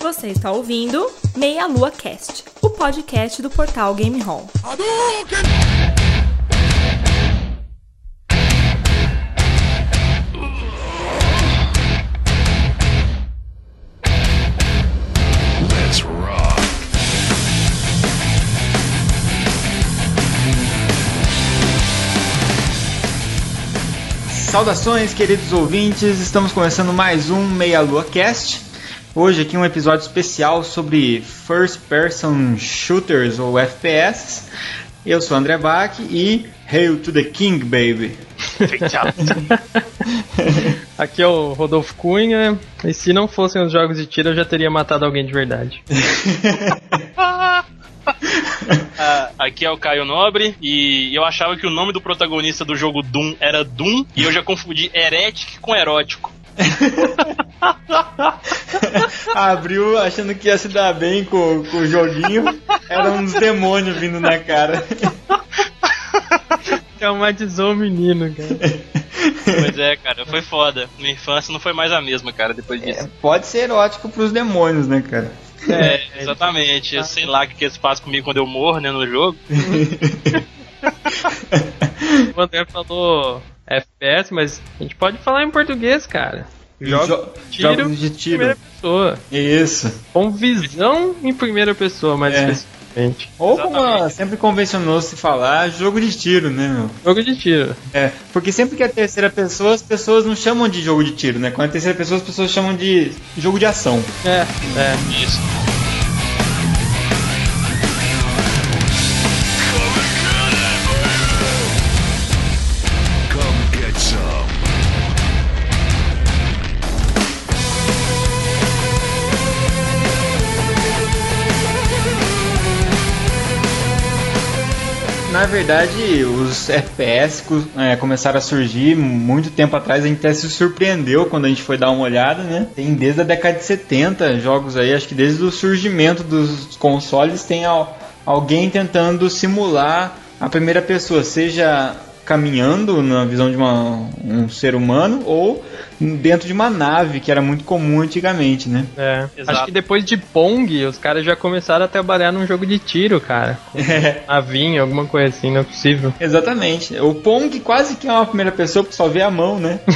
Você está ouvindo Meia Lua Cast, o podcast do portal Game Hall. Saudações, queridos ouvintes, estamos começando mais um Meia Lua Cast. Hoje aqui um episódio especial sobre First Person Shooters ou FPS. Eu sou André Bach e Hail to the King, baby. Aqui é o Rodolfo Cunha, e se não fossem os jogos de tiro, eu já teria matado alguém de verdade. Ah, aqui é o Caio Nobre e eu achava que o nome do protagonista do jogo Doom era Doom e eu já confundi Heretic com erótico. Abriu achando que ia se dar bem com, com o joguinho, eram uns demônios vindo na cara. Traumatizou o menino, cara. Pois é, cara, foi foda. Minha infância não foi mais a mesma, cara, depois disso. Pode ser erótico pros demônios, né, cara? É, exatamente. Eu sei lá o que, que eles fazem comigo quando eu morro, né, no jogo. O André falou FPS, mas a gente pode falar em português, cara. Jogos Jo- de tiro, jogos de em tiro. primeira pessoa. Isso. Com visão em primeira pessoa, mais É. especificamente. Ou como Exatamente. sempre convencionou se falar, jogo de tiro, né, meu? Jogo de tiro. É, porque sempre que é terceira pessoa, as pessoas não chamam de jogo de tiro, né? Quando é terceira pessoa, as pessoas chamam de jogo de ação. É, é. Isso. Na verdade, os FPS é, começaram a surgir muito tempo atrás, a gente até se surpreendeu quando a gente foi dar uma olhada, né? Tem desde a década de 70 jogos aí, acho que desde o surgimento dos consoles tem al- alguém tentando simular a primeira pessoa, seja caminhando na visão de uma- um ser humano ou dentro de uma nave, que era muito comum antigamente, né? É. Exato. Acho que depois de Pong, os caras já começaram a trabalhar num jogo de tiro, cara. É. Navinha, alguma coisa assim, não é possível. Exatamente. O Pong quase que é uma primeira pessoa, porque só vê a mão, né?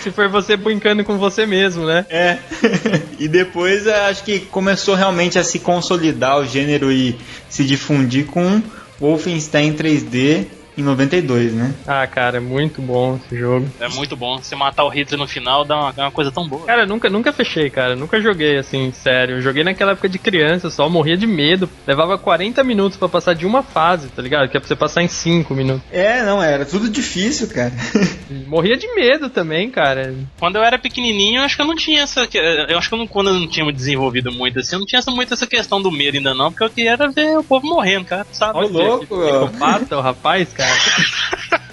Se for você brincando com você mesmo, né? É. e depois acho que começou realmente a se consolidar o gênero e se difundir com Wolfenstein 3D em 92, né? Ah, cara, é muito bom esse jogo. É muito bom. Você matar o Hitler no final dá uma, dá uma coisa tão boa. Cara, eu nunca, nunca fechei, cara. Nunca joguei assim, sério. Eu joguei naquela época de criança só, morria de medo. Levava 40 minutos pra passar de uma fase, tá ligado? Que é pra você passar em 5 minutos. É, não, era tudo difícil, cara. Morria de medo também, cara. Quando eu era pequenininho, eu acho que eu não tinha essa. Eu acho que eu não, quando eu não tinha me desenvolvido muito assim, eu não tinha essa, muito essa questão do medo ainda não, porque eu queria era ver o povo morrendo, cara, sabe? Ô, louco, ó. Psicopata, o rapaz, cara. cara.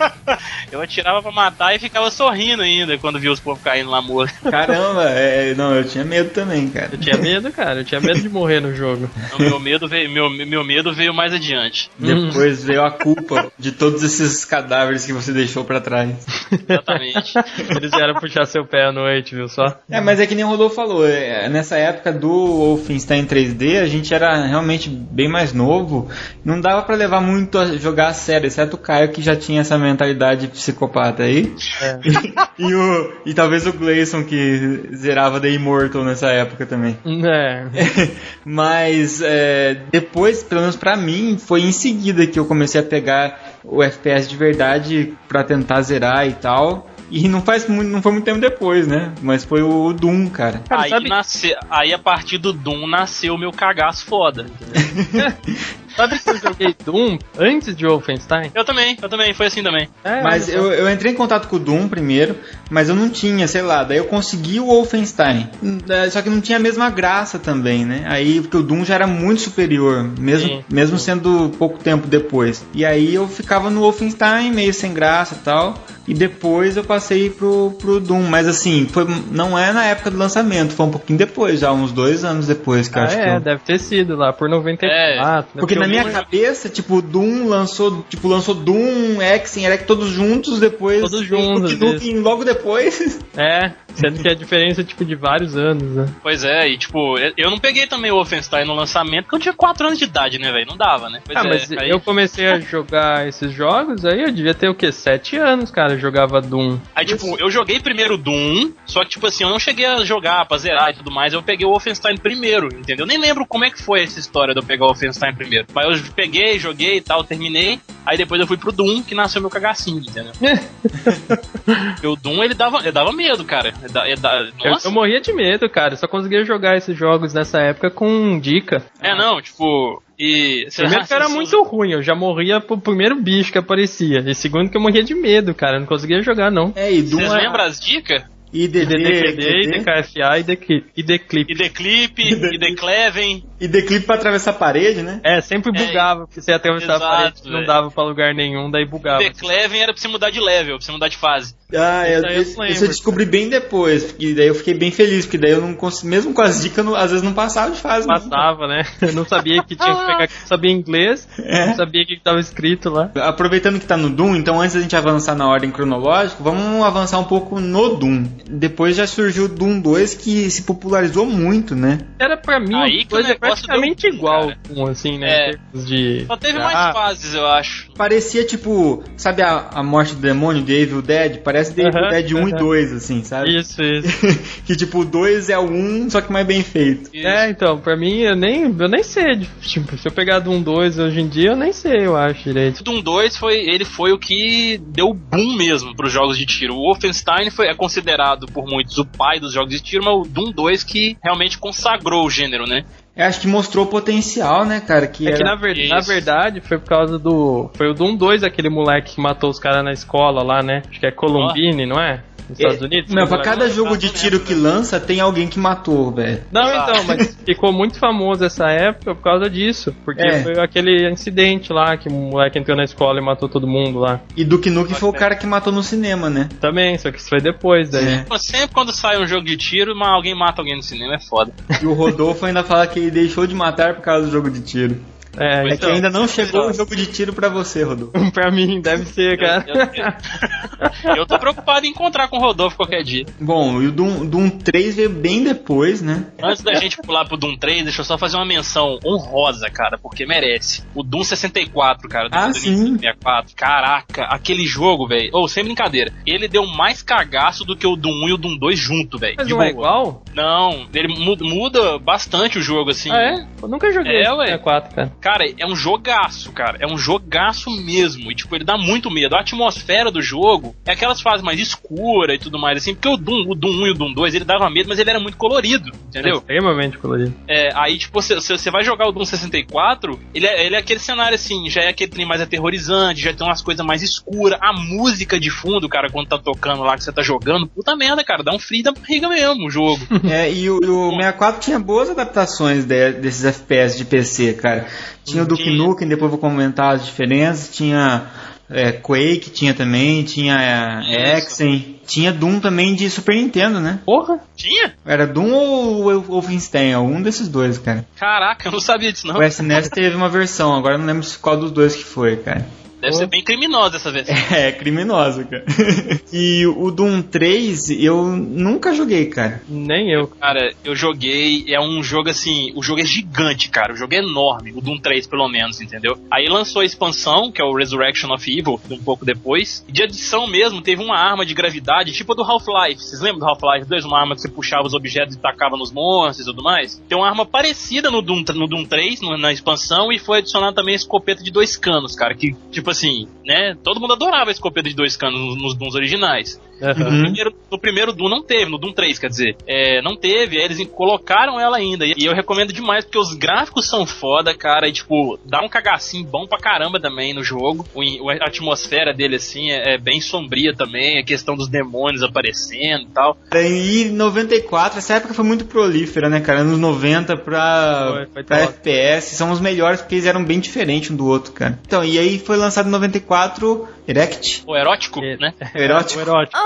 Eu atirava pra matar e ficava sorrindo ainda quando via os povos caindo lá morto. Caramba, é, não, eu tinha medo também, cara. Eu tinha medo, cara. Eu tinha medo de morrer no jogo. Então, meu medo veio, meu, meu medo veio mais adiante. Depois veio a culpa de todos esses cadáveres que você deixou pra trás. Exatamente. Eles vieram puxar seu pé à noite, viu só? É, mas é que nem o Rodolfo falou, é, nessa época do Wolfenstein 3D, a gente era realmente bem mais novo, não dava pra levar muito a jogar a sério, exceto o Caio que já tinha essa mentalidade psicopata aí. É. e, o, e talvez o Gleison que zerava The Immortal nessa época também. É. Mas é, depois, pelo menos pra mim, foi em seguida que eu comecei a pegar o FPS de verdade pra tentar zerar e tal. E não faz muito, não foi muito tempo depois, né? Mas foi o Doom, cara. Cara, aí, sabe- nasce, aí a partir do Doom nasceu o meu cagaço foda. Sabe que eu joguei Doom antes de Wolfenstein? Eu também, eu também, foi assim também. É, Mas olha só. eu, eu entrei em contato com o Doom primeiro, mas eu não tinha, sei lá, daí eu consegui o Wolfenstein. É, Só que não tinha a mesma graça também, né? Aí, porque o Doom já era muito superior, mesmo, Sim, mesmo sendo pouco tempo depois. E aí eu ficava no Wolfenstein, meio sem graça e tal. e depois eu passei pro, pro Doom. Mas assim, foi, não é na época do lançamento, foi um pouquinho depois, já uns dois anos depois que eu Ah, acho que é, eu... deve ter sido lá, por 94. né? Porque na minha cabeça, tipo, Doom lançou, tipo, lançou Doom, Exen, Elec todos juntos, depois Todos juntos, Duke logo depois. É, sendo que a diferença é tipo de vários anos, né? Pois é, e tipo, eu- não peguei também o Wolfenstein no lançamento porque eu tinha 4 anos de idade, né, velho? Não dava, né? Pois ah, é, mas aí- eu comecei a jogar esses jogos, aí eu devia ter o quê? Sete anos, cara, eu jogava Doom. Aí, tipo, eu joguei primeiro Doom, só que, tipo assim, eu não cheguei a jogar pra zerar e tudo mais, eu peguei o Wolfenstein primeiro, entendeu? Eu nem lembro como é que foi essa história de eu pegar o Wolfenstein primeiro. Mas eu peguei, joguei e tal, terminei, aí depois eu fui pro Doom, que nasceu meu cagacinho, entendeu? O Doom, ele dava, ele dava medo, cara. Ele da- ele da- Eu, eu morria de medo, cara, eu só conseguia jogar esses jogos nessa época com dica. é, não, tipo... E... Primeiro que era muito ruim, eu já morria pro primeiro bicho que aparecia. E segundo que eu morria de medo, cara, eu não conseguia jogar não. É, e Doom Vocês é- lembram as dicas? IDD, IDD, IDKFA e Declip. E Declip. E The Clip, e The Cleven. e declipe pra atravessar a parede, né? É, sempre É, bugava, porque você ia atravessar a exato, parede, não velho. dava pra lugar nenhum, daí bugava. The Cleven era pra você mudar de level, pra você mudar de fase. Ah, Isso eu, eu esse eu descobri bem depois, porque daí eu fiquei bem feliz, porque daí eu não consegui, mesmo com as dicas, eu não- às vezes não passava de fase. não. Passava, né? Eu não sabia que tinha que pegar, não sabia inglês, É. não sabia o que que tava escrito lá. Aproveitando que tá no Doom, então antes da gente avançar na ordem cronológica, vamos avançar um pouco no Doom. Depois já surgiu o Doom 2 que se popularizou muito, né? Era pra mim Aí que coisa o negócio praticamente deu igual, cara. com, assim, né? É. De. Só teve Ah, mais fases, eu acho. Parecia tipo, sabe a, a morte do demônio de Evil Dead? Parece The Evil Aham, Dead 1 e aham. 2, assim, sabe? Isso, isso. que tipo, o 2 é o 1, só que mais bem feito. Isso. É, então, pra mim, eu nem, eu nem sei. Tipo, se eu pegar do 1 2 hoje em dia, eu nem sei, eu acho direito. O Doom 2 foi, ele foi o que deu boom mesmo pros jogos de tiro. O Wolfenstein foi, é considerado por muitos o pai dos jogos de tiro, mas o Doom 2 que realmente consagrou o gênero, né? Eu acho que mostrou o potencial, né, cara? Que É que era- na, ver- na verdade foi por causa do. Foi o Doom 2, aquele moleque que matou os caras na escola lá, né? Acho que é Columbine, não é? Nos Estados Unidos? Não, pra cada jogo de tiro lembro, que lança, tem alguém que matou, velho. Não, Exato. então, mas ficou muito famoso essa época por causa disso. Porque É. foi aquele incidente lá que o moleque entrou na escola e matou todo mundo lá. E Duke Nukem foi o cara que matou no cinema, né? Também, só que isso foi depois daí. É. Sempre quando sai um jogo de tiro, mas alguém mata alguém no cinema, é foda. E o Rodolfo ainda fala que ele deixou de matar por causa do jogo de tiro. É, É que Então, ainda não chegou então. o jogo de tiro pra você, Rodolfo. pra mim deve ser, cara. Eu, eu- eu tô preocupado em encontrar com o Rodolfo qualquer dia. Bom, e o Doom, Doom 3 veio bem depois, né? Antes da gente pular pro Doom 3, deixa eu só fazer uma menção honrosa, cara, porque merece. O Doom 64, cara, do Ah, do sim. Nintendo 64. Caraca, aquele jogo, velho. Ou sem brincadeira, ele deu mais cagaço do que o Doom 1 e o Doom 2 junto, velho. Mas De não é igual? Não, ele mu- muda bastante o jogo, assim. Ah, é? Eu nunca joguei É, ué. 64, cara. Cara, é um jogaço, cara. É um jogaço mesmo. E, tipo, ele dá muito medo. A atmosfera do jogo é aquelas fases mais escuras e tudo mais, assim. Porque o Doom, o Doom 1 e o Doom 2, ele dava medo, mas ele era muito colorido, É entendeu? extremamente colorido. É, aí, tipo, você você vai jogar o Doom 64, ele é, ele é aquele cenário assim, já é aquele trem mais aterrorizante, já tem umas coisas mais escuras. A música de fundo, cara, quando tá tocando lá que você tá jogando, puta merda, cara, dá um frio da barriga mesmo o jogo. É, e o, e o 64 tinha boas adaptações de- desses FPS de PC, cara. Tinha o Duke. Nukem, depois eu vou comentar as diferenças. Tinha é, Quake, tinha também. Tinha é. Exen. Tinha Doom também de Super Nintendo, né? Porra! Tinha? Era Doom ou Wolfenstein? Um desses dois, cara. Caraca, eu não sabia disso não. O SNES teve uma versão, agora eu não lembro qual dos dois que foi, cara. Deve ser bem criminosa essa vez. É, criminoso, cara. e o Doom 3 eu nunca joguei, cara. Nem eu. Cara, eu joguei, é um jogo assim, o jogo é gigante, cara, o jogo é enorme, o Doom 3 pelo menos, entendeu? Aí lançou a expansão, que é o Resurrection of Evil, um pouco depois. E de adição mesmo, teve uma arma de gravidade, tipo a do Half-Life. Vocês lembram do Half-Life 2? Uma arma que você puxava os objetos e tacava nos monstros e tudo mais? Tem uma arma parecida no Doom, no Doom 3, no- na expansão, e foi adicionada também a escopeta de dois canos, cara, que, tipo assim, né, todo mundo adorava a escopeta de dois canos nos, nos originais. Aham. No primeiro, no primeiro Doom não teve, no Doom 3, quer dizer. É, não teve, aí eles colocaram ela ainda. E eu recomendo demais, porque os gráficos são foda, cara. E, tipo, dá um cagacinho bom pra caramba também no jogo. O, a atmosfera dele, assim, é, é bem sombria também. A questão dos demônios aparecendo e tal. E 94, essa época foi muito prolífera, né, cara? Anos 90 pra, Foi, foi pra. FPS, são os melhores porque eles eram bem diferentes um do outro, cara. Então, e aí foi lançado em 94 Erect, O erótico, É. né? o erótico, O erótico.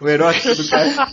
O erótico do cara.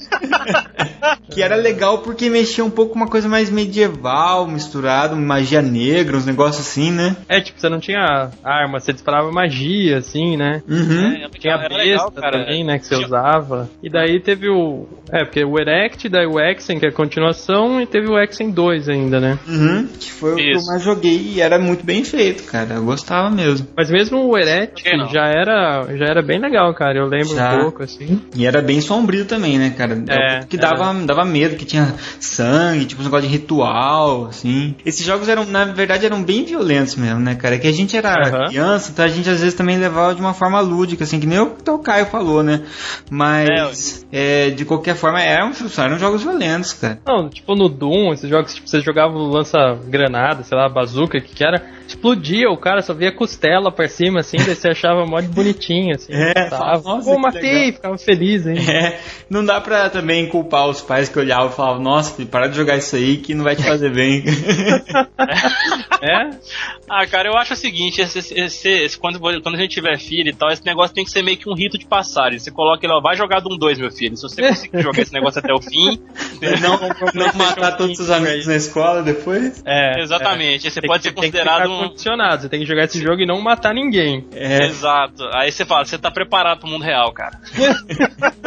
que era legal porque mexia um pouco com uma coisa mais medieval, misturado, magia negra, uns negócios assim, né? É, tipo, você não tinha arma, você disparava magia, assim, né? Uhum. É, Tinha a besta também, né, que você usava. E daí teve o... É, porque o Erect, daí o Exen, que é a continuação, e teve o Exen 2 ainda, né? Uhum, que foi o que eu Isso. mais joguei e era muito bem feito, cara. Eu gostava mesmo. Mas mesmo o Erect já era, já era bem legal, cara. Eu lembro Já. um pouco, assim. E era bem sombrio também, né, cara? É, que dava, dava medo, que tinha sangue, tipo um negócio de ritual, assim. Esses jogos eram, na verdade, eram bem violentos mesmo, né, cara? Que a gente era Aham. criança, então a gente às vezes também levava de uma forma lúdica, assim, que nem o que o Caio falou, né? Mas, é, de qualquer forma, eram, eram jogos violentos, cara. Não, tipo no Doom, esses jogos, tipo, você jogava o lança-granada, sei lá, bazuca, o que que era, explodia, o cara só via costela pra cima, assim, daí você achava mó de bonitinho, assim. É, tava, nossa, Pô, matei, legal. ficava feliz, hein? É, não dá pra também culpar os pais que olhavam e falavam, nossa, filho, para de jogar isso aí que não vai te fazer bem. É? Ah, cara, eu acho o seguinte, esse, esse- esse- esse- quando, quando a gente tiver filho e tal, esse negócio tem que ser meio que um rito de passagem. Você coloca ele, ó, vai jogar Doom 2, meu filho. Se você conseguir jogar esse negócio até o fim, não, não matar todos os amigos na escola depois. É. exatamente, você Tem pode que- ser considerado um... condicionado, você tem que jogar esse jogo e não matar ninguém. É, Exato. Aí você fala, você tá preparado pro mundo real, cara.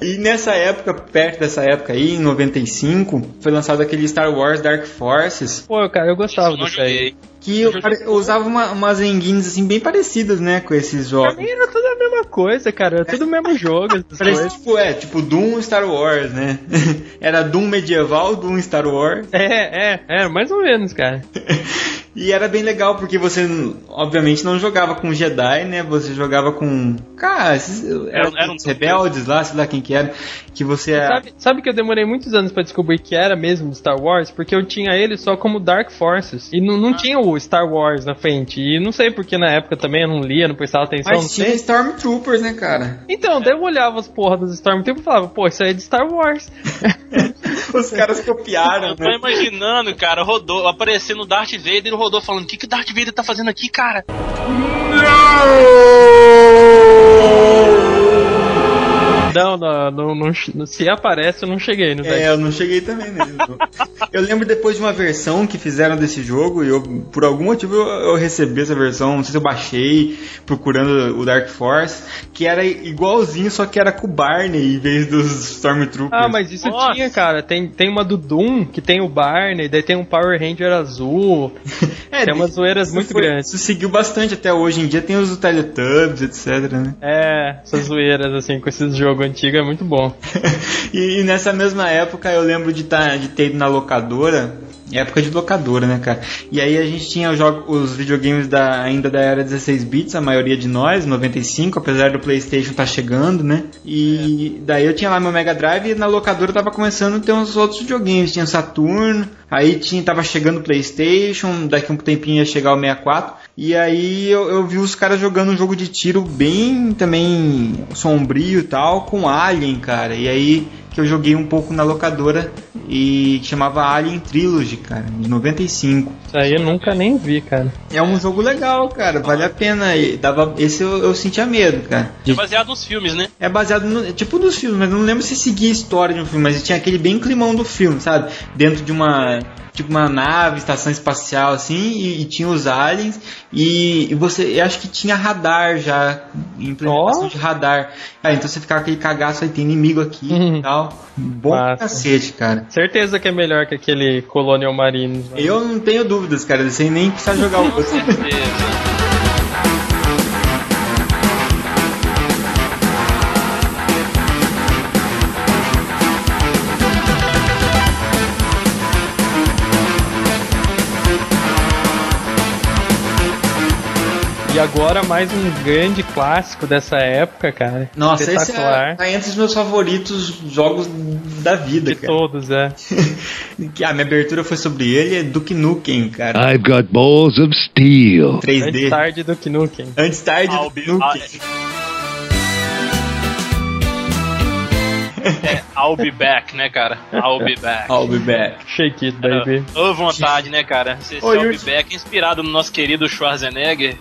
E nessa época, perto dessa época aí, em 95, foi lançado aquele Star Wars Dark Forces, Pô, cara, eu gostava disso aí. que eu, usava uma, umas enguines assim bem parecidas, né, com esses Pra jogos. mim era tudo a mesma coisa, cara. Era tudo o mesmo jogo. Parece tipo, é, tipo Doom Star Wars, né? Era Doom medieval, Doom Star Wars. É, é, é, mais ou menos, cara. E era bem legal porque você, obviamente, não jogava com Jedi, né? Você jogava com. Cara, esses, Era- eram era um- os rebeldes lá, sei lá quem que era. Que você. é- Sabe, sabe que eu demorei muitos anos pra descobrir que era mesmo Star Wars? Porque eu tinha ele só como Dark Forces. E não, não tinha o Star Wars na frente. E não sei porque na época também eu não lia, não prestava atenção. não Mas tinha sei. Stormtroopers, né, cara? Então, daí eu olhava as porra dos Stormtroopers e falava, pô, isso aí é de Star Wars. Os caras copiaram, Eu tô né? imaginando, cara, rodou, aparecendo o Darth Vader e o Rodou falando: O que, que o Darth Vader tá fazendo aqui, cara? Não, não, não, não- não- se aparece eu não cheguei no É, eu não cheguei também não. eu lembro depois de uma versão que fizeram desse jogo, e eu, por algum motivo eu, eu recebi essa versão, não sei se eu baixei, procurando o Dark Force, que era igualzinho, só que era com o Barney em vez dos Stormtroopers. Ah, mas isso Nossa. tinha, cara. Tem, tem uma do Doom, que tem o Barney, daí tem um Power Ranger azul. É, tem umas zoeiras muito foi- grandes. Isso seguiu bastante até hoje em dia, tem os Teletubbies, etc, né? É, essas zoeiras, assim, com esses jogos antigos é muito bom. e, e nessa mesma época eu lembro de, tá, de ter ido na locadora. Época de locadora, né, cara? E aí a gente tinha os, jogos, os videogames da, ainda da era 16 bits, a maioria de nós, 95, apesar do PlayStation tá chegando, né? E daí eu tinha lá meu Mega Drive e na locadora tava começando a ter uns outros videogames. Tinha Saturno, aí tinha, tava chegando o PlayStation, daqui a um tempinho ia chegar o 64. E aí eu, eu vi os caras jogando um jogo de tiro bem também sombrio e tal, com Alien, cara. E aí que eu joguei um pouco na locadora e que chamava Alien Trilogy, cara, de 95. Isso aí eu nunca nem vi, cara. É um jogo legal, cara, vale a pena. E dava, esse eu, eu sentia medo, cara. É baseado nos filmes, né? É baseado no, tipo dos filmes, mas não lembro se seguia a história de um filme, mas tinha aquele bem climão do filme, sabe? Dentro de uma tipo uma nave, estação espacial assim, e, e tinha os aliens e, e você, eu acho que tinha radar já, implementação Ó. de radar. Ah, então você ficava aquele cagaço aí, tem inimigo aqui Uhum. e tal. Bom Massa. cacete, cara. Certeza que é melhor que aquele Colonial Marines. né? Eu não tenho dúvidas, cara, sem nem precisar jogar o outro. E agora mais um grande clássico dessa época, cara. Nossa, esse é, Espetacular. tá entre os meus favoritos jogos da vida, De cara. todos, é. Que a minha abertura foi sobre ele, é Duke Nukem, cara. I've got balls of steel. 3D. Antes tarde do Knuckles. Antes tarde I'll do be- Nukem. É, I'll be back, né, cara? I'll be back. I'll be back. Shake it, baby. Ô, vontade, né, cara? Esse Oi, I'll be back, inspirado no nosso querido Schwarzenegger.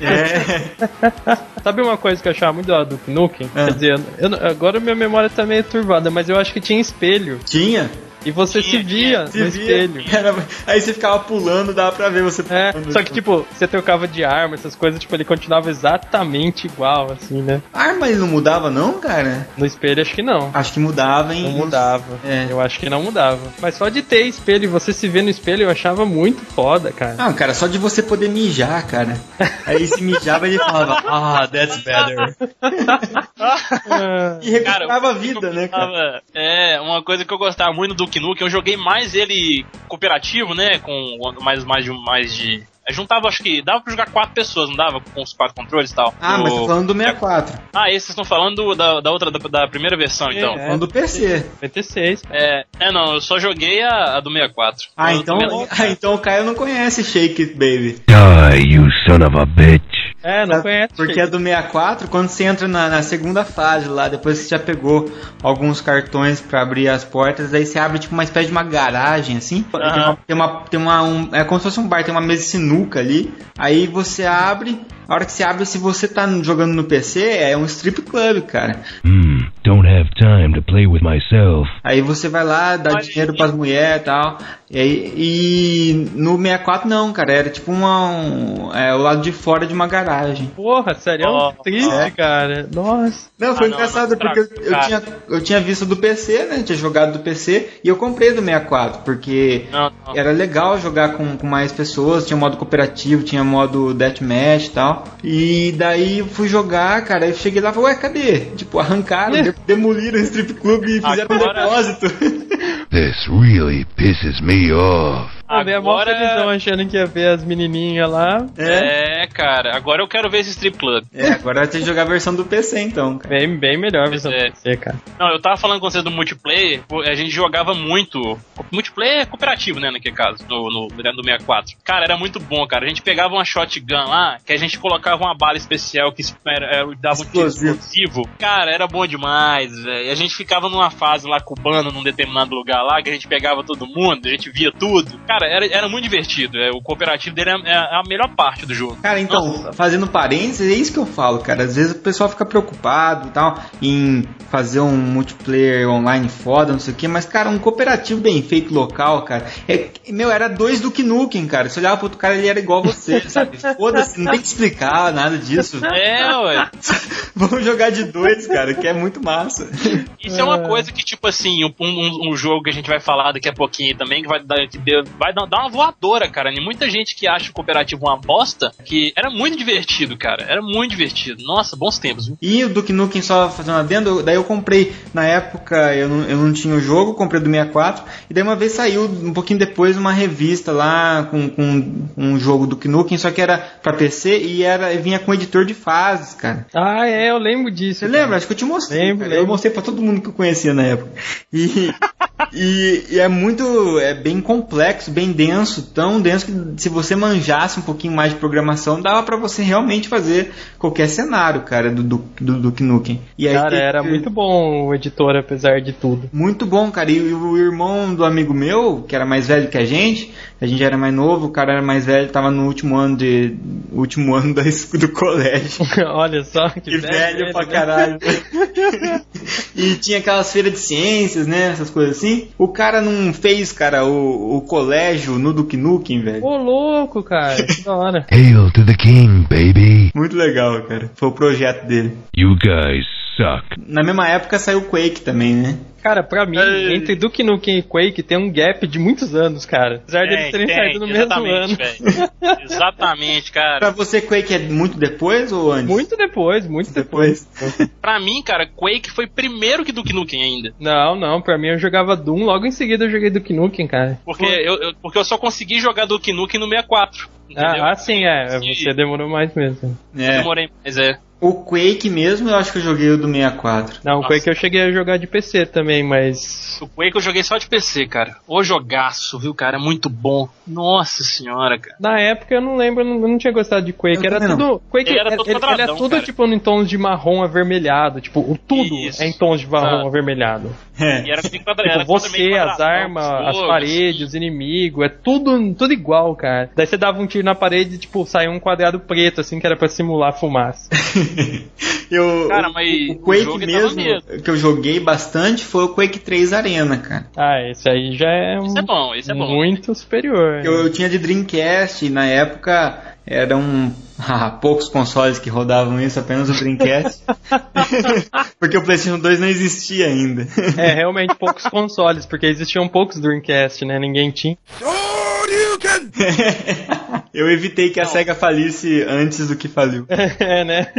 É. Sabe uma coisa que eu achava muito da do Knuckles? Ah. Quer dizer, eu agora minha memória tá meio turvada, mas eu acho que tinha espelho. Tinha? E você se via Se no via. espelho. Era- Aí você ficava pulando, dava pra ver você É, pulando. só que tipo, você trocava de arma, essas coisas, tipo, ele continuava exatamente igual, assim, né? Arma ele não mudava não, cara? No espelho acho que não. Acho que mudava, hein? Não mudava. É. Eu acho que não mudava. Mas só de ter espelho e você se ver no espelho eu achava muito foda, cara. Ah, cara, só de você poder mijar, cara. Aí se mijava ele falava, ah, that's better. E recuperava a vida, né, cara? É, uma coisa que eu gostava muito do Duke Nukem, eu joguei mais ele cooperativo, né? Com mais, mais de. Mais de eu juntava, acho que dava pra jogar quatro pessoas, não dava? Com os quatro controles e tal. Ah, mas O- tô falando do 64. Ah, esse vocês estão falando do- da, da outra, da, da primeira versão, então. É. Falando do PC. 96. É, é, não, eu só joguei a, a do 64. Ah, A do então, 64. ah, então o Caio não conhece Shake It Baby. Die, you son of a bitch. É, não conhece. Porque a do 64, quando você entra na, na segunda fase lá, depois que você já pegou alguns cartões pra abrir as portas, aí você abre tipo uma espécie de uma garagem, assim. Tem uma, tem uma, tem uma- um- é como se fosse um bar, tem uma mesa de sinuca ali. Aí você abre, a hora que você abre, se você tá jogando no PC, é um strip club, cara. Hmm, don't have time to play with myself. Aí você vai lá, dá dinheiro aí. pras mulheres e tal. E, aí- e no 64 não, cara, era tipo uma, um, é, o lado de fora de uma garagem. Porra, sério? Ó, triste, é. cara. Nossa. Não, foi Ah, engraçado não, porque eu, eu tinha, eu tinha visto do PC, né? Tinha jogado do PC e eu comprei do 64, porque Não, não. era legal jogar com, com mais pessoas, tinha modo cooperativo, tinha modo deathmatch e tal. E daí eu fui jogar, cara, eu cheguei lá e falei, ué, cadê? Tipo, arrancaram, demoliram o strip club e fizeram um Agora- depósito. This really pisses me off. Agora- felizão achando que ia ver as menininhas lá. É. É, cara, agora eu quero ver esse strip club. É, agora vai ter que jogar a versão do PC então, cara. Bem, bem melhor a versão É. pra você, cara. Não, eu tava falando com vocês do multiplayer, a gente jogava muito. Multiplayer cooperativo, né, naquele caso, no, no, no 64. Cara, era muito bom, cara. A gente pegava uma shotgun lá, que a gente colocava uma bala especial que era, era- dava um tiro Explosivo. explosivo. Cara, era bom demais, velho. A gente ficava numa fase lá cubana, num determinado lugar lá, que a gente pegava todo mundo, a gente via tudo. Cara, era, era muito divertido. é, o cooperativo dele é, é a melhor parte do jogo. Cara, então, fazendo parênteses, é isso que eu falo, cara. Às vezes o pessoal fica preocupado e tal em fazer um multiplayer online foda, não sei o que, mas, cara, um cooperativo bem feito local, cara. É, meu, era dois do Nukem, cara. Você olhava pro outro cara, ele era igual você, sabe? Foda-se, não tem que explicar nada disso. É, ué. Vamos jogar de dois, cara, que é muito massa. Isso é uma coisa que, tipo assim, um, um, um jogo que a gente vai falar daqui a pouquinho também, que vai dar, que deu- vai dar, dar uma voadora, cara. E muita gente que acha o cooperativo uma bosta, que era muito divertido, cara. Era muito divertido. Nossa, bons tempos, viu? E o Duke Nukem, só fazendo adendo, daí eu comprei, na época eu não, eu não tinha o jogo, comprei do 64, e daí uma vez saiu, um pouquinho depois, uma revista lá com, com um jogo Duke Nukem, só que era pra PC e era, vinha com editor de fases, cara. Ah, é, eu lembro disso. Você cara. lembra? Acho que eu te mostrei. Lembro, cara. Eu lembro. mostrei pra todo mundo que eu conhecia na época. E, e, e é muito. É bem complexo, bem denso. Tão denso que se você manjasse um pouquinho mais de programação, dava pra você realmente fazer qualquer cenário, cara, do, do, do Duke Nukem. E aí Cara, era muito bom o editor, apesar de tudo. muito bom, cara. E o irmão do amigo meu, que era mais velho que a gente, a gente era mais novo, o cara era mais velho, tava no último ano de. último ano da, do colégio. Olha só, que, Que velho ele, pra né? caralho. e tinha aquelas feiras de ciências, né? Essas coisas assim. O cara não fez, cara, o, o colégio no Duke Nukem, velho. Ô, louco, cara, que da hora. Hail to the king, baby. Muito legal, cara. Foi o projeto dele. You guys suck. Na mesma época saiu o Quake também, né? Cara, pra mim, Ei. entre Duke Nukem e Quake tem um gap de muitos anos, cara. Apesar deles terem saído no mesmo exatamente, ano. velho. Exatamente, Pra cara. você, Quake é muito depois ou antes? Muito depois, muito depois. depois. Pra mim, cara, Quake foi primeiro que Duke Nukem ainda. Não, não, pra mim eu jogava Doom, logo em seguida eu joguei Duke Nukem, cara. Porque eu, eu- porque eu só consegui jogar Duke Nukem no 64. Entendeu? Ah, ah, sim, é, você demorou mais mesmo. É. Demorei, mas é. O Quake mesmo, eu acho que eu joguei o do 64. Não, o Nossa. Quake eu cheguei a jogar de PC também, mas... O Quake eu joguei só de PC, cara. O jogaço, viu, cara? É muito bom. Nossa senhora, cara. Na época eu não lembro, eu não, eu não tinha gostado de Quake. Eu Era tudo. Quake Ele era todo ele, ele é tudo cara. tipo em tons de marrom avermelhado. Tipo, o tudo Isso. é em tons de marrom Ah. avermelhado. E era bem quadra- era Tipo, você, as armas, as paredes, os inimigos, é tudo, tudo igual, cara. Daí você dava um tiro na parede e, tipo, saiu um quadrado preto, assim, que era pra simular fumaça. Eu, Cara, o- mas o, o Quake dava mesmo que eu joguei bastante foi o Quake 3 Arena, cara. Ah, esse aí já é, um, é bom, é bom. muito superior. Eu, eu tinha de Dreamcast e na época eram ah, poucos consoles que rodavam isso, apenas o Dreamcast. Porque o PlayStation 2 não existia ainda. É, realmente poucos consoles, porque existiam poucos Dreamcast, né? Ninguém tinha. eu evitei que a SEGA falisse antes do que faliu. É, né?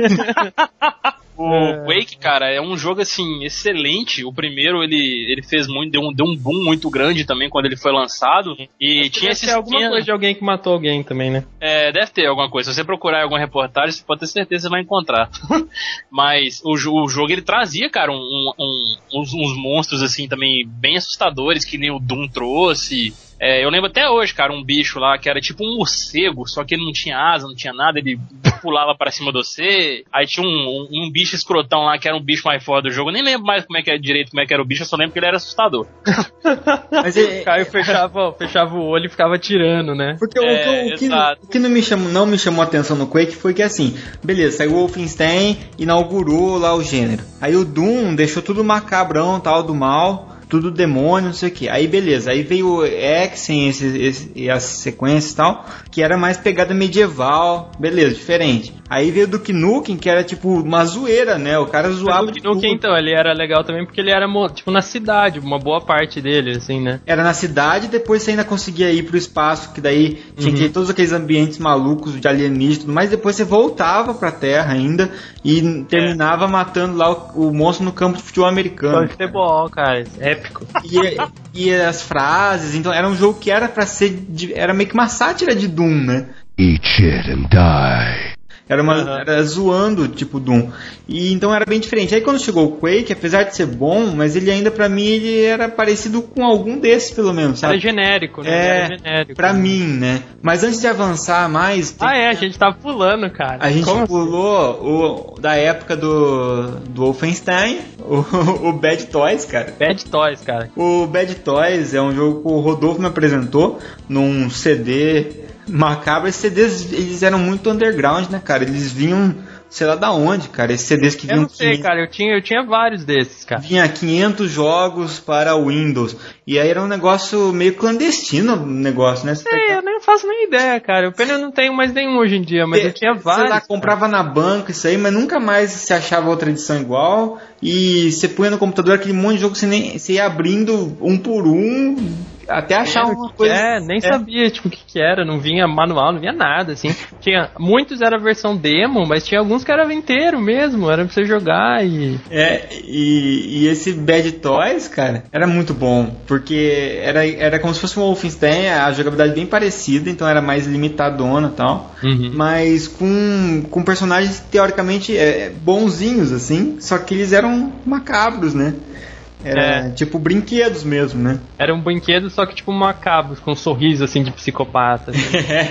O É. Quake, cara, é um jogo assim excelente. O primeiro ele, ele fez muito, deu um, deu um boom muito grande também quando ele foi lançado. E tinha Deve esse ter alguma coisa de alguém que matou alguém também, né? É, deve ter alguma coisa. Se você procurar alguma reportagem, você pode ter certeza que você vai encontrar. Mas o, o jogo ele trazia, cara, um, um- uns, uns monstros assim também bem assustadores que nem o Doom trouxe. É, eu lembro até hoje, cara, um bicho lá que era tipo um morcego, só que ele não tinha asa, não tinha nada, ele pulava pra cima de você. Aí tinha um, um, um bicho escrotão lá que era um bicho mais forte do jogo. Eu nem lembro mais como é que era direito, como é que era o bicho, eu só lembro que ele era assustador. Mas é, O Caio fechava, fechava o olho e ficava tirando, né? Porque o, É, que, o que- o que não me chamou, não me chamou a atenção no Quake foi que assim, beleza, saiu o Wolfenstein, inaugurou lá o gênero. Aí o Doom deixou tudo macabrão, tal, do mal, tudo demônio, não sei o que. Aí beleza, aí veio o Exen esse, esse, e as sequências e tal, que era mais pegada medieval, beleza, diferente. Aí veio o Duke Nukem, que era tipo uma zoeira, né? O cara zoava O Duke Nukem, então, ele era legal também porque ele era, tipo, na cidade, uma boa parte dele, assim, né? Era na cidade, depois você ainda conseguia ir pro espaço, que daí tinha que ir todos aqueles ambientes malucos de alienígena e tudo mais. Depois você voltava pra Terra ainda e terminava matando lá o, o monstro no campo de futebol americano. Foi futebol, cara. Épico. E, e as frases, então era um jogo que era pra ser. era meio que uma sátira de Doom, né? Eat shit and die. Era, uma, Aham. era zoando, tipo, Doom. E então era bem diferente. Aí quando chegou o Quake, apesar de ser bom, mas ele ainda pra mim ele era parecido com algum desses, pelo menos, Era sabe? genérico, né? É, era genérico. Pra mim, né? Mas antes de avançar mais, Ah, é, a gente tava pulando, cara. a gente Como assim? pulou o, da época do, do Wolfenstein, o, o Bad Toys, cara. Bad Toys, cara. O Bad Toys é um jogo que o Rodolfo me apresentou num CD macabro. Esses CDs eles eram muito underground, né, cara? Eles vinham, sei lá da onde, cara. Esses CDs que Eu vinham não sei, 500 cara, eu tinha, eu tinha vários desses, cara. vinha 500 jogos para Windows. E aí era um negócio meio clandestino, o negócio, né? Você Sei, eu nem faço nem ideia, cara. O pena eu não tenho mais nenhum hoje em dia, mas eu tinha vários. lá, comprava na banca isso aí, mas nunca mais se achava outra edição igual. E você punha no computador aquele monte de jogo, você, nem, você ia abrindo um por um, até achar o uma que coisa. É, nem sabia, tipo, o que que era, não vinha manual, não vinha nada, assim. Tinha, muitos era versão demo, mas tinha alguns que era inteiro mesmo, era pra você jogar e... É, e, e esse Bad Toys, cara, era muito bom, porque era, era como se fosse um Wolfenstein, a jogabilidade bem parecida, então era mais limitadona e tal, Uhum. mas com, com personagens teoricamente é, bonzinhos, assim, só que eles eram macabros, né? Era É. tipo brinquedos mesmo, né? Era um brinquedo, só que tipo macabros, com um sorriso, assim, de psicopata. assim.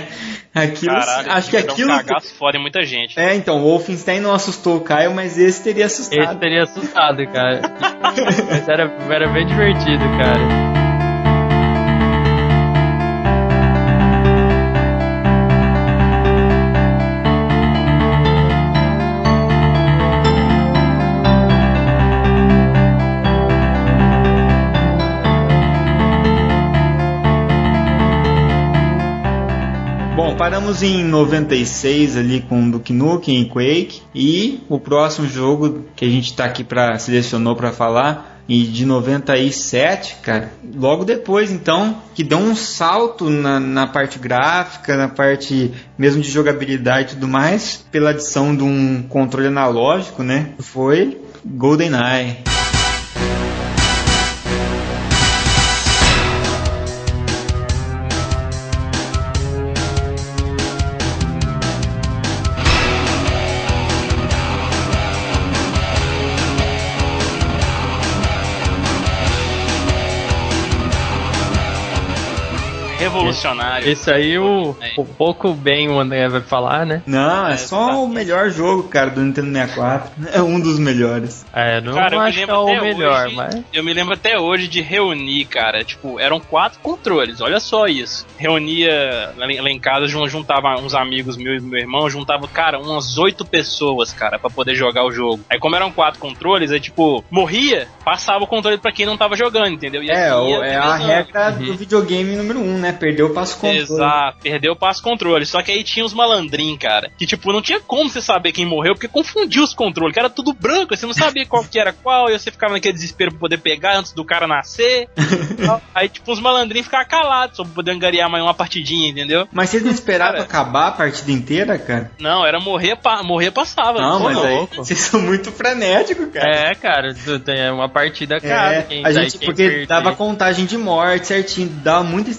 aquilo, Caralho, acho que aquilo. Um cagaço foda em muita gente. É, então, o Wolfenstein não assustou o Caio, mas esse teria assustado. Esse teria assustado, cara. mas era, era bem divertido, cara. Paramos em 96 ali com Duke Nukem e Quake. E o próximo jogo que a gente tá aqui para selecionou para falar e de 97, cara, logo depois então, que deu um salto na, na parte gráfica, na parte mesmo de jogabilidade e tudo mais, pela adição de um controle analógico, né? Foi GoldenEye. Revolucionário. Esse aí o, o pouco bem o André vai falar, né? Não, é só o melhor jogo, cara, do Nintendo 64. É um dos melhores. É, não Cara, eu me acho que é o melhor, hoje, mas. Eu me lembro até hoje de reunir, cara. Tipo, eram quatro controles, olha só isso. Reunia lá em casa, jun- juntava uns amigos meus e meu irmão, juntava, cara, umas oito pessoas, cara, pra poder jogar o jogo. Aí, como eram quatro controles, aí, tipo, morria, passava o controle pra quem não tava jogando, entendeu? E É, assim é a regra do videogame número um, né? Perdeu o passo controle. Exato, perdeu o passo controle. Só que aí tinha os malandrin, cara. Que tipo, não tinha como você saber quem morreu, porque confundiu os controles, que era tudo branco, você não sabia qual que era qual, e você ficava naquele desespero pra poder pegar antes do cara nascer. aí, tipo, os malandrin ficavam calados, só pra poder angariar mais uma partidinha, entendeu? Mas vocês não esperavam Cara. acabar a partida inteira, cara? Não, era morrer, pa morrer passava. Não, mas aí louco. vocês são muito frenéticos, cara. É, cara, tem uma partida cada. É, quem- a gente, porque perder- dava contagem de morte certinho, dava muitas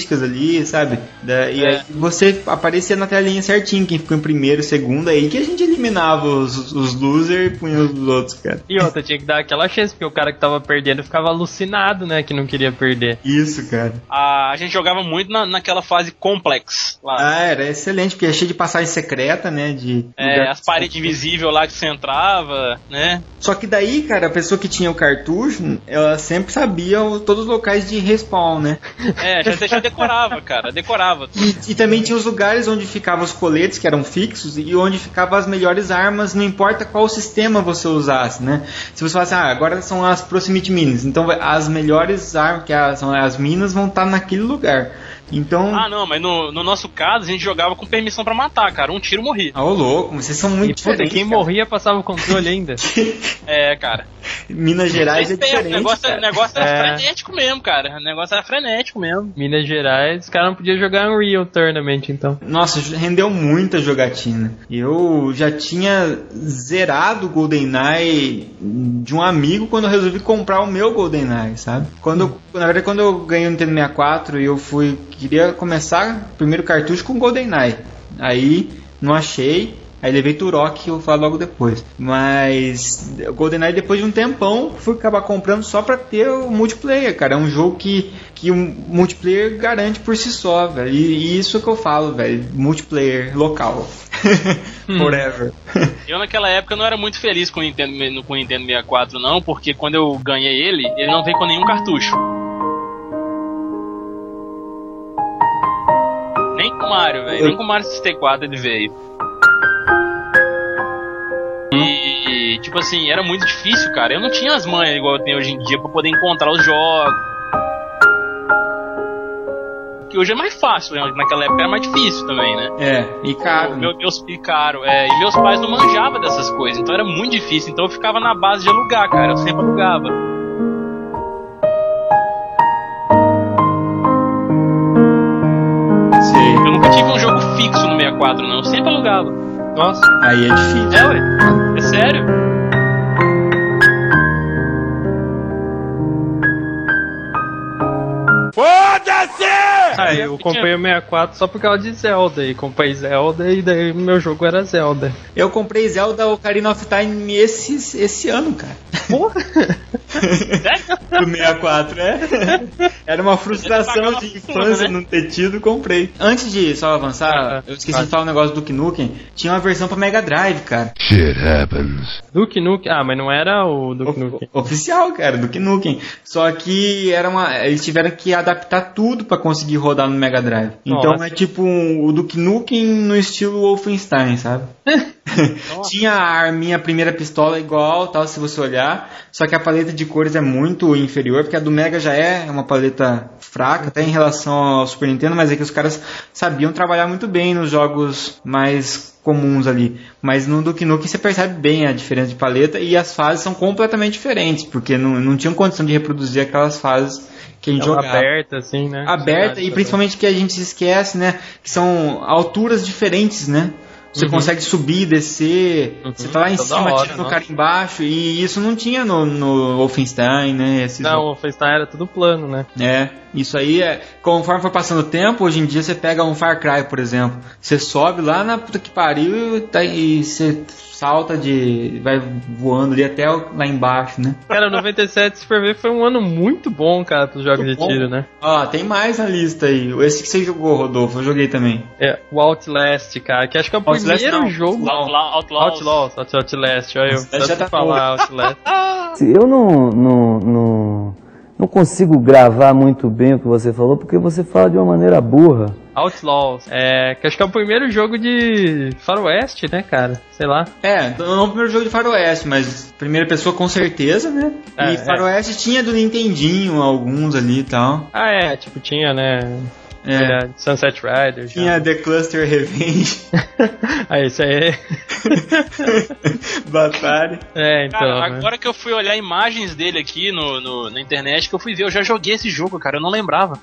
estatísticas ali, sabe? Da- e É. aí você aparecia na telinha certinho, quem ficou em primeiro, segundo, aí que a gente eliminava os, os losers e punha os outros, cara. E outra, tinha que dar aquela chance, porque o cara que tava perdendo ficava alucinado, né? Que não queria perder. Isso, cara. A, a gente jogava muito na, naquela fase complex lá. Ah, era excelente, porque é cheio de passagem secreta, né? De É, as paredes invisíveis lá que você entrava, né? Só que daí, cara, a pessoa que tinha o cartucho, ela sempre sabia o- todos os locais de respawn, né? É, já, já decorava, cara, decorava. E, e também tinha os lugares onde ficavam os coletes, que eram fixos, e onde ficavam as melhores armas, não importa qual sistema você usasse, né? Se você falasse, ah, agora são as proximity minas, então as melhores armas, que são as minas, vão estar naquele lugar. Então, Ah, não, mas no, no nosso caso a gente jogava com permissão pra matar, cara. Um tiro morria. ah, ô louco, vocês são E muito puta, diferentes. quem cara. morria passava o controle ainda. É, cara. Minas Gerais é Respeito, o diferente. negócio, o cara. negócio era É. frenético mesmo, cara. O negócio era frenético mesmo. Minas Gerais, os caras não podiam jogar Unreal Tournament, então. Nossa, rendeu muita jogatina. Eu já tinha zerado o GoldenEye de um amigo quando eu resolvi comprar o meu GoldenEye, sabe? Quando eu, na verdade, quando eu ganhei o Nintendo 64 e eu fui queria começar o primeiro cartucho com GoldenEye. Aí não achei. Aí levei Turok, que eu vou falar logo depois. Mas GoldenEye, depois de um tempão, fui acabar comprando só pra ter o multiplayer, cara. É um jogo que, que o multiplayer garante por si só, velho. E, e isso que eu falo, velho. Multiplayer local. Forever. Eu naquela época não era muito feliz com o Nintendo, com o Nintendo 64, não, porque quando eu ganhei ele, ele não veio com nenhum cartucho. Nem com o Mario, velho. Nem com o Mario 64 ele veio. E, tipo assim, era muito difícil, cara. Eu não tinha as manhas igual eu tenho hoje em dia pra poder encontrar os jogos. Que hoje é mais fácil, né? Naquela época era mais difícil também, né? É, e caro. Meu, meus, e caro, é, e meus pais não manjavam dessas coisas, então era muito difícil. Então eu ficava na base de alugar, cara. Eu sempre alugava. Sei. Eu nunca tive um jogo fixo no 64, não. Eu sempre alugava. Nossa, Aí é difícil. É, ué. É sério. Aí eu comprei o 64 só por causa de Zelda. E comprei Zelda e daí meu jogo era Zelda. Eu comprei Zelda Ocarina of Time esse, esse ano, cara. Porra! Do 64, é. Era uma frustração de infância né? não ter tido, comprei. Antes de só avançar, Ah, eu esqueci ah. de falar um negócio do Duke Nukem. Tinha uma versão pra Mega Drive, cara. Shit happens. Duke Nukem. Ah, mas não era o Duke Nukem. O- Oficial, cara, Duke Nukem. Só que era uma, eles tiveram que adaptar tudo pra conseguir rodar no Mega Drive. Então Nossa. é tipo um, o Duke Nukem no estilo Wolfenstein, sabe? Tinha a arminha, a primeira pistola igual, tal, se você olhar. Só que a paleta de cores é muito inferior, porque a do Mega já é uma paleta fraca, até em relação ao Super Nintendo, mas é que os caras sabiam trabalhar muito bem nos jogos mais comuns ali. Mas no Duke Nukem você percebe bem a diferença de paleta e as fases são completamente diferentes, porque não, não tinham condição de reproduzir aquelas fases que a gente jogava. aberta, assim, né? Aberta e principalmente que a gente se esquece, né? Que são alturas diferentes, né? Você Uhum. consegue subir, descer, Uhum. você tá lá em Toda cima, hora, tirando o nossa. cara embaixo, e isso não tinha no, no Wolfenstein, né? Esses Não, o Wolfenstein era tudo plano, né? é, isso aí é. Conforme for passando o tempo, hoje em dia você pega um Far Cry, por exemplo. Você sobe lá na puta que pariu e, tá- e você salta de. vai voando ali até lá embaixo, né? Cara, 97, se for ver, foi um ano muito bom, cara, pros jogos Muito de bom. tiro, né? Ó, tem mais na lista aí. Esse que você jogou, Rodolfo, eu joguei também. É, o Outlast, cara, que acho que é o Outlast primeiro não. jogo. Outlaw, Outlaws. Outlaws, Out- Outlast, olha eu. Outlast já tá falar Outlast. Eu não, não, não, não consigo gravar muito bem o que você falou, porque você fala de uma maneira burra. Outlaws, é, que acho que é o primeiro jogo de faroeste, né, cara? Sei lá. É, não é o primeiro jogo de Faroeste, mas primeira pessoa com certeza, né? É, e Faroeste tinha do Nintendinho, alguns ali e tal. Ah, é, tipo, tinha, né? É. é, Sunset Riders. Tinha The Cluster Revenge, ah, isso aí. Batalha. É, então. Cara, né? agora que eu fui olhar imagens dele aqui no, no- na internet, que eu fui ver, eu já joguei esse jogo, cara, eu não lembrava.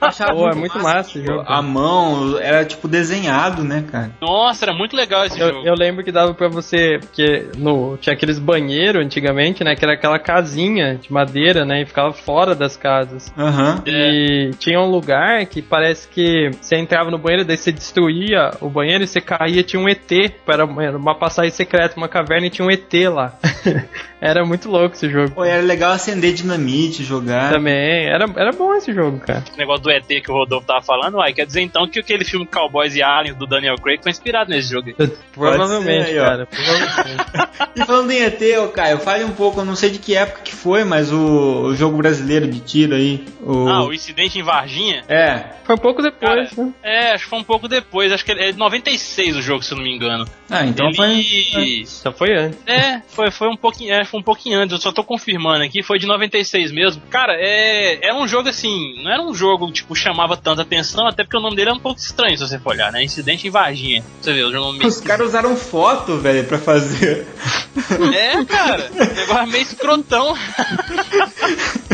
Achava Pô, é muito massa esse jogo, A mão era tipo desenhado, né, cara? Nossa, era muito legal esse Eu, jogo. eu lembro que dava pra você, porque no, tinha aqueles banheiros antigamente, né? Que era aquela casinha de madeira, né? E ficava fora das casas. Aham. E tinha um lugar que parece que você entrava no banheiro, daí você destruía o banheiro e você caía, tinha um ET. Era uma passagem secreta, uma caverna e tinha um ET lá. era muito louco esse jogo. Pô, era legal acender dinamite, jogar. Também, era, era bom esse jogo, cara. Esse negócio do ET que o Rodolfo tava falando, uai, quer dizer então que aquele filme Cowboys e Aliens do Daniel Craig foi inspirado nesse jogo. aí. Provavelmente, ser cara. Provavelmente. E falando em ET, ô Caio, fale um pouco, eu não sei de que época que foi, mas o, o jogo brasileiro de tiro aí. O... Ah, o incidente em Varginha? É. Foi um pouco depois, Cara, né? É, acho que foi um pouco depois, acho que é de 96 o jogo, se eu não me engano. Ah, então Ele... foi. Só foi antes. É, foi, foi um pouquinho, é, foi um pouquinho antes, eu só tô confirmando aqui, foi de 96 mesmo. Cara, é, era um jogo assim, não era um jogo, tipo, chamava tanta atenção, até porque o nome dele é um pouco estranho, se você for olhar, né? Incidente em Varginha. Você vê, o nome meio Os caras usaram foto, velho, pra fazer. É, cara, o negócio meio escrotão.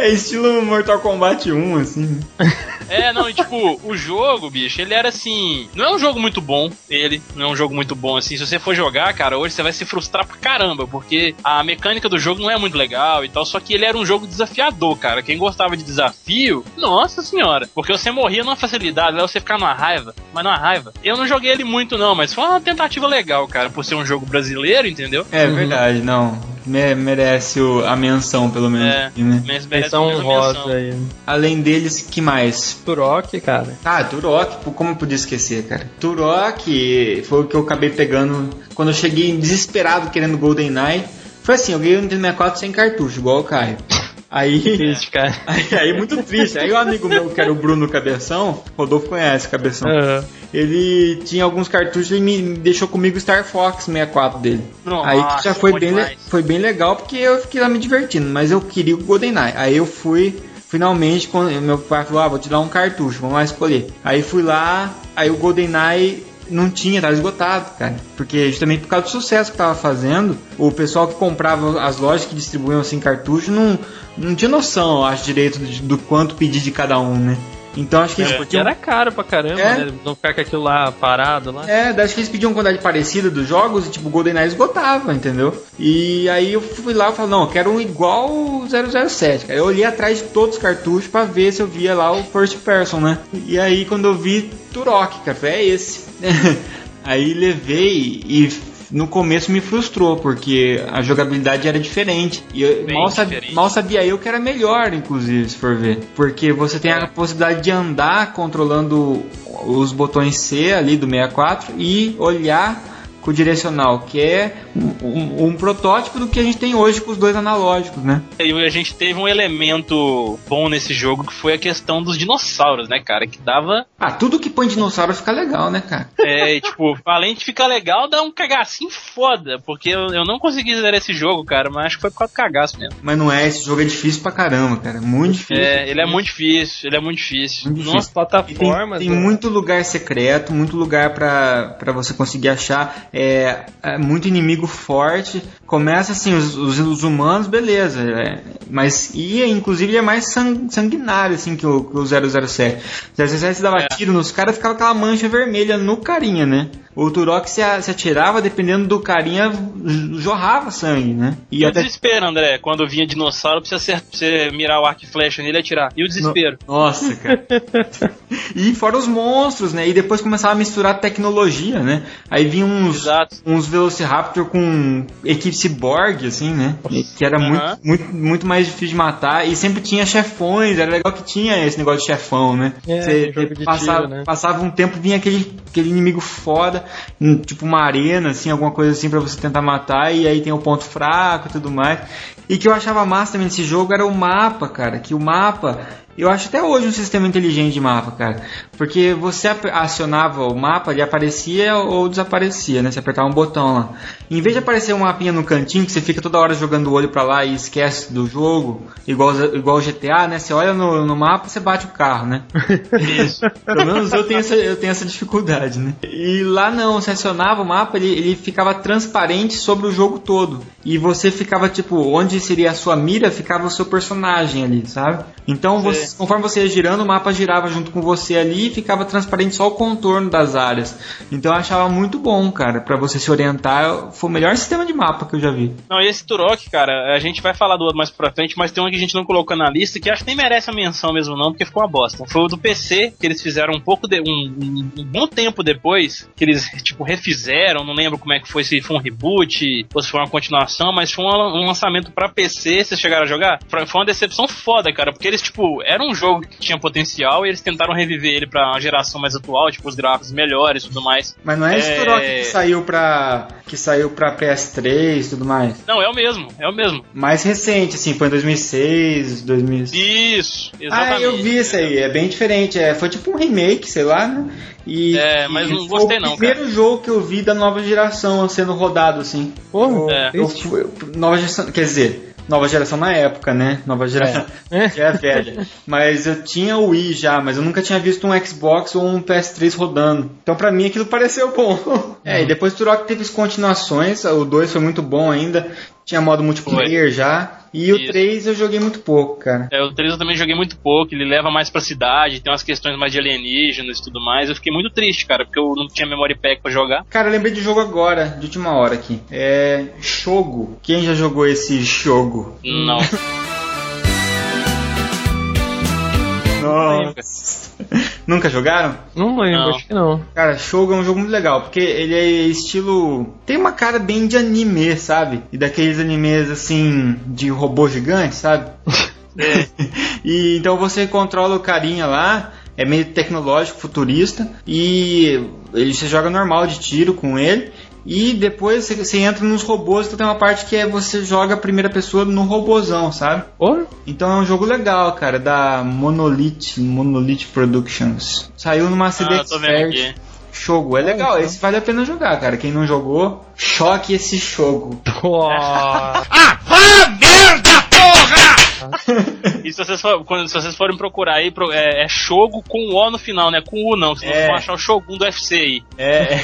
É estilo Mortal Kombat 1, assim. É, não, e tipo, o jogo, bicho, ele era assim. Não é um jogo muito bom, ele. Não é um jogo muito bom, assim. Se você for jogar, cara, hoje você vai se frustrar pra caramba, porque a mecânica do jogo não é muito legal e tal. Só que ele era um jogo desafiador, cara. Quem gostava de desafio, nossa senhora. Porque você morria numa facilidade, lá você ficar numa raiva, mas numa raiva. Eu não joguei ele muito, não, mas foi uma tentativa legal, cara, por ser um jogo brasileiro, entendeu? É verdade, não. Me- merece o- a menção, pelo menos. É. aqui, né? Menção honrosa aí. Além deles, que mais? Turok, cara. Ah, Turok, como eu podia esquecer, cara? Turok foi o que eu acabei pegando quando eu cheguei desesperado querendo GoldenEye. Foi assim, eu ganhei o Nintendo 64 sem cartucho, igual o Caio. Aí, Triste, cara. aí, aí muito triste. Aí o amigo meu, que era o Bruno Cabeção, Rodolfo conhece Cabeção, Aham. ele tinha alguns cartuchos e me deixou comigo Star Fox 64 dele. Nossa, aí que já foi bem, demais. foi bem legal porque eu fiquei lá me divertindo, mas eu queria o GoldenEye. Aí eu fui, finalmente, quando meu pai falou: ah, vou te dar um cartucho, vamos lá escolher. Aí fui lá, aí o GoldenEye não tinha, tava esgotado, cara. Porque justamente por causa do sucesso que tava fazendo, o pessoal que comprava as lojas que distribuíam assim cartucho não, não tinha noção, eu acho, direito de- do quanto pedir de cada um, né? Então acho que eles Porque podiam era caro pra caramba, É. né? Não ficar com aquilo lá parado lá. É, acho que eles pediam uma quantidade parecida dos jogos e tipo, o GoldenEye esgotava, entendeu? E aí eu fui lá e falei, não, eu quero um igual o 007, cara. Eu olhei atrás de todos os cartuchos pra ver se eu via lá o First Person, né? E aí quando eu vi Turok, cara, falei, é esse. aí levei e no começo me frustrou, porque a jogabilidade era diferente. E eu mal, sab- diferente. mal sabia eu que era melhor, inclusive, se for ver. Porque você tem a possibilidade de andar controlando os botões C ali do 64 e olhar com o direcional, que é um, um protótipo do que a gente tem hoje com os dois analógicos, né? E a gente teve um elemento bom nesse jogo que foi a questão dos dinossauros, né, cara? Que dava. Ah, tudo que põe dinossauro fica legal, né, cara? É, e, tipo, além de ficar legal, dá um cagacinho foda. Porque eu, eu não consegui zerar esse jogo, cara, mas acho que foi por causa do cagaço mesmo. Mas não é, esse jogo é difícil pra caramba, cara. Muito difícil. É, ele é muito difícil, ele é muito difícil. Muito difícil. Nossa, plataformas. Tem, tem né? muito lugar secreto, muito lugar pra pra você conseguir achar. É, é muito inimigo forte. Começa assim, os, os, os humanos, beleza. é, mas e inclusive é mais san- sanguinário assim que o, que o 007. 007 você dava É. tiro nos caras, ficava aquela mancha vermelha no carinha, né? O Turok se, a- se atirava, dependendo do carinha, jorrava sangue, né? E o até- desespero, André, quando vinha dinossauro, acer- pra você mirar o arco e flecha nele e atirar. E o desespero? Nossa, cara. e fora os monstros, né? E depois começava a misturar tecnologia, né? Aí vinha uns, Exato. uns Velociraptor com equipe cyborg, assim, né? Que era muito, Aham. muito, muito mais difícil de matar. E sempre tinha chefões, era legal que tinha esse negócio de chefão, né? É, Você passava, tiro, né? passava um tempo, vinha aquele, aquele inimigo foda, hum, tipo uma arena, assim, alguma coisa assim pra você tentar matar, e aí tem o ponto fraco e tudo mais. E que eu achava massa também nesse jogo era o mapa, cara. Que o mapa, eu acho até hoje um sistema inteligente de mapa, cara. Porque você acionava o mapa, ele aparecia ou desaparecia, né? Você apertava um botão lá. Em vez de aparecer um mapinha no cantinho, que você fica toda hora jogando o olho pra lá e esquece do jogo, igual, igual o GTA, né? Você olha no, no mapa você bate o carro, né? Isso. Pelo menos eu tenho essa, eu tenho essa dificuldade, né? E lá não, você acionava o mapa, ele, ele ficava transparente sobre o jogo todo. E você ficava, tipo, onde seria a sua mira, ficava o seu personagem ali, sabe? Então, você- Conforme você ia girando, o mapa girava junto com você ali e ficava transparente só o contorno das áreas. Então eu achava muito bom, cara, pra você se orientar. Foi o melhor sistema de mapa que eu já vi. Não, e esse Turok, cara, a gente vai falar do outro mais pra frente, mas tem um que a gente não colocou na lista que acho que nem merece a menção mesmo não, porque ficou uma bosta. Foi o do PC, que eles fizeram um pouco de um, um- bom tempo depois, que eles tipo refizeram, não lembro como é que foi, se foi um reboot ou se foi uma continuação, mas foi um, um lançamento pra PC, vocês chegaram a jogar? Foi uma decepção foda, cara, porque eles tipo, era um jogo que tinha potencial e eles tentaram reviver ele pra uma geração mais atual, tipo os gráficos melhores e tudo mais. Mas não é esse É. Turok que saiu pra. que saiu pra PS3 e tudo mais. Não, é o mesmo, é o mesmo. Mais recente, assim, foi em 2006, 2006. Isso, exatamente. Ah, eu vi isso aí, é bem diferente. É, foi tipo um remake, sei lá, né? E, É, mas e não foi gostei o não, primeiro jogo que eu vi da nova geração sendo rodado, assim. Porra, É. Eu triste. fui- nova geração, quer dizer, nova geração na época, né? Nova geração É. já é velha. Mas eu tinha o Wii já, mas eu nunca tinha visto um Xbox ou um PS3 rodando. Então pra mim aquilo pareceu bom. É, e depois Turok teve as continuações, o 2 foi muito bom ainda. Tinha modo multiplayer já. E o Isso. 3 eu joguei muito pouco, cara. É, o 3 eu também joguei muito pouco, ele leva mais pra cidade, tem umas questões mais de alienígenas e tudo mais. Eu fiquei muito triste, cara, porque eu não tinha memory pack pra jogar. Cara, eu lembrei de jogo agora, de última hora aqui. É. Shogo. Quem já jogou esse jogo? Não. Nossa. Nunca jogaram? Não lembro, Não. acho que não. Cara, Shogo é um jogo muito legal, porque ele é estilo. Tem uma cara bem de anime, sabe? E daqueles animes assim, de robô gigante, sabe? É. e então você controla o carinha lá, é meio tecnológico, futurista, e ele você joga normal de tiro com ele. E depois você, entra nos robôs, então tem uma parte que é você joga a primeira pessoa no robôzão, sabe? Porra, Então é um jogo legal, cara, da Monolith, Monolith Productions. Saiu numa Ah, CD aqui. Jogo, é legal, esse vale a pena jogar, cara. Quem não jogou, choque esse jogo. Porra. E se vocês, for- quando, se vocês forem procurar aí, pro- é, é Shogo com O no final, né? Com U não, senão É. vocês vão achar o Shogun do UFC aí. É,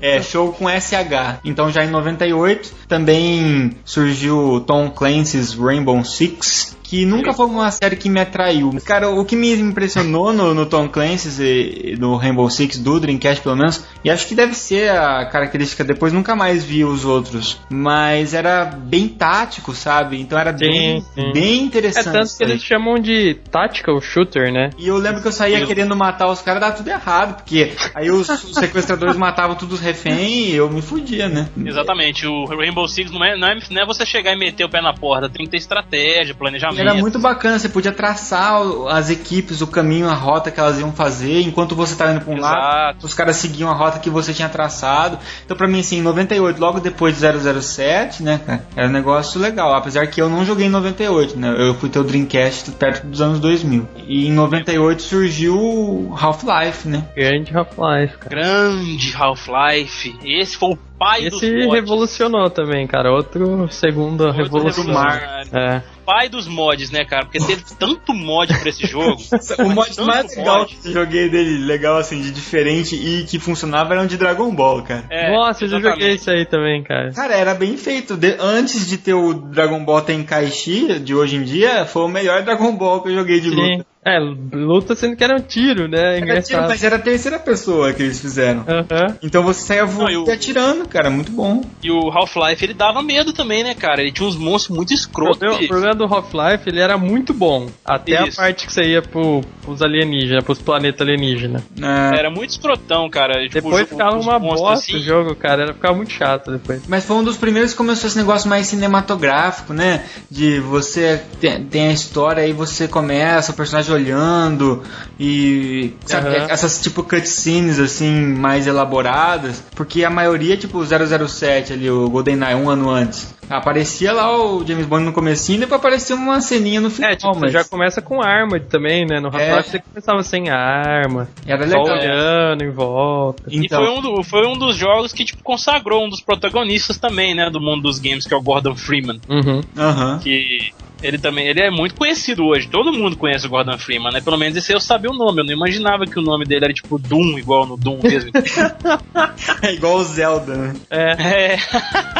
é, é jogo com SH. Então já em 98 também surgiu Tom Clancy's Rainbow Six. Que nunca foi uma série que me atraiu. Cara, o que me impressionou no, no Tom Clancy's e no Rainbow Six, do Dreamcast pelo menos, e acho que deve ser a característica depois, nunca mais vi os outros. Mas era bem tático, sabe? Então era bem, Sim, sim. Bem É interessante. tanto tanto que eles chamam de tactical shooter, né? E eu lembro que eu saía querendo matar os caras, dava tudo errado, porque aí os, os sequestradores matavam todos os reféns e eu me fudia, né? Exatamente, o Rainbow Six não é, não, é, não é você chegar e meter o pé na porta, tem que ter estratégia, planejamento. era muito bacana, você podia traçar o- as equipes, o caminho, a rota que elas iam fazer, enquanto você tava indo pra um lado, Exato. os caras seguiam a rota que você tinha traçado. Então, pra mim, assim, em 98, logo depois de 007, né, cara, era um negócio legal. Apesar que eu não joguei em 98, né, eu fui ter o Dreamcast perto dos anos 2000. E em 98 surgiu o Half-Life, né? Grande Half-Life, cara. Grande Half-Life. Esse foi o pai dos Esse mods. revolucionou também, cara. Outro segunda Outro revolução. revolucionário. É. Pai dos mods, né, cara? Porque teve tanto mod pra esse jogo. O mod mais legal mod. que eu joguei dele, legal assim, de diferente e que funcionava era um de Dragon Ball, cara. É, Nossa, eu já exatamente. joguei isso aí também, cara. Cara, era bem feito. De- antes de ter o Dragon Ball Tenkaichi de hoje em dia, foi o melhor Dragon Ball que eu joguei de Sim. luta. É, luta sendo que era um tiro, né? Era tiro, Engraçado. mas era a terceira pessoa que eles fizeram. Aham. Então você saia voando e atirando, cara, muito bom. E o Half-Life, ele dava medo também, né, cara? Ele tinha uns monstros muito O escrotos. problema, o problema do Half-Life, ele era muito bom. Até Isso. a parte que você ia pro, pros alienígenas, pros planetas alienígenas. É, Era muito escrotão, cara. Tipo, Depois jogo- ficava uma monstros bosta assim. o jogo, cara. Era, ficava muito chato depois. Mas foi um dos primeiros que começou esse negócio mais cinematográfico, né? De você tem, tem a história aí você começa o personagem olhando e sabe, Aham. essas tipo cutscenes assim mais elaboradas, porque a maioria tipo o 007 ali o GoldenEye um ano antes. Aparecia lá o James Bond no comecinho e depois aparecia uma ceninha no final, É, tipo, mas você já começa com arma também, né? No Half-Life É. você começava sem arma, era só legal. olhando em volta. E Então, foi um, do- foi um dos jogos que, tipo, consagrou um dos protagonistas também, né, do mundo dos games, que é o Gordon Freeman. Uhum. aham. Que ele também, ele é muito conhecido hoje. Todo mundo conhece o Gordon Freeman, né? Pelo menos esse eu sabia o nome. Eu não imaginava que o nome dele era tipo Doom, igual no Doom mesmo. É igual o Zelda, né? É, é,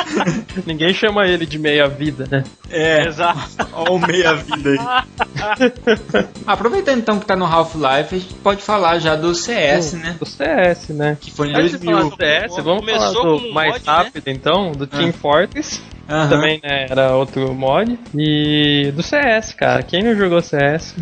ninguém chama ele de meia-vida, né? É, exato. Ó o meia vida aí. Aproveitando então que tá no Half-Life, a gente pode falar já do CS, né? Do CS, né? Que foi em Antes de falar 2000. do CS, vamos Começou falar do mais mod, né? rápido então, do Team Fortress. Aham. Também né, era outro mod. E do CS, cara. Quem não jogou CS?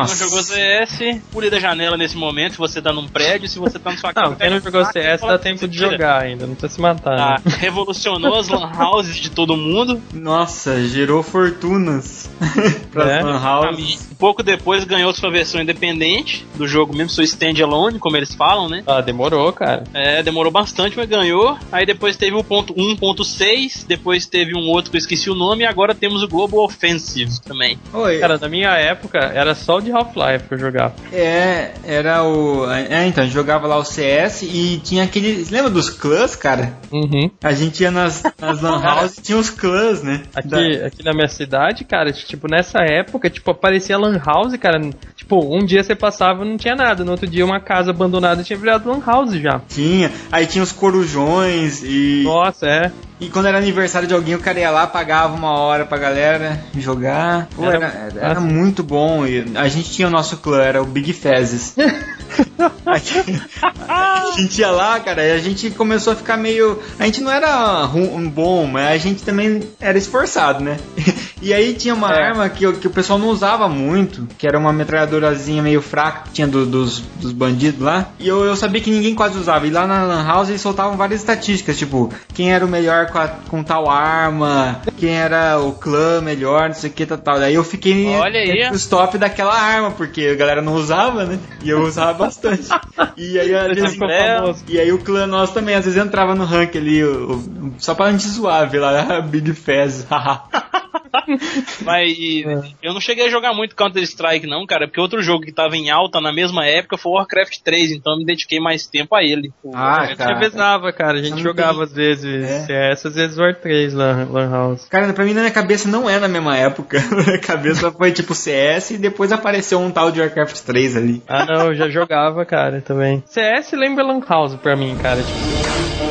Não jogou CS, pule da janela nesse momento, se você tá num prédio, se você tá na sua casa. Não, quem não jogou CS dá tempo de jogar ainda, não precisa se matar. Ah, né? revolucionou as lan houses de todo mundo. Nossa, gerou fortunas para É. lan houses. Um pouco depois ganhou sua versão independente do jogo mesmo, seu standalone, como eles falam, né? Ah, demorou, cara. É, demorou bastante, mas ganhou. Aí depois teve o ponto 1.6, depois teve um outro que eu esqueci o nome, e agora temos o Global Offensive também. Oi, Cara, na minha época era só de Half-Life que eu jogava. é, era o. É, então, a gente jogava lá o CS e tinha aquele. Lembra dos clãs, cara? Uhum. A gente ia nas, nas lan houses e tinha os clãs, né? Aqui, Da- aqui na minha cidade, cara, tipo, nessa época, tipo, aparecia Lan House, cara. Tipo, um dia você passava e não tinha nada. No outro dia, uma casa abandonada tinha virado Lan House já. Tinha. Aí tinha os corujões e. Nossa, é. E quando era aniversário de alguém, o cara ia lá, pagava uma hora pra galera jogar. Pô, Era- era, era, muito bom. E a gente tinha o nosso clã, era o Big Fezes. a gente ia lá, cara, e a gente começou a ficar meio. A gente não era um bom, mas a gente também era esforçado, né? E aí tinha uma É. arma que, o- que o pessoal não usava muito, que era uma metralhadorazinha meio fraca que tinha do- dos, dos bandidos lá. E eu, eu sabia que ninguém quase usava. E lá na Lan House eles soltavam várias estatísticas, tipo, quem era o melhor com, a- com tal arma, quem era o clã melhor, não sei o que, tal, tal. Daí eu fiquei Olha aí. os top daquela arma, porque a galera não usava, né? E eu usava bastante. E aí, às vezes, e aí o clã nosso também, às vezes entrava no rank ali, o- o- só pra gente zoar, ver lá, Big Fez. Mas e- eu não cheguei a jogar muito Counter-Strike, não, cara, porque outro jogo que tava em alta na mesma época foi o Warcraft 3, então eu me dediquei mais tempo a ele. Ah, a gente cara. revezava, cara. A gente jogava às vezes É. CS, às vezes War 3 lá, Lan House. Cara, pra mim na minha cabeça não é na mesma época. Na minha cabeça foi tipo CS e depois apareceu um tal de Warcraft 3 ali. Ah, não, eu já jogava, cara, também. CS lembra Lan House pra mim, cara. Tipo,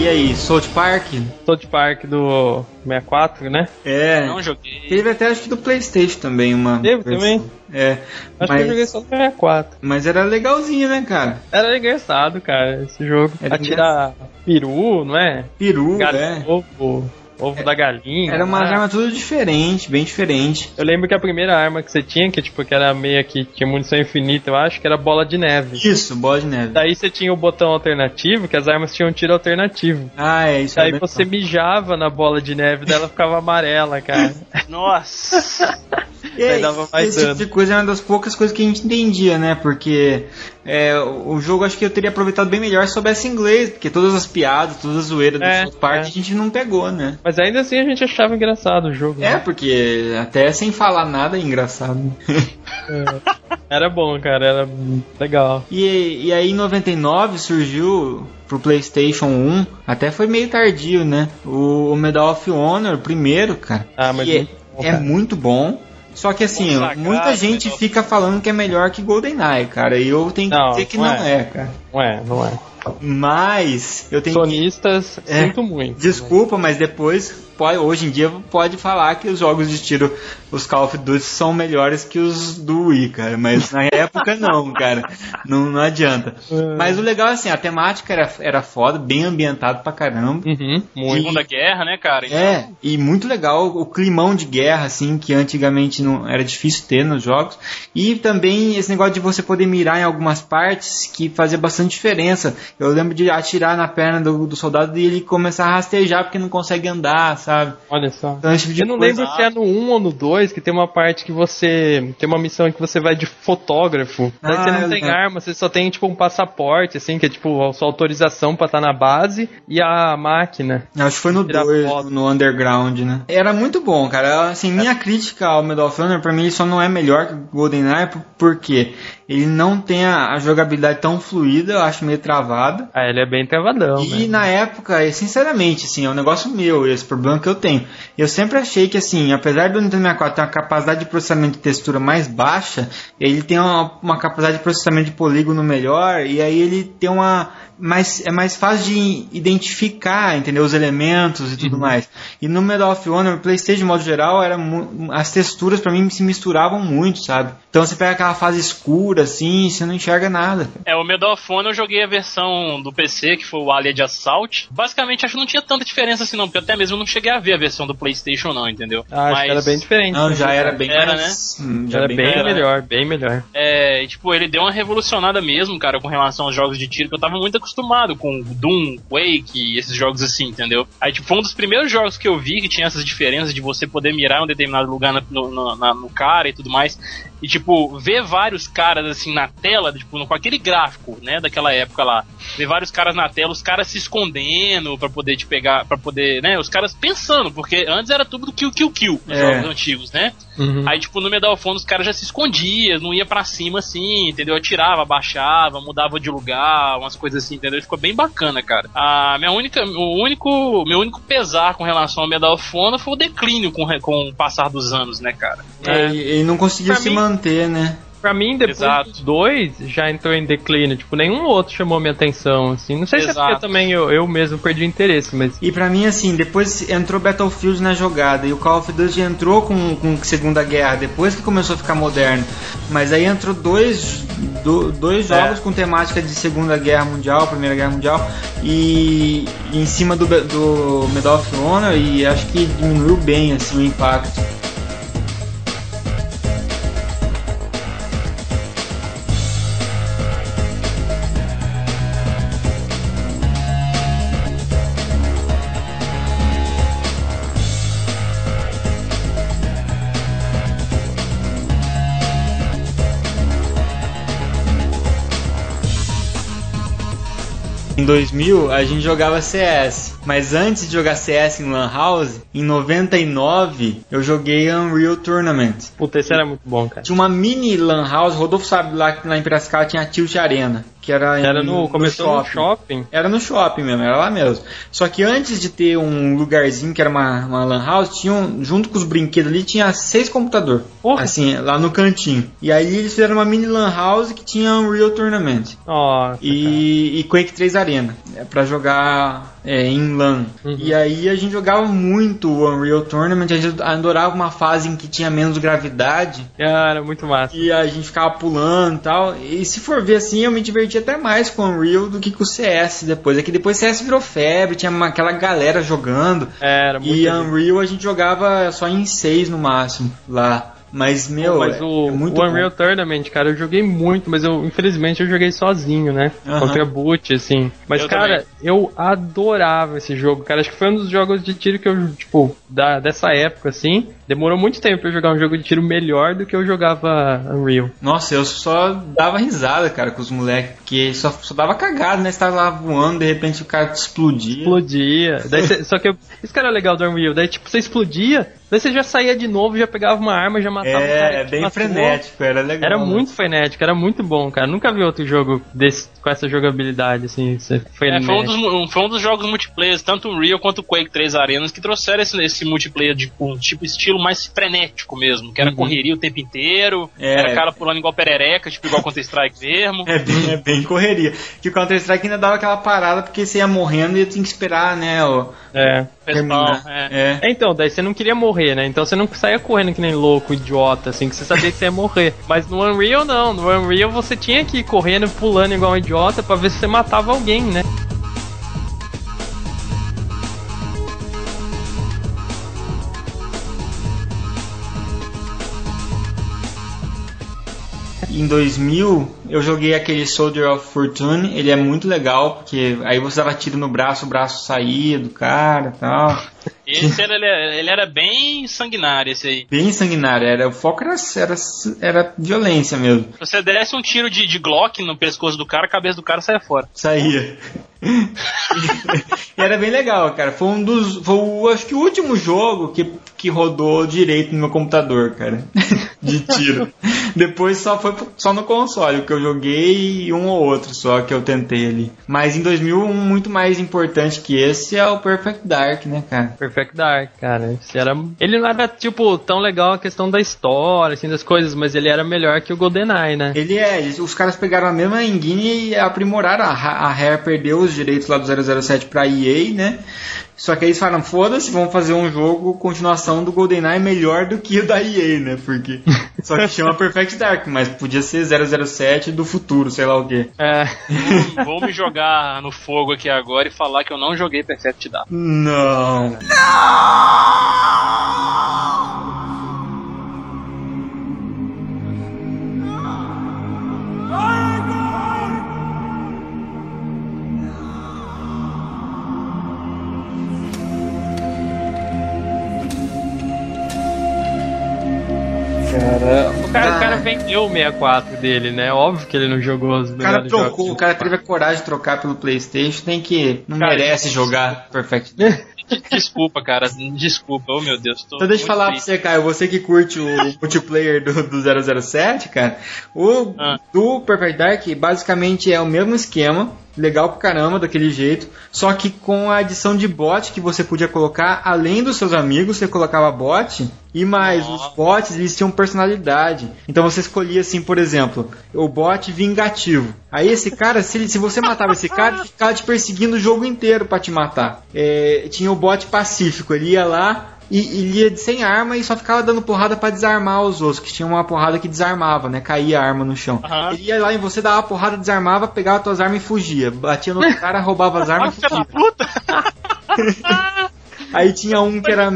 E aí, South Park? South Park do 64, né? É. Não joguei. Teve até acho que do Playstation também uma. Teve versão. também? É. Acho mas, que eu joguei só no 64. mas era legalzinho, né, cara? Era engraçado, cara, esse jogo. Era Atirar peru, não é? Peru, Galinha, é. ovo, ovo da galinha. Era uma né? arma tudo diferente, bem diferente. Eu lembro que a primeira arma que você tinha, que tipo, que era meia que tinha munição infinita, eu acho, que era bola de neve. Isso, bola de neve. Daí você tinha o botão alternativo, que as armas tinham tiro alternativo. Ah, é isso. Daí era você mijava na bola de neve, daí ela ficava amarela, cara. Nossa. E aí, Daí dava mais esse tipo dano. de coisa é uma das poucas coisas que a gente entendia, né? Porque é, o jogo acho que eu teria aproveitado bem melhor se soubesse inglês, porque todas as piadas, todas as zoeiras É, do South Park é. a gente não pegou, né? Mas ainda assim a gente achava engraçado o jogo. É, né? porque até sem falar nada é engraçado. Era bom, cara, era legal. E, e aí em 99 surgiu pro PlayStation 1, até foi meio tardio, né? O, Medal of Honor, primeiro, cara. Ah, mas é, muito bom, é cara. muito bom. Só que assim, Consagrado, muita gente of fica falando que é melhor que GoldenEye, cara. E eu tenho que Não, dizer que não não é. é, cara. Não é, não é. Mas eu tenho que Sonistas, É. sinto muito. Desculpa, mas depois, pode, hoje em dia, pode falar que os jogos de tiro, os Call of Duty, são melhores que os do Wii, cara. Mas na época não, cara. Não, não adianta. Mas o legal é assim, a temática era, era foda, bem ambientado pra caramba. Uhum, muito. Segunda Guerra, né, cara? Então, É, e muito legal o climão de guerra, assim, que antigamente não era difícil ter nos jogos. E também esse negócio de você poder mirar em algumas partes que fazia bastante diferença. Eu lembro de atirar na perna do, do soldado e ele começar a rastejar porque não consegue andar, sabe? Olha só. Então tipo Eu não coisa- lembro se é no 1 ou no 2 que tem uma parte que você. Tem uma missão em que você vai de fotógrafo. Daí Ah, você eu não tem lembro. arma, você só tem tipo um passaporte, assim, que é tipo a sua autorização pra estar na base e a máquina. Acho que foi no Tirar 2, foto. no Underground, né? Era muito bom, cara. Assim, minha crítica ao Medal of Honor, pra mim, ele só não é melhor que o GoldenEye, por- porque ele não tem a, a jogabilidade tão fluida, eu acho meio travada. Ah, ele é bem travadão, E né? na época, sinceramente, assim, é um negócio meu, esse problema que eu tenho. Eu sempre achei que, assim, apesar do Nintendo 64 ter uma capacidade de processamento de textura mais baixa, ele tem uma, uma capacidade de processamento de polígono melhor, e aí ele tem uma. Mais, é mais fácil de identificar, entendeu? Os elementos e tudo mais. E no Medal of Honor, o PlayStation, de modo geral, era as texturas pra mim se misturavam muito, sabe? Então você pega aquela fase escura, assim, e você não enxerga nada. É, o Medal of Honor eu joguei a versão do PC, que foi o Allied Assault. Basicamente, acho que não tinha tanta diferença assim, não, porque até mesmo eu não cheguei a ver a versão do PlayStation, não, entendeu? Ah, acho que era bem diferente. Não, né? já era bem Era, mais. hum, já Era bem, era. melhor, bem melhor. É, e, tipo, ele deu uma revolucionada mesmo, cara, com relação aos jogos de tiro, que eu tava muito acostumado com Doom, Quake, esses jogos assim, entendeu? Aí, tipo, foi um dos primeiros jogos que eu vi que tinha essas diferenças de você poder mirar em um determinado lugar no, no- no cara e tudo mais. E, tipo, ver vários caras, assim, na tela, tipo, com aquele gráfico, né, daquela época lá. Ver vários caras na tela, os caras se escondendo pra poder te pegar, pra poder, né, os caras pensando, porque antes era tudo do kill, kill, kill, nos É. jogos antigos, né? Uhum. Aí, tipo, no Medal of Honor os caras já se escondiam, não ia pra cima assim, entendeu? Atirava, baixava, mudava de lugar, umas coisas assim, entendeu? Ficou bem bacana, cara. A minha única, o único, meu único pesar com relação ao Medal of Honor foi o declínio com, com o passar dos anos, né, cara? É, e- ele não conseguiu Pra se mim- manter, né? Pra mim, depois Exato. dos dois, já entrou em declínio. Tipo, nenhum outro chamou minha atenção, assim. Não sei se é Exato. porque também eu, eu mesmo perdi o interesse, mas... E pra mim, assim, depois entrou Battlefield na jogada e o Call of Duty entrou com, com Segunda Guerra, depois que começou a ficar moderno. Mas aí entrou dois, do- dois É. jogos com temática de Segunda Guerra Mundial, Primeira Guerra Mundial, e, e em cima do, do Medal of Honor, e acho que diminuiu bem assim, o impacto. Em 2000 a gente jogava CS, mas antes de jogar CS em Lan House, em 99 eu joguei Unreal Tournament. Puta, esse era muito bom, cara. Tinha uma mini Lan House, Rodolfo sabe lá que lá em Piracicaba tinha a Tilt Arena. que era, Era em- no. Começou no shopping. Era no shopping mesmo, era lá mesmo. Só que antes de ter um lugarzinho que era uma, uma lan house, tinham, junto com os brinquedos ali, tinha seis computadores. Assim, lá no cantinho. E aí eles fizeram uma mini lan house que tinha um Real Tournament. Nossa. E, e Quake 3 Arena, é, pra jogar é, em LAN. Uhum. E aí a gente jogava muito o Unreal Tournament, a gente adorava uma fase em que tinha menos gravidade era muito massa. e a gente ficava pulando e tal. E se for ver assim, eu me diverti até mais com o Unreal do que com o CS depois. É que depois o CS virou febre, tinha uma- aquela galera jogando. Era muito. E Unreal a gente jogava só em 6 no máximo lá. Mas, meu, mas é, o, é muito o Unreal bom. Tournament, cara, eu joguei muito, mas eu infelizmente eu joguei sozinho, né? Aham. Contra boot, assim. Mas, Eu cara, eu adorava esse jogo, cara. Acho que foi um dos jogos de tiro que eu, tipo, da, dessa época, assim. Demorou muito tempo pra eu jogar um jogo de tiro melhor do que eu jogava Unreal. Nossa, eu só dava risada, cara, com os moleques, porque só, só dava cagada, né? Você tava lá voando, de repente o cara explodia. Explodia. Daí cê- só que eu- isso que era legal do Unreal. Daí, tipo, você explodia, daí você já saía de novo, já pegava uma arma, já matava o cara. É, é bem matou. frenético, era legal. Era né? muito frenético, era muito bom, cara. Nunca vi outro jogo desse, com essa jogabilidade, assim. É, frenético. foi, um dos, um- foi um dos jogos multiplayer, tanto o Real quanto o Quake 3 Arenas, que trouxeram esse, esse multiplayer de um tipo estilo mais frenético mesmo, que era Uhum. correria o tempo inteiro, É. era cara pulando igual perereca, tipo igual Counter-Strike mesmo. É bem, é bem correria. Que o Counter-Strike ainda dava aquela parada porque você ia morrendo e tinha que esperar, né? O, É. Terminar. é. É. É, então, daí você não queria morrer, né? Então você não saía correndo que nem louco, idiota, assim, que você sabia que você ia morrer. Mas no Unreal não, no Unreal você tinha que ir correndo, pulando igual um idiota pra ver se você matava alguém, né? Em 2000, eu joguei aquele Soldier of Fortune. Ele é muito legal, porque aí você dava tiro no braço, o braço saía do cara e tal. Esse era, ele, era bem sanguinário, esse aí. Bem sanguinário. Era, o foco era, era, era violência mesmo. Se você desse um tiro de, de Glock no pescoço do cara, a cabeça do cara saia fora. Saía. e era bem legal, cara. Foi um dos. Foi o, acho que o último jogo que, que rodou direito no meu computador, cara. De tiro. Depois só foi só no console, que eu joguei e um ou outro só que eu tentei ali. Mas em 2000, um muito mais importante que esse é o Perfect Dark, né, cara? Perfect Dark, cara. Esse era... Ele não era, tipo, tão legal a questão da história, assim, das coisas, mas ele era melhor que o GoldenEye, né? Ele é, os caras pegaram a mesma engine e aprimoraram. A, a Rare perdeu os direitos lá do 007 pra EA, né? Só que aí eles falaram, foda-se, vamos fazer um jogo, continuação do GoldenEye melhor do que o da EA, né? Porque. Só que chama Perfect Dark, mas podia ser 007 do futuro, sei lá o quê. É. Vou, vou me jogar no fogo aqui agora e falar que eu não joguei Perfect Dark. Não. O cara, o cara vendeu o 64 dele, né? Óbvio que ele não jogou os O cara trocou, jogos. o cara teve a coragem de trocar pelo PlayStation, tem que. Não Cara, merece jogar Perfect Dark. Desculpa, cara. Desculpa, oh meu Deus. Tô Então deixa eu falar pra triste. você, Caio, você que curte o multiplayer do, do 007, cara, o Ah. do Perfect Dark basicamente é o mesmo esquema, legal pra caramba, daquele jeito, só que com a adição de bot que você podia colocar, além dos seus amigos, você colocava bot, e mais, Nossa. os bots, eles tinham personalidade. Então você escolhia assim, por exemplo, o bot vingativo. Aí esse cara, se, ele- se você matava esse cara, ele ficava te perseguindo o jogo inteiro pra te matar. É, tinha o bot pacífico, ele ia lá, e ele ia sem arma e só ficava dando porrada pra desarmar os outros, que tinha uma porrada que desarmava, né? Caía a arma no chão. Aham. Ele ia lá em você, dava porrada, desarmava, pegava tuas armas e fugia. Batia no cara, roubava as armas e fugia. puta! Aí tinha um que era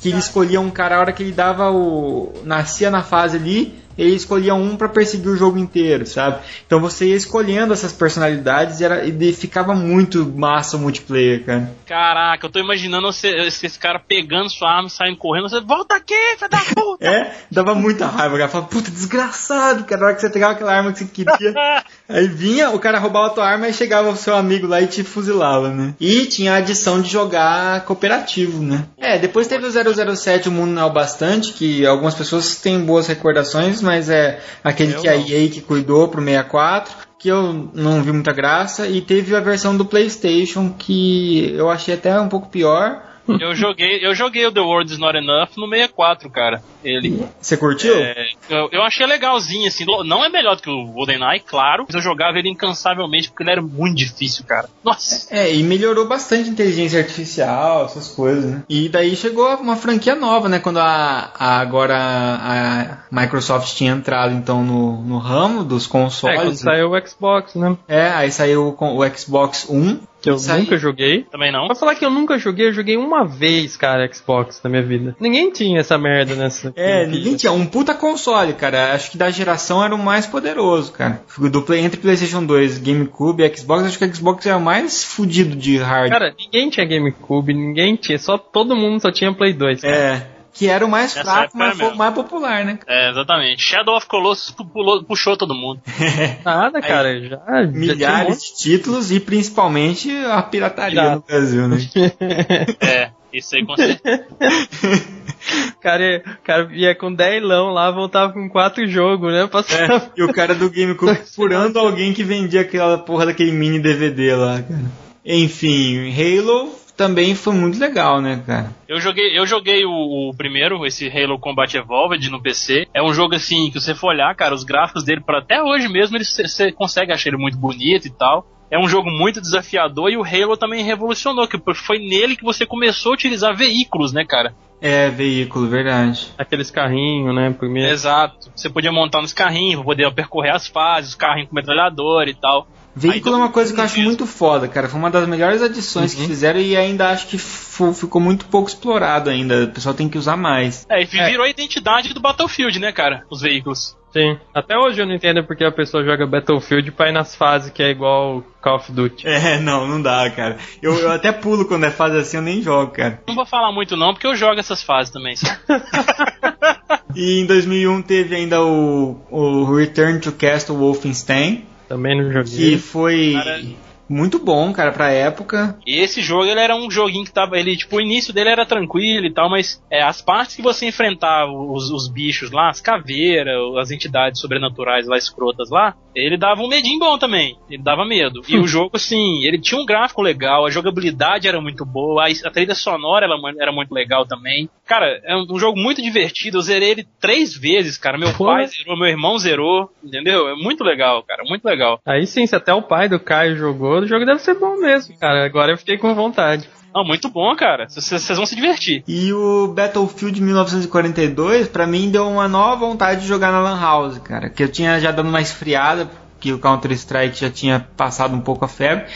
que ele escolhia um cara a hora que ele dava o nascia na fase ali, ele escolhia um pra perseguir o jogo inteiro, sabe? Então você ia escolhendo essas personalidades e, era, e ficava muito massa o multiplayer, cara. Caraca, eu tô imaginando você, esse, cara pegando sua arma, saindo correndo, você volta aqui, filho da puta! É, dava muita raiva, o cara falava, puta, desgraçado, cara, na hora que você pegava aquela arma que você queria. Aí vinha, o cara roubava a tua arma e chegava o seu amigo lá e te fuzilava, né? E tinha a adição de jogar cooperativo, né? É, depois teve o 007, o Mundo Não é o Bastante, que algumas pessoas têm boas recordações, mas é aquele Eu que a não. EA que cuidou pro 64. que eu não vi muita graça, e teve a versão do PlayStation que eu achei até um pouco pior. Eu joguei, eu joguei o The World Is Not Enough no 64, cara. Ele. Você curtiu? É, eu, eu achei legalzinho, assim. Não é melhor do que o GoldenEye, claro. Mas eu jogava ele incansavelmente porque ele era muito difícil, cara. Nossa. É, e melhorou bastante a inteligência artificial, essas coisas, né? E daí chegou uma franquia nova, né? Quando a, a- agora a Microsoft tinha entrado então no, no ramo dos É, quando consoles. né? saiu o Xbox, né? É, aí saiu com o Xbox One. Que eu nunca joguei. Também não. Pra falar que eu nunca joguei, eu joguei uma vez, cara, Xbox na minha vida. Ninguém tinha essa merda nessa. É, ninguém tinha um puta console, cara. Acho que da geração era o mais poderoso, cara. Do play, entre PlayStation 2, GameCube e Xbox, acho que o Xbox era o mais fudido de hardware. Cara, ninguém tinha GameCube, ninguém tinha, só todo mundo só tinha Play 2. cara. É, que era o mais Nessa fraco, mas foi o mais popular, né? É, exatamente. Shadow of Colossus pu- pulou- puxou todo mundo. Nada, cara, já. já Milhares de títulos e principalmente a pirataria Pirata. no Brasil, né? É, isso aí com certeza. cara, cara ia com 10 lão lá, voltava com 4 jogos, né? Passava. É, e o cara do GameCube furando alguém que vendia aquela porra daquele mini DVD lá, cara. Enfim, Halo também foi muito legal, né, cara? Eu joguei, eu joguei o, o primeiro, esse Halo Combat Evolved no PC. É um jogo assim que você for olhar, cara, os gráficos dele para até hoje mesmo, ele- você consegue achar ele muito bonito e tal. É um jogo muito desafiador e o Halo também revolucionou, que foi nele que você começou a utilizar veículos, né, cara? É, veículo, verdade. Aqueles carrinhos, né? Primeiro. Exato. Você podia montar nos carrinhos, poder percorrer as fases, os carrinhos com metralhador e tal. Veículo é uma coisa que eu acho muito foda, cara. Foi uma das melhores adições que fizeram e ainda acho que ficou muito pouco explorado ainda. O pessoal tem que usar mais. É, e virou a identidade do Battlefield, né, cara? Os veículos. Sim. Até hoje eu não entendo porque a pessoa joga Battlefield pra ir nas fases que é igual Call of Duty. É, não, não dá, cara. Eu, eu até pulo quando é fase assim, eu nem jogo, cara. Não vou falar muito não, porque eu jogo essas fases também. sabe? E em 2001 teve ainda o, o Return to Castle Wolfenstein, Também não que joguei. foi Cara. Muito bom, cara, pra época. E esse jogo ele era um joguinho que tava. Ele, tipo, o início dele era tranquilo e tal, mas é, as partes que você enfrentava os, os bichos lá, as caveiras, as entidades sobrenaturais lá, escrotas lá, ele dava um medinho bom também. Ele dava medo. E o jogo, assim, ele tinha um gráfico legal, a jogabilidade era muito boa, a, a trilha sonora ela era muito legal também. Cara, é um, um jogo muito divertido. Eu zerei ele três vezes, cara. Meu Pô. pai zerou, meu irmão zerou, entendeu? É muito legal, cara, muito legal. Aí sim, se até o pai do Caio jogou, o jogo deve ser bom mesmo, cara. Agora eu fiquei com vontade. Ah, muito bom, cara. Vocês vão se divertir. E o Battlefield 1942, pra mim, deu uma nova vontade de jogar na Lan House, cara. Que eu tinha já dado uma esfriada, que o Counter-Strike já tinha passado um pouco a febre.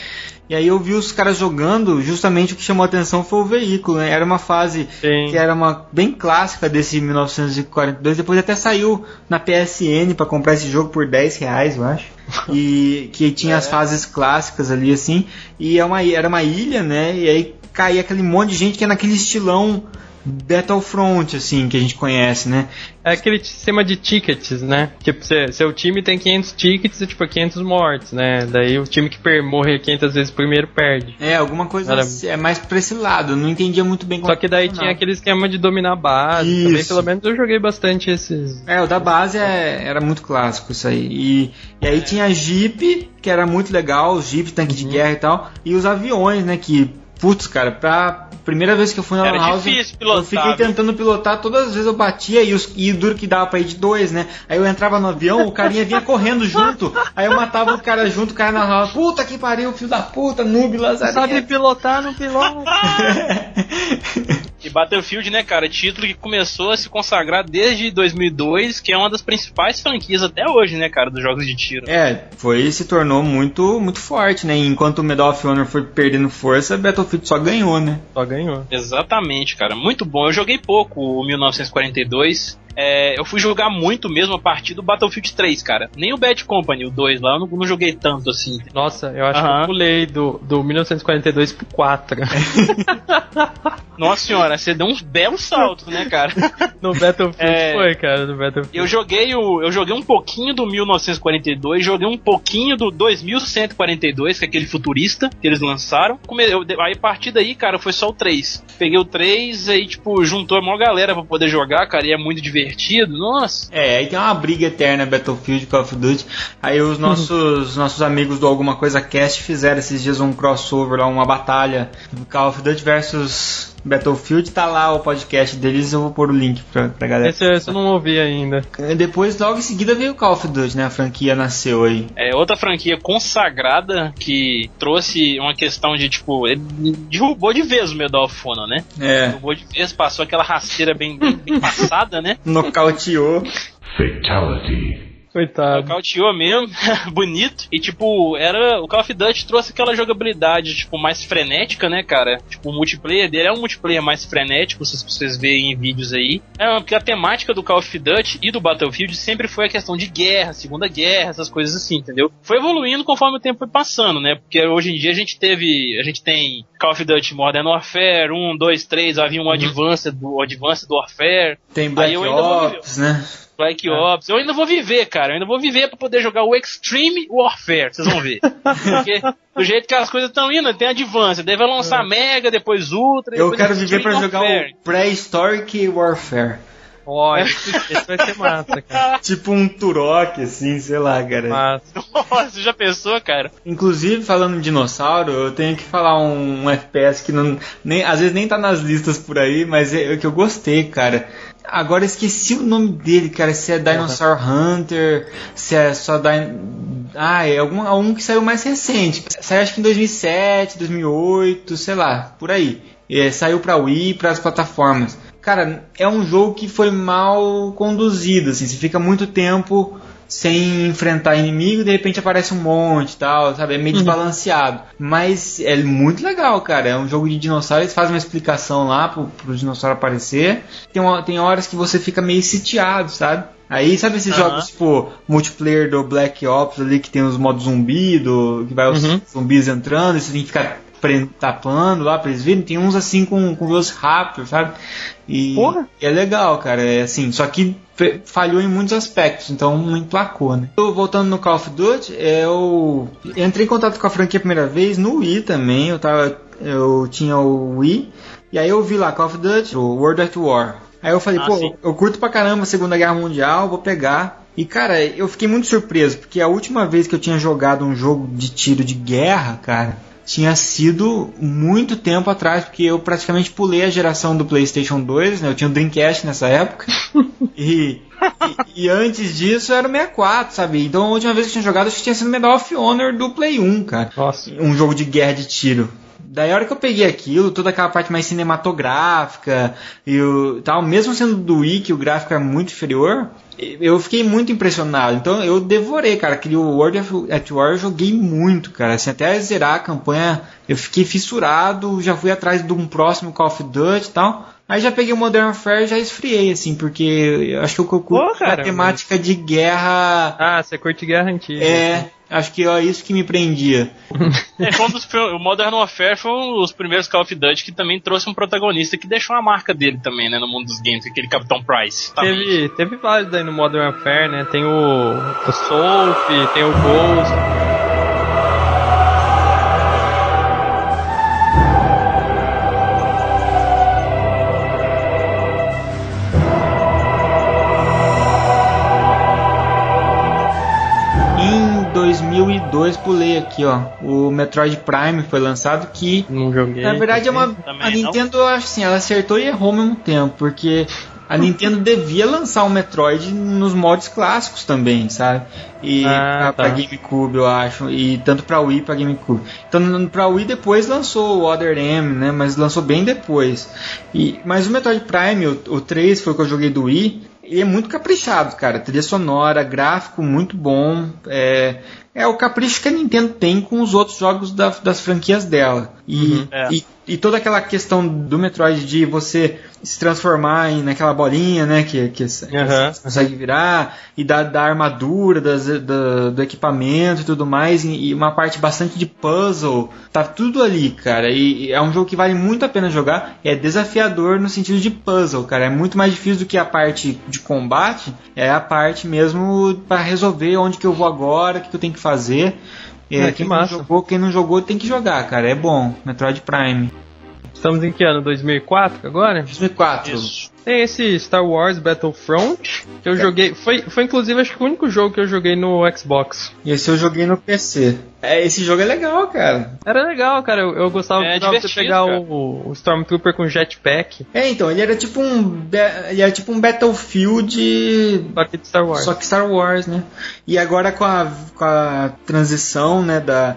E aí eu vi os caras jogando, justamente o que chamou a atenção foi o veículo, né? Era uma fase Sim. que era uma bem clássica desse 1942. Depois até saiu na PSN pra comprar esse jogo por 10 reais, eu acho. E que tinha as fases clássicas ali, assim. E é uma, era uma ilha, né? E aí caía aquele monte de gente que é naquele estilão Battlefront, assim, que a gente conhece, né? É aquele sistema de tickets, né? Tipo, cê- seu time tem 500 tickets e, tipo, 500 mortes, né? Daí o time que morre 500 vezes primeiro perde. É, alguma coisa Era- assim, é mais pra esse lado. Eu não entendia muito bem como Só que daí funcionava. tinha aquele esquema de dominar a base. Também, Isso. pelo menos, eu joguei bastante esses. É, o da base é- era muito clássico isso aí. E, e aí tinha Jeep, que era muito legal, Jeep, tanque de guerra e tal. E os aviões, né, que, putz, cara, pra primeira vez que eu fui na Era Lan House, difícil pilotar, eu fiquei viu? tentando pilotar, todas as vezes eu batia e, os, e o duro que dava pra ir de dois, né? Aí eu entrava no avião, o carinha vinha correndo junto, aí eu matava o cara junto, o cara na House, puta que pariu, filho da puta, noob, lazarento. Sabe pilotar, não pilota. E Battlefield, né, cara, título que começou a se consagrar desde 2002, que é uma das principais franquias até hoje, né, cara, dos jogos de tiro. É, foi se tornou muito muito forte, né? Enquanto o Medal of Honor foi perdendo força, Battlefield só ganhou, né? Só ganhou. Exatamente, cara, muito bom. Eu joguei pouco o 1942. É, eu fui jogar muito mesmo a partir do Battlefield 3, cara. Nem o Bad Company, o 2 lá, eu não, não joguei tanto assim. Nossa, eu acho que eu pulei do, do 1942 pro 4. Nossa senhora, você deu um belo salto, né, cara? no Battlefield É. foi, cara, no Battlefield. Eu joguei o, eu joguei um pouquinho do 1942, joguei um pouquinho do 2142, que é aquele futurista que eles lançaram. Eu- aí a partir daí, cara, foi só o 3. Peguei o 3 aí tipo juntou a maior galera pra poder jogar, cara, e é muito divertido. Divertido, nossa. É, aí tem uma briga eterna Battlefield Call of Duty. Aí os nossos, nossos amigos do Alguma Coisa Cast fizeram esses dias um crossover lá, uma batalha Call of Duty versus Battlefield. Tá lá o podcast deles, eu vou pôr o link pra, pra galera. Esse, esse eu não ouvi ainda. Depois, logo em seguida, veio o Call of Duty, né? A franquia nasceu aí. É outra franquia consagrada que trouxe uma questão de, tipo, ele derrubou de vez o Medal of Honor, né? É, Derrubou de vez, passou aquela rasteira bem, bem, bem passada, né? nocauteou. Fatality. Coitado. Nocauteou mesmo, bonito. E tipo, era. O Call of Duty trouxe aquela jogabilidade, tipo, mais frenética, né, cara? Tipo, o multiplayer dele é um multiplayer mais frenético, se vocês verem em vídeos aí. É, porque a temática do Call of Duty e do Battlefield sempre foi a questão de guerra, Segunda Guerra, essas coisas assim, entendeu? Foi evoluindo conforme o tempo foi passando, né? Porque hoje em dia a gente teve. A gente tem Call of Duty Modern Warfare, 1, 2, 3, havia um Advanced do Advanced Warfare. Tem Black eu ainda vou Ops, né? Black Ops. Eu ainda vou viver, cara. Eu ainda vou viver pra poder jogar o Extreme Warfare. Vocês vão ver. Porque do jeito que as coisas estão indo, tem Advance. Vai lançar Mega, depois Ultra. Eu depois quero viver pra jogar o Prehistoric Warfare. Olha, esse, vai ser massa, cara. Tipo um Turok, assim, sei lá, cara. Massa. Nossa, já pensou, cara? Inclusive, falando em dinossauro, eu tenho que falar um, um FPS que não, nem, às vezes nem tá nas listas por aí, mas é, é que eu gostei, cara. Agora eu esqueci o nome dele, cara. Se é Dinosaur Hunter, se é só Din... Ah, é algum, algum que saiu mais recente. Saiu acho que em 2007, 2008, sei lá, por aí. É, saiu pra Wii, para as plataformas. Cara, é um jogo que foi mal conduzido, assim. Você fica muito tempo sem enfrentar inimigo, de repente aparece um monte e tal, sabe? É meio desbalanceado. Mas é muito legal, cara. É um jogo de dinossauro, eles fazem uma explicação lá pro, pro dinossauro aparecer. Tem, uma- tem horas que você fica meio sitiado, sabe? Aí, sabe esses Aham. jogos, tipo, multiplayer do Black Ops ali, que tem os modos zumbi, do, que vai os Uhum. zumbis entrando, e você tem que ficar tapando lá pra eles virem. Tem uns assim com, com Velociraptor, sabe? E Porra! é legal, cara. É assim, só que falhou em muitos aspectos, então não emplacou, né? Eu, voltando no Call of Duty, eu entrei em contato com a franquia a primeira vez no Wii também. Eu tava, eu tinha o Wii e aí eu vi lá Call of Duty, o World at War. Aí eu falei, Ah, pô, sim. eu curto pra caramba a Segunda Guerra Mundial, vou pegar. E cara, eu fiquei muito surpreso, porque a última vez que eu tinha jogado um jogo de tiro de guerra, cara, tinha sido muito tempo atrás, porque eu praticamente pulei a geração do PlayStation 2, né? Eu tinha o Dreamcast nessa época. e, e, e antes disso era o 64, sabe? Então a última vez que eu tinha jogado acho que tinha sido Medal of Honor do Play 1, cara Nossa. um jogo de guerra de tiro. Daí a hora que eu peguei aquilo, toda aquela parte mais cinematográfica e o tal, mesmo sendo do Wii, que o gráfico é muito inferior, eu fiquei muito impressionado. Então eu devorei, cara. Aquele World at War eu joguei muito, cara. Assim, até zerar a campanha, eu fiquei fissurado, já fui atrás de um próximo Call of Duty e tal. Aí já peguei o Modern Warfare e já esfriei, assim, porque eu acho que eu curto Pô, cara, a temática de guerra. Ah, você curte guerra antiga. É, acho que é isso que me prendia. É, foi um dos, o Modern Warfare foi um dos primeiros Call of Duty que também trouxe um protagonista que deixou a marca dele também, né, no mundo dos games, aquele Capitão Price. Tá Teve, teve vários aí no Modern Warfare, né? Tem o, o Soap, tem o Ghost. 2002 pulei aqui, ó. O Metroid Prime foi lançado que Não joguei. na verdade é uma a. Nintendo, eu acho assim, ela acertou e errou ao mesmo tempo, porque a Nintendo devia lançar um Metroid nos mods clássicos também, sabe? E Ah, pra, pra tá. GameCube, eu acho, e tanto pra Wii e pra GameCube. Então, pra Wii depois lançou o Other M, né? Mas lançou bem depois. E, mas o Metroid Prime, o, o 3 foi o que eu joguei do Wii, ele é muito caprichado, cara. Trilha sonora, gráfico muito bom. É, é o capricho que a Nintendo tem com os outros jogos da- das franquias dela. E, É. e, e toda aquela questão do Metroid de você se transformar em, naquela bolinha, né? Que, que, que Aham. você consegue virar, e da, da armadura, das, da- do equipamento e tudo mais, e, e uma parte bastante de puzzle. Tá tudo ali, cara. E, e é um jogo que vale muito a pena jogar. É desafiador no sentido de puzzle, cara. É muito mais difícil do que a parte de combate. É a parte mesmo para resolver onde que eu vou agora, o que, que eu tenho que fazer. É, Ah, que quem, não massa. jogou, quem não jogou tem que jogar, cara. É bom. Metroid Prime. Estamos em que ano? 2004 agora? 2004. Isso. Tem esse Star Wars Battlefront, que eu joguei. Foi, foi inclusive acho que o único jogo que eu joguei no Xbox. E esse eu joguei no PC. É, esse jogo é legal, cara. Era legal, cara. Eu, eu gostava É de você pegar o, o Stormtrooper com jetpack, É, então, ele era tipo um. Ele era tipo um Battlefield. só que de Star Wars. Só que Star Wars, né? E agora com a, com a transição, né, da,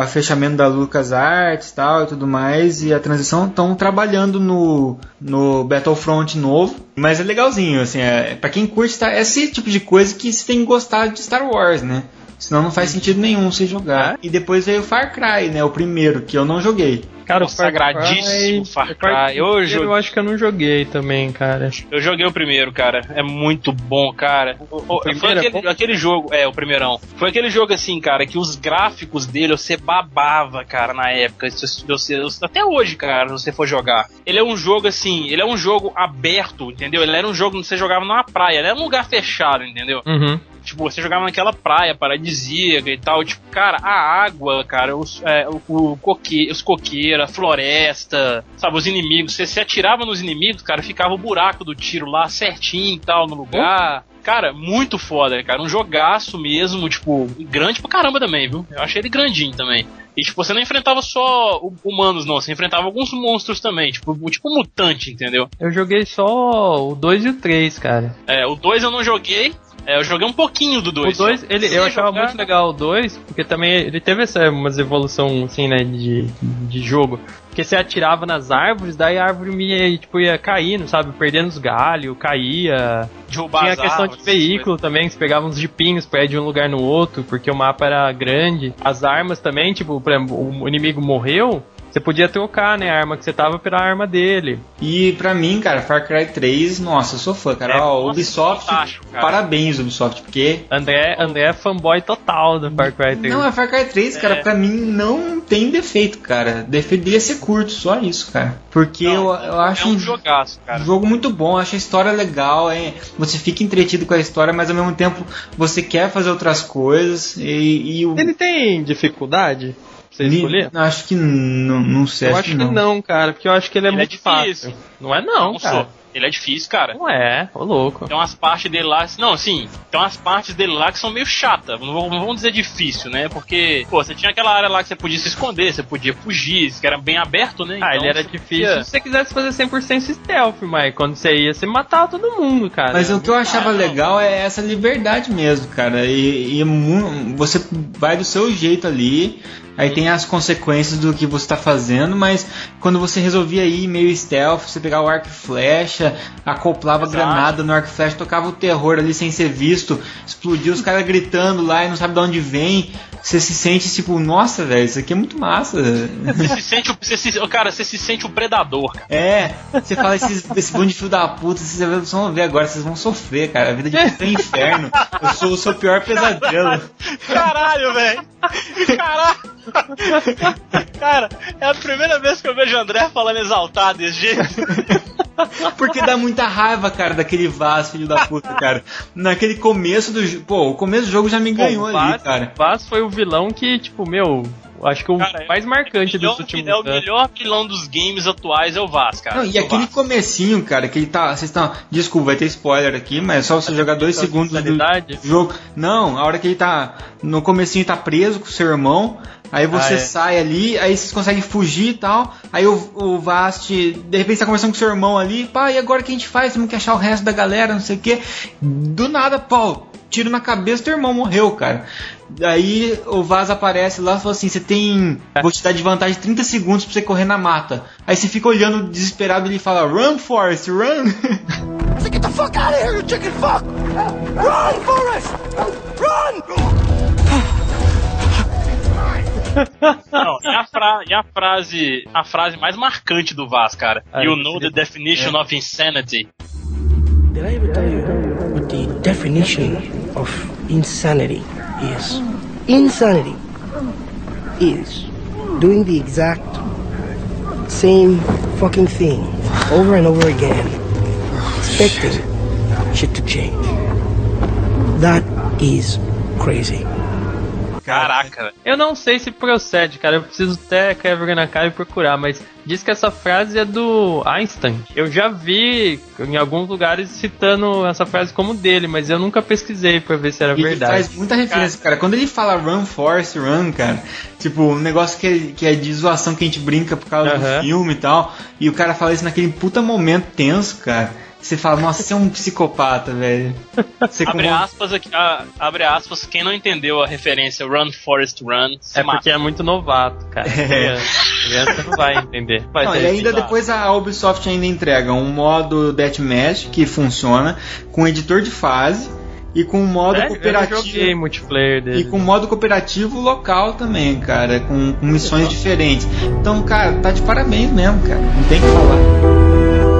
com o fechamento da LucasArts e tal e tudo mais, e a transição estão trabalhando no, no Battlefront novo. Mas é legalzinho, assim, é, pra quem curte tá, esse tipo de coisa que você tem que gostar de Star Wars, né? Senão não faz sentido nenhum você jogar. E depois veio o Far Cry, né? O primeiro, que eu não joguei. Cara, O sagradíssimo Far Cry. Eu Eu, joguei- eu acho que eu não joguei também, cara. Eu joguei o primeiro, cara. É muito bom, cara. O- o- foi é aquele, aquele jogo, é, o primeirão. Foi aquele jogo assim, cara, que os gráficos dele você babava, cara, na época. Se você- você- até hoje, cara, se você for jogar. Ele é um jogo assim, ele é um jogo aberto, entendeu? Ele era um jogo que você jogava numa praia, ele era um lugar fechado, entendeu? Uhum. Tipo, você jogava naquela praia paradisíaca e tal. Tipo, cara, a água, cara, os, é, o, o coque, os coqueiros, a floresta, sabe, os inimigos. Você se atirava nos inimigos, cara, ficava o buraco do tiro lá certinho e tal no lugar. Cara, muito foda, cara. Um jogaço mesmo, tipo, grande pra caramba também, viu? Eu achei ele grandinho também. E, tipo, você não enfrentava só hu- humanos, não. Você enfrentava alguns monstros também, tipo, tipo mutante, entendeu? Eu joguei só o 2 e o 3, cara. É, o 2 eu não joguei. É, eu joguei um pouquinho do 2. O 2, ele, eu achava muito legal o 2, porque também ele teve essa umas evolução assim, né, de, de jogo. Porque você atirava nas árvores, daí a árvore ia, tipo, ia caindo, sabe? Perdendo os galhos, caía. Derrubar Tinha a questão árvores, de veículo também, que você pegava uns jipinhos pra ir de um lugar no outro, porque o mapa era grande. As armas também, tipo, por exemplo, o inimigo morreu, você podia trocar, né, a arma que você tava pela arma dele. E pra mim, cara, Far Cry 3, nossa, eu sou fã, cara. É, Ó, Ubisoft, fantástico, cara. parabéns, Ubisoft, porque André, André é fanboy total do Far Cry 3. Não, a Far Cry 3, cara, É. pra mim não tem defeito, cara. Defeito dele é ser curto, só isso, cara. Porque eu, eu acho é um um jogaço, cara. jogo muito bom, acho a história legal, é, você fica entretido com a história, mas ao mesmo tempo você quer fazer outras coisas e, e o. Ele tem dificuldade você Ni- escolher? Acho que não, não sei, Eu acho, acho que que não. não, cara, porque eu acho que ele é Ele é muito difícil. fácil. Não é não, Não cara. sou. Ele é difícil, cara. Não é, ô louco. Tem umas partes dele lá. Não, assim, tem umas partes dele lá que são meio chatas. Não, não vamos dizer difícil, né? Porque, pô, você tinha aquela área lá que você podia se esconder, você podia fugir, que era bem aberto, né? Ah, Então ele era você difícil podia- se você quisesse fazer 100% stealth, mas quando você ia, você matava todo mundo, cara. Mas o que eu achava Ah, não. legal é essa liberdade mesmo, cara. E, e é você vai do seu jeito ali, aí tem as consequências do que você tá fazendo, mas quando você resolvia ir meio stealth, você pegava o arco e flecha, acoplava Exato. granada no arco e flecha, tocava o terror ali sem ser visto, explodia os caras gritando lá e não sabe de onde vem. Você se sente tipo, nossa, velho, isso aqui é muito massa. Você se sente. o- Você se, cara, você se sente o predador, cara. É, você fala esses, esse bando de filho da puta, vocês vão ver agora, vocês vão sofrer, cara. A vida de vocês é um inferno. Eu sou o seu pior pesadelo. Caralho, velho! Caralho! Cara, é a primeira vez que eu vejo o André falando exaltado desse jeito. Porque dá muita raiva, cara, daquele Vaz, filho da puta, cara. Naquele começo do jogo. Pô, o começo do jogo já me ganhou Pô, ali, Vaz- cara. O Vaz foi o vilão que, tipo, meu, acho que o Cara, mais marcante é o melhor, dos últimos É o anos. melhor vilão dos games atuais é o Vaz, cara. Não, e É aquele Vaz. comecinho, cara, que ele tá. Vocês estão. Desculpa, vai ter spoiler aqui, mas é só você jogar dois segundos do jogo. Não, a hora que ele tá. No comecinho tá preso com o seu irmão. Aí você Ah, é. sai ali, aí vocês conseguem fugir e tal. Aí o, o Vast, de repente tá conversando com seu irmão ali. Pá, e agora o que a gente faz? Temos que achar o resto da galera, não sei o que. Do nada, pô, tiro na cabeça, teu irmão morreu, cara. Daí o Vaz aparece lá e fala assim: Você tem. Vou te dar de vantagem 30 segundos pra você correr na mata. Aí você fica olhando desesperado e ele fala: Run, Forrest, run! Get the fuck out of here, you chicken fuck! Run, Forrest! Run! Não, e a, fra- e a frase. A frase mais marcante do Vaz, cara. Ah, you know the definition of insanity. Did I ever tell you what the definition of insanity is? Insanity is doing the exact same fucking thing over and over again, expecting shit to change. That is crazy. Caraca. Eu não sei se procede, cara. Eu preciso até vergonha na cara e procurar, mas diz que essa frase é do Einstein. Eu já vi em alguns lugares citando essa frase como dele, mas eu nunca pesquisei pra ver se era Ele verdade. faz muita referência, cara. Quando ele fala run, force, run, cara, tipo, um negócio que é, que é de zoação que a gente brinca por causa do filme e tal, e o cara fala isso naquele puta momento tenso, cara. Você fala, nossa, você é um psicopata, velho. Você Abre como- aspas aqui, ah, abre aspas, quem não entendeu a referência Run Forest Run, se É mata. porque é muito novato, cara. Criança, criança não vai entender. Vai Não, e ainda que- depois a Ubisoft ainda entrega um modo Deathmatch que funciona, com editor de fase e com um modo Sério? Cooperativo. joguei multiplayer dele. E com modo cooperativo local também, cara, com, com missões diferentes. Então, cara, tá de parabéns mesmo, cara. Não tem o que falar.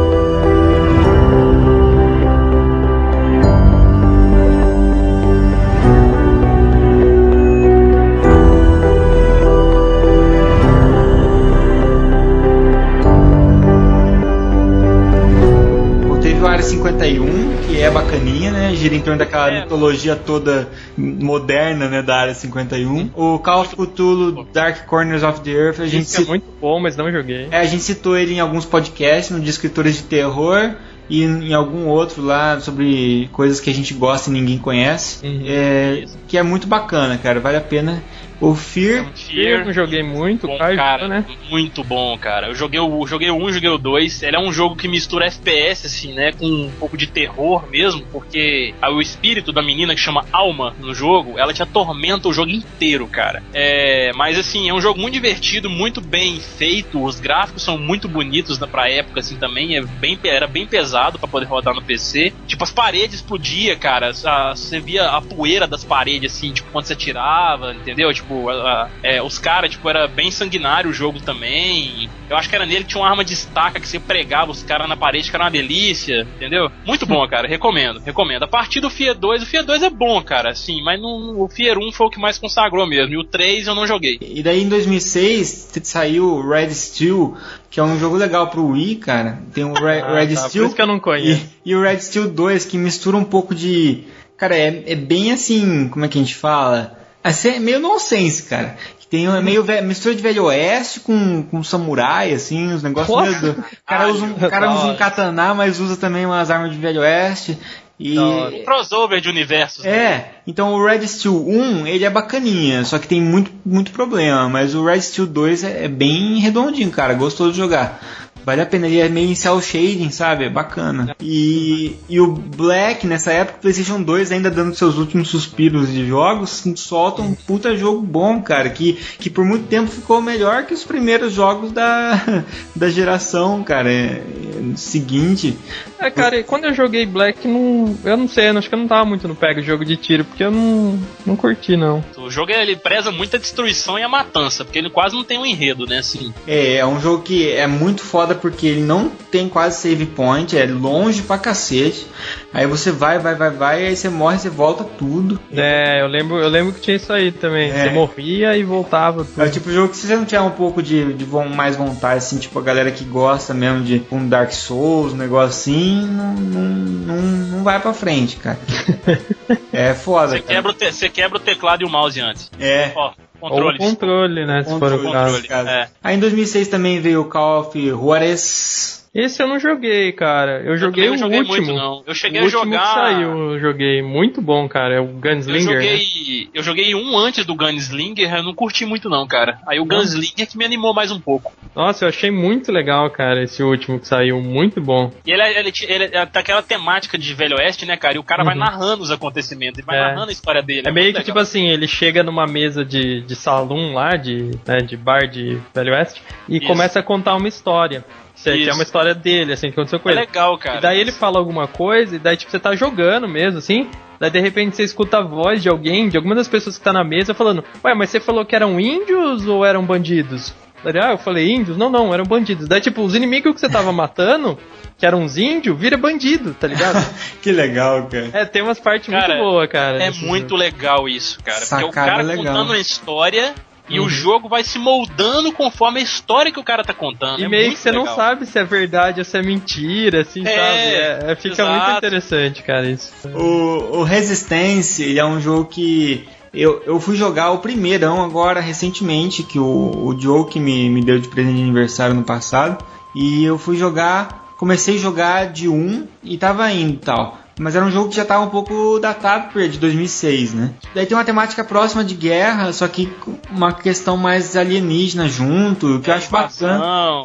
51, que é bacaninha, né? Gira em torno daquela É. mitologia toda moderna, né? Da Área 51. O Call of Cthulhu Dark Corners of the Earth, a gente, é muito bom, mas não joguei. é, a gente citou ele em alguns podcasts, no de escritores de terror e em algum outro lá sobre coisas que a gente gosta e ninguém conhece. Uhum. É, que é muito bacana, cara. Vale a pena. O Fear, Eu não joguei muito, Bom, Caio, cara, né? muito bom, cara. Eu joguei o, joguei o 1, joguei o 2. Ele é um jogo que mistura FPS, assim, né? Com um pouco de terror mesmo, porque o espírito da menina que chama Alma no jogo, ela te atormenta o jogo inteiro, cara. É, mas assim, é um jogo muito divertido, muito bem feito. Os gráficos são muito bonitos né, pra época, assim, também. É bem, era bem pesado pra poder rodar no PC. Tipo, as paredes explodiam, cara. A- Você via a poeira das paredes, assim, tipo, quando você tirava, entendeu? Tipo, a- a- é, os caras, tipo, era bem sanguinário o jogo também. Eu acho que era nele que tinha uma arma de estaca que você pregava os caras na parede, que era uma delícia, entendeu? Muito bom, cara. Recomendo, recomendo. A partir do FIA 2, o FIA 2 é bom, cara, assim, mas não, o FIA 1 foi o que mais consagrou mesmo. E o 3 eu não joguei. E daí em 2006 t- saiu o Red Steel, que é um jogo legal pro Wii, cara. Tem o Re- Ah, Red tá, Steel que eu não conheço. e, e o Red Steel 2, que mistura um pouco de. Cara, é, é bem assim, como é que a gente fala? Assim, é meio nonsense, cara. Tem uma meio ve- mistura de velho oeste com, com samurai, assim, os negócios meio O cara usa um, cara usa um katana, mas usa também umas armas de velho oeste. E. Um crossover de universos. né? é, então o Red Steel 1, ele é bacaninha, só que tem muito, muito problema, mas o Red Steel 2 é, é bem redondinho, cara, gostoso de jogar. Vale a pena, ele é meio em cel shading, sabe? É bacana. E, e o Black, nessa época, o PlayStation 2 ainda dando seus últimos suspiros de jogos, solta um puta jogo bom, cara, que, que por muito tempo ficou melhor que os primeiros jogos da, da geração, cara. É, é, seguinte. É, cara, e quando eu joguei Black, não, eu não sei, acho que eu não tava muito no pega jogo de tiro, porque eu não, não curti, não. O jogo ele preza muito a destruição e a matança, porque ele quase não tem um enredo, né? Assim, É, é um jogo que é muito foda porque ele não tem quase save point, é longe pra cacete. Aí você vai, vai, vai, vai, aí você morre, você volta tudo. É, eu lembro, eu lembro que tinha isso aí também. É. Você morria e voltava tudo. É tipo de jogo que se você não tiver um pouco de, de mais vontade, assim, tipo a galera que gosta mesmo de um Dark Souls, um negócio assim, não, não, não, não vai pra frente, cara. É foda, você cara. quebra, o te- você quebra o teclado e o mouse antes. É. Ó, controle. o controle, né? Se for o caso. controle. caso. é. Aí em 2006 também veio o Call of Juarez. Esse eu não joguei, cara. Eu joguei também o joguei último. muito, não. Eu cheguei o a último jogar- que saiu, eu joguei. Muito bom, cara. É o Eu Gunslinger. né? joguei, eu joguei um antes do Gunslinger, eu não curti muito não, cara. Aí o? Gunslinger que me animou mais um pouco. Nossa, eu achei muito legal, cara, esse último que saiu. Muito bom. E ele, ele, ele, ele tá aquela temática de Velho Oeste, né, cara? E o cara vai Uhum. narrando os acontecimentos, ele vai É. narrando a história dele. É meio muito que tipo legal. assim, ele chega numa mesa de, de salão lá, de, né, de bar de Velho Oeste, e Isso. começa a contar uma história. É Isso. uma história dele, assim, que aconteceu com É ele. legal, cara. E daí ele fala alguma coisa, e daí tipo, você tá jogando mesmo, assim. Daí de repente você escuta a voz de alguém, de alguma das pessoas que tá na mesa, falando: Ué, mas você falou que eram índios ou eram bandidos? Daí, ah, eu falei índios? Não, não, eram bandidos. Daí, tipo, os inimigos que você tava matando, que eram uns índios, vira bandido, tá ligado? Que legal, cara. é, tem umas partes Cara, muito boas, cara. É muito jogo. legal isso, cara. porque é o Sacada cara legal. contando uma história e Uhum. o jogo vai se moldando conforme a história que o cara tá contando. E é meio que você não legal. sabe se é verdade ou se é mentira, assim, É, sabe? É, é- fica exato. muito interessante, cara, isso. O, o Resistance ele é um jogo que Eu, eu fui jogar o primeirão agora, recentemente, que o, o Joe que me, me deu de presente de aniversário no passado. E eu fui jogar, comecei a jogar de um e tava indo e tal. Mas era um jogo que já estava um pouco datado, porque é de 2006, né? Daí tem uma temática próxima de guerra, só que uma questão mais alienígena junto, que eu acho bacana,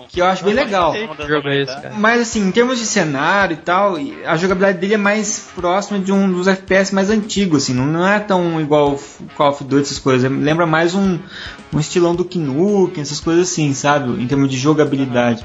que eu acho bem legal. Cara? Mas assim, em termos de cenário e tal, a jogabilidade dele é mais próxima de um dos FPS mais antigos, assim, não, é tão igual Call of Duty, essas coisas. Lembra mais um, um estilão do Nukem, essas coisas assim, sabe? Em termos de jogabilidade.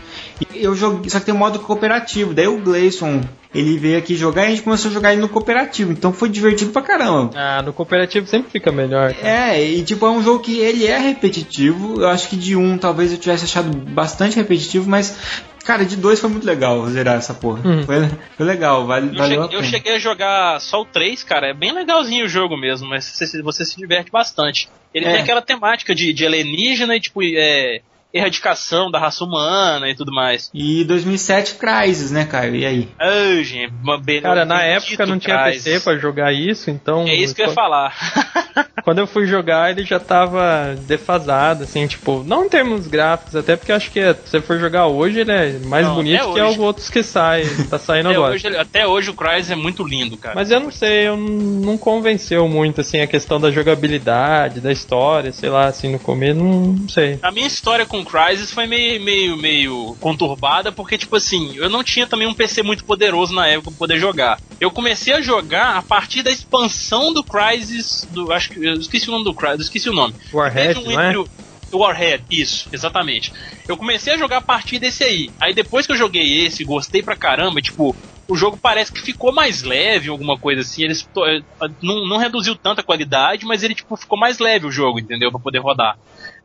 E eu joguei, só que tem um modo cooperativo. Daí o Gleison, ele veio aqui jogar e a gente começou a jogar ele no cooperativo. Então foi divertido pra caramba. Ah, no cooperativo sempre fica melhor. cara. É, e tipo, é um jogo que ele é repetitivo. Eu acho que de um talvez eu tivesse achado bastante repetitivo, mas, cara, de dois foi muito legal zerar essa porra. Uhum. Foi, foi legal, vale, Eu, valeu a cheguei, eu cheguei a jogar só o 3, cara. É bem legalzinho o jogo mesmo, mas você, se- você se diverte bastante. Ele É. tem aquela temática de, de alienígena e, tipo, é, erradicação da raça humana e tudo mais. E 2007 Crysis, né, Caio? E aí? Ai, gente, uma Cara, na época não tinha Crysis. PC pra jogar isso, então. É isso que eu ia falar. Quando eu fui jogar, ele já tava defasado, assim, tipo, não em termos gráficos, até porque eu acho que é, se você for jogar hoje, ele é mais Não, bonito que os outros que saem, tá saindo até, agora. hoje, até hoje o Crysis é muito lindo, cara. Mas eu não sei, eu não não convenceu muito, assim, a questão da jogabilidade, da história, sei lá, assim, no começo, não, não sei. A minha história com Crysis foi meio, meio, meio conturbada, porque, tipo assim, eu não tinha também um PC muito poderoso na época pra poder jogar. Eu comecei a jogar a partir da expansão do Crysis, do, acho que, eu esqueci o nome do Crysis, eu esqueci o nome. Warhead, um não é? o- Warhead, isso, exatamente. Eu comecei a jogar a partir desse aí. Aí depois que eu joguei esse, gostei pra caramba, tipo, o jogo parece que ficou mais leve, alguma coisa assim. Eles to- eh, não, não reduziu tanto a qualidade, mas ele tipo ficou mais leve o jogo, entendeu? Pra poder rodar.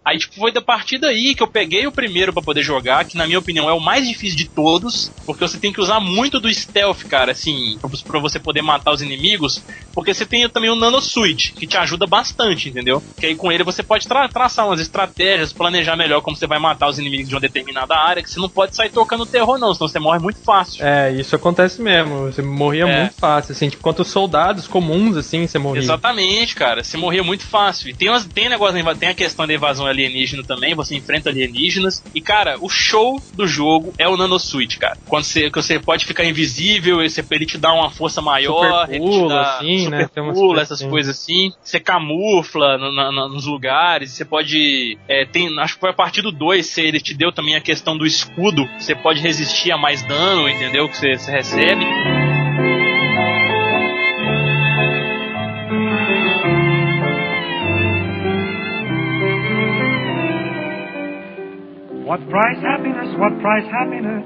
Aí tipo foi da partir daí que eu peguei o primeiro pra poder jogar, que na minha opinião é o mais difícil de todos, porque você tem que usar muito do stealth, cara, assim, pra- pra você poder matar os inimigos, porque você tem também o Nano Switch, que te ajuda bastante, entendeu? Que aí com ele você pode tra- traçar umas estratégias, planejar melhor como você vai matar os inimigos de uma determinada área, que você não pode sair tocando terror não, senão você morre muito fácil. É, isso acontece mesmo, você morria É. muito fácil, assim, tipo, os soldados comuns, assim, você morria. Exatamente, cara. Você morria muito fácil. E tem, umas, tem negócio, tem a questão da invasão alienígena também, você enfrenta alienígenas. E, cara, o show do jogo é o Nanosuit, cara. Quando você, que você pode ficar invisível, ele, ele te dá uma força maior, Super ele pula, dá assim, super né? Tem umas pula, essas assim. coisas assim. Você camufla no- na- nos lugares, você pode. é, tem, acho que foi a partir do 2, ele te deu também a questão do escudo. Você pode resistir a mais dano, entendeu? Que você, você recebe. What price happiness? What price happiness?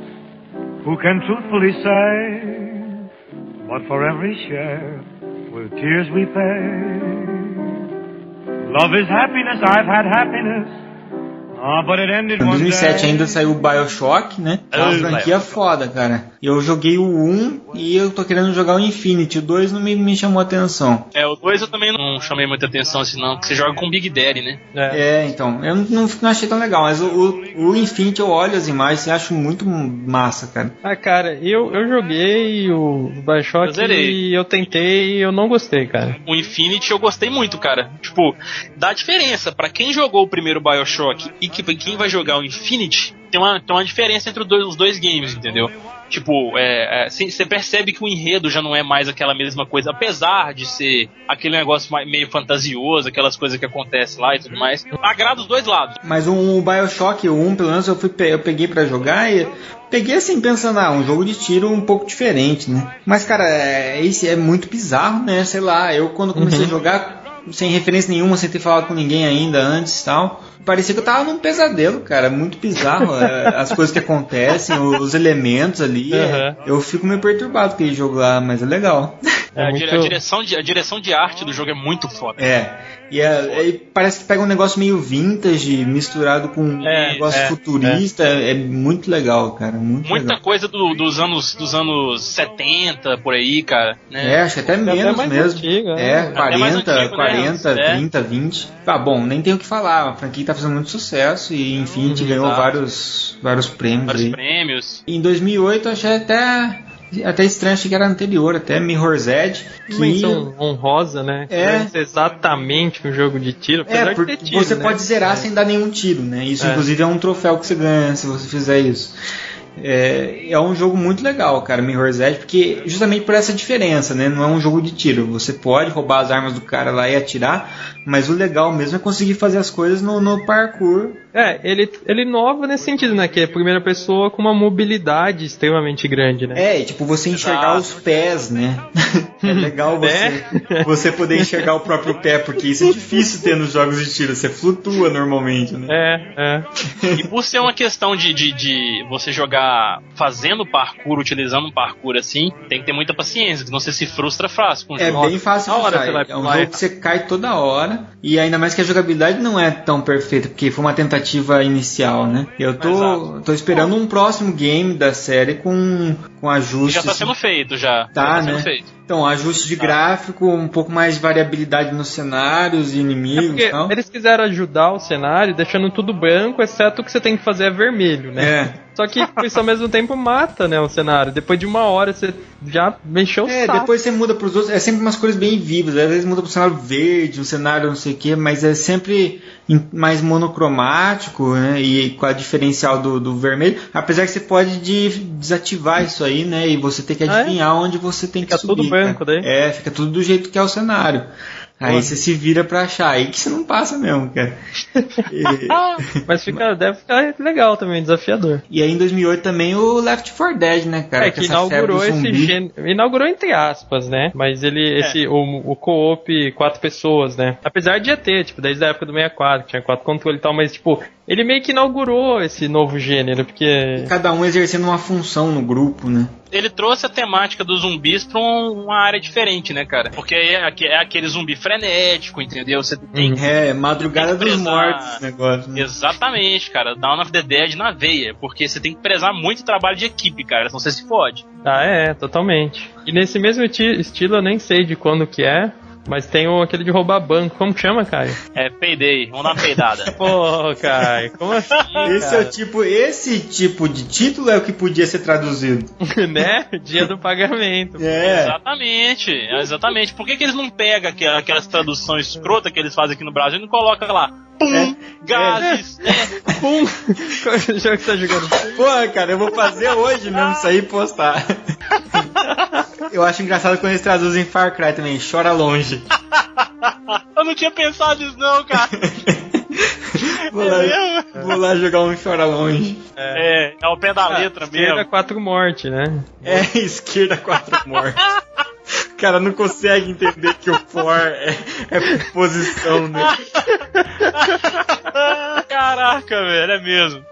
Who can truthfully say? But for every share, with tears we pay. Love is happiness. I've had happiness. Em one 2007 day. ainda saiu o Bioshock, né? É uma franquia foda, cara. Eu joguei o 1 e eu tô querendo jogar o Infinity. O 2 não me, me chamou a atenção. É, o 2 eu também não chamei muita atenção assim, não, porque você joga com Big Daddy, né? É. É, então, eu não, não, achei tão legal, mas o, o, o Infinity eu olho as imagens e acho muito massa, cara. Ah, cara, eu, eu joguei o Bioshock Eu e eu tentei e eu não gostei, cara. O Infinity eu gostei muito, cara. Tipo, dá diferença pra quem jogou o primeiro Bioshock e pra quem vai jogar o Infinity, tem uma, tem uma diferença entre os dois, os dois games, entendeu? Tipo, é, é, você percebe que o enredo já não é mais aquela mesma coisa, apesar de ser aquele negócio meio fantasioso, aquelas coisas que acontecem lá e tudo mais. Agrada os dois lados. Mas o, Bioshock, o 1, pelo menos eu, fui, eu peguei pra jogar e peguei assim pensando, ah, um jogo de tiro um pouco diferente, né? Mas, cara, é, esse é muito bizarro, né? Sei lá, eu quando comecei a jogar, sem referência nenhuma, sem ter falado com ninguém ainda antes e tal, parecia que eu tava num pesadelo, cara. Muito bizarro é, as coisas que acontecem, os elementos ali. é, Uhum. eu fico meio perturbado com aquele jogo lá, mas é legal. É a, muito- a direção de, a direção de arte do jogo é muito foda. É. E é- é- parece que pega um negócio meio vintage misturado com um É, negócio é, futurista. É. muito legal, cara. Muito Muita legal. coisa do- dos anos dos anos 70 por aí, cara. Né? É, acho que até até menos mais mesmo. antigo, é, é. Até mais 40, antigo, né? 40, É. 30, 20. Ah, bom, nem tenho o que falar. A franquia tá fazendo muito sucesso e, enfim, Uhum, ganhou exato. vários, vários prêmios Vários aí. prêmios. Em 2008, eu achei até Até estranho, achei que era anterior, até Mirror's Edge. Que... Menção honrosa, né? É. Exatamente um jogo de tiro. É, apesar de porque ter tiro, você né? pode zerar sem dar nenhum tiro, né? Isso, É. inclusive, é um troféu que você ganha se você fizer isso. É, é um jogo muito legal, cara, Mirror's Edge, porque justamente por essa diferença, né? Não é um jogo de tiro. Você pode roubar as armas do cara lá e atirar, mas o legal mesmo é conseguir fazer as coisas no, no parkour. É, ele, ele inova nesse sentido, né? Que é a primeira pessoa com uma mobilidade extremamente grande, né? É, e, tipo, você enxergar Exato. os pés, né? é legal você, Né? você poder enxergar o próprio pé, porque isso é difícil ter nos jogos de tiro. Você flutua normalmente, né? É, é. E por ser uma questão de, de, de você jogar fazendo parkour, utilizando um parkour assim, tem que ter muita paciência, senão você se frustra fácil com o É jogo. bem fácil hora você É um jogo que você cai toda hora. E ainda mais que a jogabilidade não é tão perfeita, porque foi uma tentativa inicial, né? Eu tô, Exato. tô esperando um próximo game da série com, com ajustes. Já tá sendo feito, já. Tá, já tá né? sendo feito. Então, ajuste de gráfico, um pouco mais de variabilidade nos cenários e É inimigos e tal. eles quiseram ajudar o cenário, deixando tudo branco, exceto o que você tem que fazer é vermelho, né? É. Só que isso ao mesmo tempo mata, né, o cenário. Depois de uma hora você já mexeu o É, saco. depois você muda pros outros, é sempre umas cores bem vivas, às vezes muda pro cenário verde, um cenário não sei o que, mas é sempre em- mais monocromático, né, e com a diferencial do, do vermelho, apesar que você pode de- desativar isso aí, né, e você tem que Ah, é? adivinhar onde você tem Fica que subir. tudo branco cara. daí? É, fica tudo do jeito que é o cenário. Aí você se vira pra achar, aí que você não passa mesmo, cara. E- Mas fica, deve ficar legal também, desafiador. E aí em 2008 também o Left 4 Dead, né, cara? é que inaugurou esse gênero. Inaugurou entre aspas, né? Mas ele, esse, o, o co-op quatro pessoas, né? Apesar de já ter, tipo, desde a época do 64, que tinha quatro controles e tal, mas, tipo, ele meio que inaugurou esse novo gênero, porque. Cada um exercendo uma função no grupo, né? Ele trouxe a temática dos zumbis pra um- uma área diferente, né, cara? Porque é, é aquele zumbi frenético, entendeu? Você tem. É, madrugada Tem que dos mortos esse negócio. Né? Exatamente, cara. Dawn of the Dead na veia. Porque você tem que prezar muito o trabalho de equipe, cara. Senão você se fode. Ah, é, totalmente. E nesse mesmo esti- estilo, eu nem sei de quando que é, mas tem o, aquele de roubar banco. Como que chama, Caio? É, peidei. Vamos dar uma peidada. Pô, Caio, como assim? Esse é o tipo, esse tipo de título é o que podia ser traduzido. né? Dia do pagamento. É. Exatamente, exatamente. Por que, que eles não pegam aqu- aquelas traduções escrotas que eles fazem aqui no Brasil e não colocam lá? Pum! Gases! Pum! Qual é o jogo que você tá jogando? Porra, cara, eu vou fazer hoje mesmo isso aí e postar. Eu acho engraçado quando eles traduzem Far Cry também, chora longe. Eu não tinha pensado nisso, não, cara. Vou lá, vou lá jogar um chora longe. É, é o pé da letra Esquerda mesmo. quatro morte, né? É, esquerda quatro mortes. O cara não consegue entender que o for é, é posição, né? Caraca, velho, é mesmo.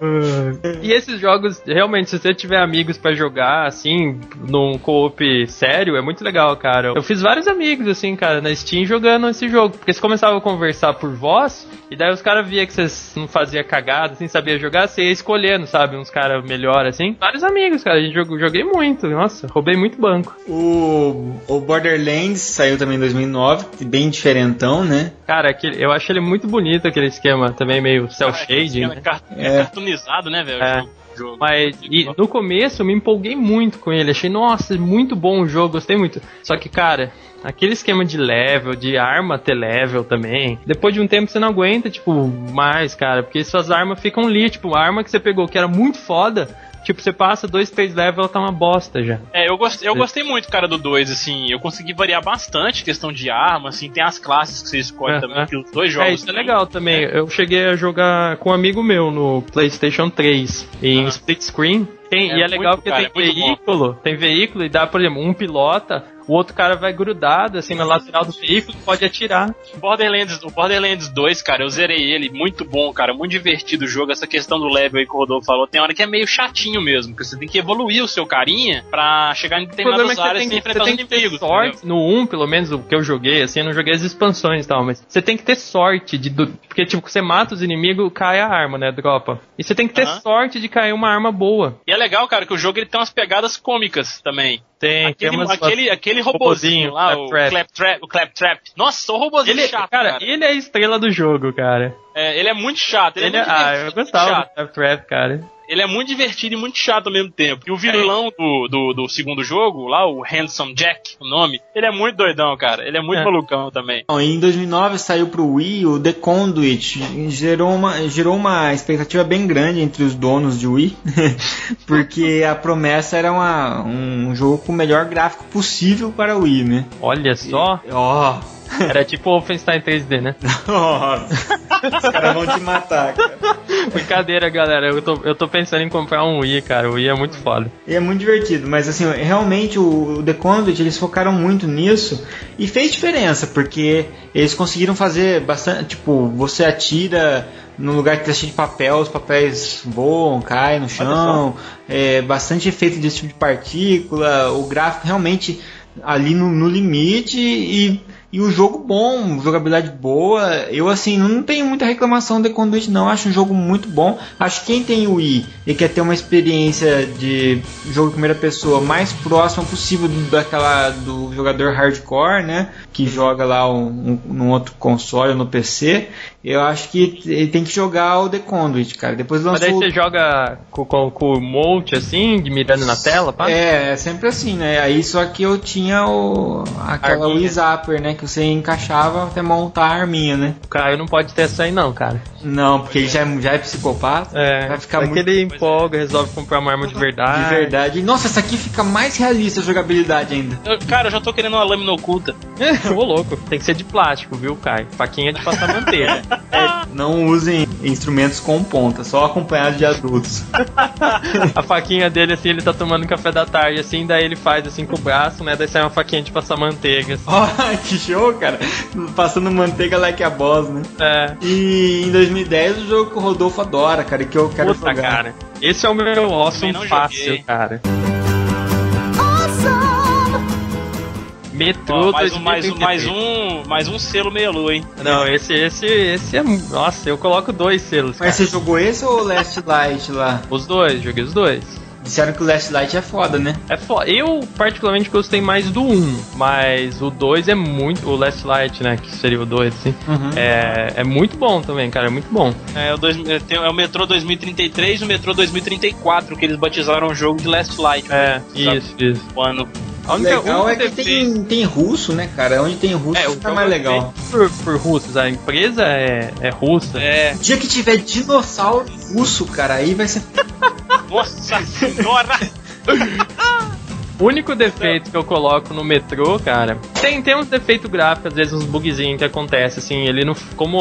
E esses jogos, realmente, se você tiver amigos pra jogar, assim, num co-op sério, é muito legal, cara. Eu fiz vários amigos, assim, cara, na Steam jogando esse jogo. Porque você começava a conversar por voz, e daí os caras via que você não fazia cagada, assim, sabia jogar, você ia escolhendo, sabe? Uns caras melhor, assim. Vários amigos, cara. A gente jogou, joguei muito. Nossa, roubei muito banco. O, o Borderlands saiu também em 2009, bem diferentão, né? Cara, aquele, eu acho ele muito bonito, aquele esquema também meio cel-shading. É, car- é É. cartoonizado, né, velho? É. jogo. Mas e no começo eu me empolguei muito com ele. Achei, nossa, muito bom o jogo, gostei muito. Só que, cara, aquele esquema de level, de arma ter level também. Depois de um tempo você não aguenta, tipo, mais, cara. Porque suas armas ficam ali, tipo, a arma que você pegou que era muito foda. Tipo, você passa dois, três levels, ela tá uma bosta já. É, eu, gost, eu gostei muito, cara, do 2, assim. Eu consegui variar bastante questão de arma, assim. Tem as classes que você escolhe Aham. também, que os dois jogos. É, isso é legal também. Eu cheguei a jogar com um amigo meu no PlayStation 3 em Ah. split screen. Tem, É e é legal porque cara, tem é veículo, tem veículo e dá, por exemplo, um pilota, o outro cara vai grudado assim na lateral do veículo e pode atirar. Borderlands, o Borderlands 2, cara, eu zerei ele, muito bom, cara, muito divertido o jogo. Essa questão do level aí que o Rodolfo falou, tem hora que é meio chatinho mesmo, porque você tem que evoluir o seu carinha pra chegar em problema determinadas é que áreas sem que, você enfrentar tem os que ter inimigos. sorte, entendeu? no 1, pelo menos, o que eu joguei, assim, eu não joguei as expansões e tal, mas você tem que ter sorte de. do- porque, tipo, você mata os inimigos, cai a arma, né? Dropa. E você tem que ter Aham. sorte de cair uma arma boa. E é legal, cara, que o jogo ele tem umas pegadas cômicas também. Tem, Aquele, tem aquele, aquele robozinho robozinho, lá, o Claptrap. Claptrap, o Claptrap. Nossa, o robozinho Ele, chato, cara, cara. ele é a estrela do jogo, cara. É, ele é muito chato. Ele, Ele, é muito ah, eu gostava chato. do cara. Ele é muito divertido e muito chato ao mesmo tempo. E o vilão do, do, do segundo jogo, lá, o Handsome Jack, o nome, ele é muito doidão, cara. Ele é muito É. malucão também. Em 2009 saiu pro Wii o The Conduit, gerou uma, gerou uma expectativa bem grande entre os donos de Wii, porque a promessa era uma, um jogo com o melhor gráfico possível para o Wii, né? Olha só, Ó, era tipo o Wolfenstein 3D, né? nossa, os caras vão te matar, cara. Brincadeira, galera. Eu tô, eu tô pensando em comprar um Wii, cara. O Wii é muito foda. E é muito divertido, mas assim, realmente o, The Conduit, eles focaram muito nisso e fez diferença, porque eles conseguiram fazer bastante, tipo, você atira no lugar que tá cheio de papel, os papéis voam, caem no chão, é, bastante efeito desse tipo de partícula, o gráfico realmente ali no, no limite e, e o jogo bom, jogabilidade boa. Eu assim não tenho muita reclamação The Conduit não, acho um jogo muito bom. Acho que quem tem o Wii e quer ter uma experiência de jogo em primeira pessoa mais próxima possível daquela do jogador hardcore, né, que joga lá um, um, num outro console no PC, eu acho que ele tem que jogar o The Conduit, cara. Depois Mas daí lançou você joga com, com, com o Mote, assim, de mirando na tela, pá? É, é sempre assim, né? Aí só que eu tinha o aquela. Wii Zapper, né? Que você encaixava até montar a arminha, né? O Caio não pode ter essa aí não, cara. Não, porque ele já, é- já é psicopata. É, Vai ficar muito aquele empolga, resolve comprar uma arma de verdade. de verdade. Nossa, essa aqui fica mais realista a jogabilidade ainda. Eu- cara, eu já tô querendo uma lâmina oculta. Ô, louco. Tem que ser de plástico, viu, Caio? Faquinha de passar manteiga. Não usem instrumentos com ponta, só acompanhados de adultos. A faquinha dele, assim, ele tá tomando café da tarde, assim, daí ele faz, assim, com o braço, né? Daí sai uma faquinha de passar manteiga. assim. Ó, que show, cara. Passando manteiga like a boss, né? É. E em 2010 o jogo que o Rodolfo adora, cara, que eu quero Puta, jogar. cara. Esse é o meu awesome fácil, joguei. cara. Metrô Ó, mais, um, mais, um, 2033. mais um mais um selo meia lua, hein? Não, esse, esse, esse é. Nossa, eu coloco dois selos. Mas cara. você jogou esse ou o Last Light lá? Os dois, joguei os dois. Disseram que o Last Light é foda, né? É foda. Eu, particularmente, gostei mais do 1, mas o 2 é muito. O Last Light, né? Que seria o 2, assim. Uhum. É, é muito bom também, cara. É muito bom. É o, dois, é, é o Metrô 2033 e o Metrô 2034, que eles batizaram o jogo de Last Light. É, né? Sabe? isso, isso. O ano. A O única- legal é que defeito- tem, tem russo, né, cara? Onde tem russo É, o fica mais legal. Por, por russos, a empresa é, é russa. É. O dia que tiver dinossauro russo, cara, aí vai ser. Nossa senhora! Único defeito que eu coloco no metrô, cara, tem, tem uns defeitos gráficos, às vezes uns bugzinhos que acontece, assim, ele não. Como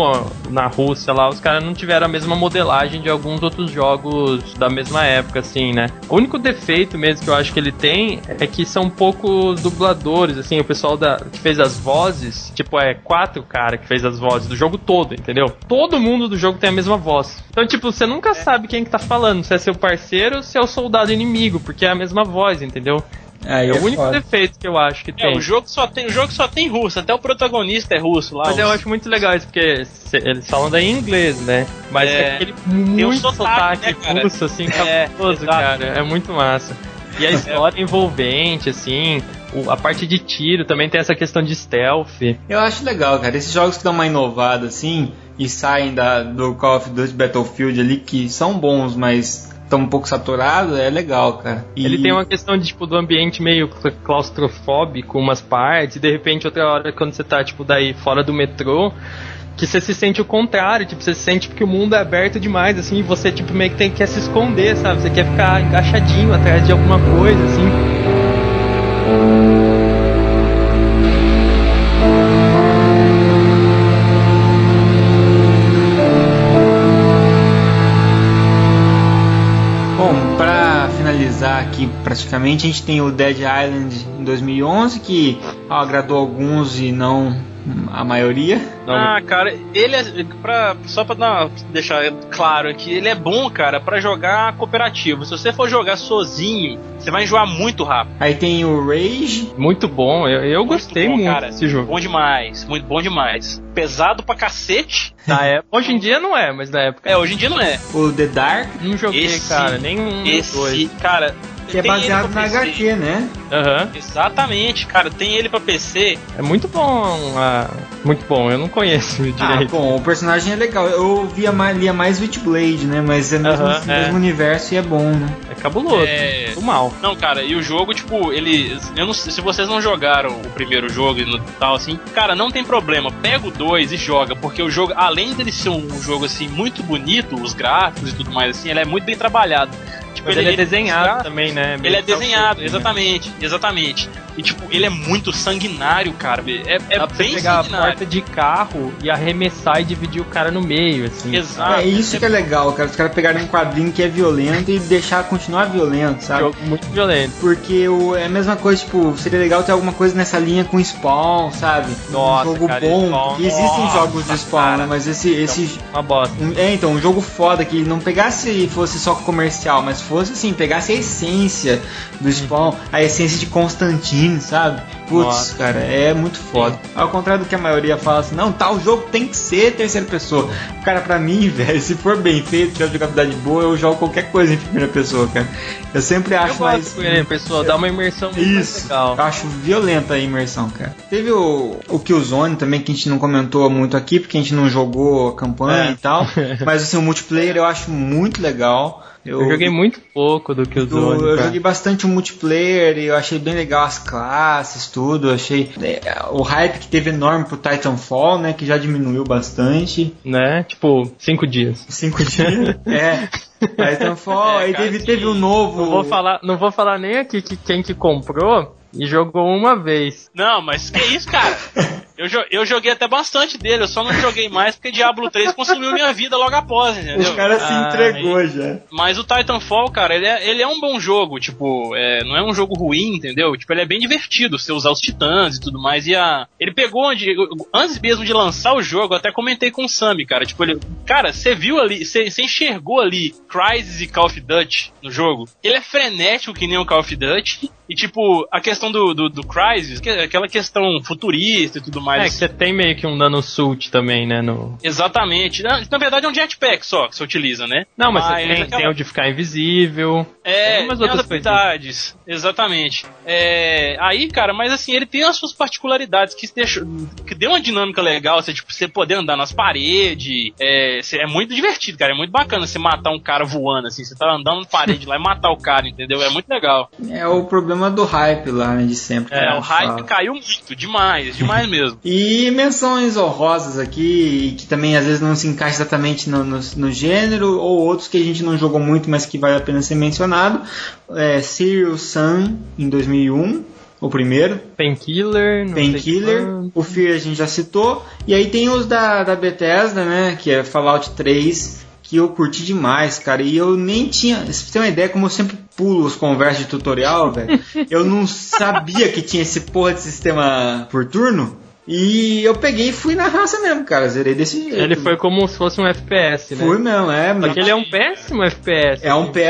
na Rússia lá, os caras não tiveram a mesma modelagem de alguns outros jogos da mesma época, assim, né? O único defeito mesmo que eu acho que ele tem é que são poucos dubladores, assim, o pessoal da, que fez as vozes, tipo, é quatro cara que fez as vozes do jogo todo, entendeu? Todo mundo do jogo tem a mesma voz. Então, tipo, você nunca sabe quem que tá falando, se é seu parceiro ou se é o soldado inimigo, porque é a mesma voz, entendeu? Aí É o único foda. defeito que eu acho que É, tem. o jogo só tem, o jogo só tem russo, até o protagonista é russo lá. Mas eu acho muito legal isso, porque eles falam daí em inglês, né? Mas É. é aquele muito sotaque, sotaque, né, russo, assim, É, cabuloso, cara. É muito massa. E a história envolvente, assim, o- a parte de tiro também tem essa questão de stealth. Eu acho legal, cara. Esses jogos que dão uma inovada assim e saem da, do Call of Duty Battlefield ali, que são bons, mas estão um pouco saturados, é legal, cara. E- Ele tem uma questão de, tipo, do ambiente meio cla- claustrofóbico, umas partes, e de repente outra hora quando você tá, tipo, daí fora do metrô, que você se sente o contrário, tipo, você se sente que o mundo é aberto demais, assim, e você, tipo, meio que tem, quer se esconder, sabe? Você quer ficar encaixadinho atrás de alguma coisa, assim. Aqui praticamente, a gente tem o Dead Island em 2011, que agradou alguns e não a maioria. Não, Ah, cara, ele é. Pra, só pra dar, deixar claro aqui, ele é bom, cara, pra jogar cooperativo. Se você for jogar sozinho, você vai enjoar muito rápido. Aí tem o Rage, Muito bom, eu, eu gostei bom, muito cara. desse jogo. Bom demais, muito bom demais. Pesado pra cacete. Na época, hoje em dia não é, mas na época É, hoje em dia não é. o The Dark, não joguei, Esse- cara, nenhum dos dois. Esse, cara, Que é baseado na. HQ, né? Aham. Exatamente, cara. Tem ele pra PC. É muito bom. ah, muito bom, eu não conheço Ah, direito. bom, o personagem é legal. Eu via mais, lia mais Witchblade, né? Mas é mesmo, o é. mesmo universo e é bom, né? É cabuloso. É. Muito mal. Não, cara, e o jogo, tipo, ele. Eu não sei se vocês não jogaram o primeiro jogo e no tal, assim, cara, não tem problema. Pega o 2 e joga, porque o jogo, além dele ser um jogo assim muito bonito, os gráficos e tudo mais, assim, ele é muito bem trabalhado. Tipo, Mas ele, é desenhado gráficos- também, né? Ele é desenhado, self-made, né? exatamente, exatamente. E tipo, ele é muito sanguinário, cara. É, é Dá pra você bem pegar a sanguinário. porta de carro e arremessar e dividir o cara no meio, assim. Exato. é isso que é legal, cara. Os caras pegarem um quadrinho que é violento e deixar continuar violento, sabe? Jogo muito violento. Porque o, é a mesma coisa, tipo, seria legal ter alguma coisa nessa linha com Spawn, sabe? Nossa, um jogo cara, bom. Spawn, existem nossa, jogos de Spawn, cara. né? Mas esse, esse Uma bosta. é, então, um jogo foda que não pegasse e fosse só comercial, mas fosse assim, pegasse a essência do Spawn, a essência de Constantine, sabe? Putz, Nossa. cara, é muito foda. Ao contrário do que a maioria fala assim, não, tal jogo tem que ser terceira pessoa. Cara, pra mim, velho, se for bem feito, tiver jogabilidade boa, eu jogo qualquer coisa em primeira pessoa, cara. Eu sempre Eu acho gosto mais. com ele, pessoal. Dá uma imersão muito Isso, legal. eu acho violenta a imersão, cara. Teve o, o Killzone também, que a gente não comentou muito aqui, porque a gente não jogou a campanha É. e tal. Mas assim, o multiplayer eu acho muito legal. Eu joguei muito pouco do que o eu, Zone. eu joguei bastante o multiplayer e eu achei bem legal as classes, tudo. Eu achei é, o hype que teve enorme pro Titanfall, né? Que já diminuiu bastante. Né? Tipo, cinco dias. Cinco dias. é. Titanfall, É, aí cara, teve, teve um novo. Não vou falar, não vou falar nem aqui que quem que comprou e jogou uma vez. Não, mas que isso, cara? Eu, jo- eu joguei até bastante dele, eu só não joguei mais porque Diablo 3 consumiu minha vida logo após, entendeu? O cara se Ah, entregou já. Mas o Titanfall, cara, ele é, ele é um bom jogo, tipo, é, não é um jogo ruim, entendeu? Tipo, ele é bem divertido, você usar os titãs e tudo mais. E a. Ele pegou onde. Antes mesmo de lançar o jogo, eu até comentei com o Sammy, cara. Tipo, ele. Cara, você viu ali, você você enxergou ali Crysis e Call of Duty no jogo? Ele é frenético que nem o Call of Duty. E, tipo, a questão do, do, do Crysis, que é aquela questão futurista e tudo mais. É que você tem meio que um nanosuit também, né? No... Exatamente. Na, na verdade é um jetpack só que você utiliza, né? Não, mas você Mas tem, aquela- tem o de ficar invisível. É, Tem umas outras as habilidades. Exatamente. É, aí, cara, mas assim, ele tem as suas particularidades que deixou, que deu uma dinâmica legal, você, tipo, você poder andar nas paredes. É, você- é muito divertido, cara. É muito bacana você matar um cara voando, assim. Você tá andando na parede lá e matar o cara, entendeu? É muito legal. É o problema do hype lá, De sempre. que É, o hype fala. caiu muito, demais, demais mesmo. E menções honrosas aqui, que também às vezes não se encaixa exatamente no, no, no gênero, ou outros que a gente não jogou muito, mas que vale a pena ser mencionado. É, Serious Sun, em 2001, o primeiro. Painkiller. Painkiller, o Fear a gente já citou. E aí tem os da, da Bethesda, né? Que é Fallout 3, que eu curti demais, cara. E eu nem tinha. Você tem uma ideia, como eu sempre pulo os conversas de tutorial, velho, eu não sabia que tinha esse porra de sistema por turno. E eu peguei e fui na raça mesmo, cara. Zerei desse jeito. Ele foi como se fosse um FPS, né? Fui mesmo, é. Só que ele é um péssimo FPS. É um pé,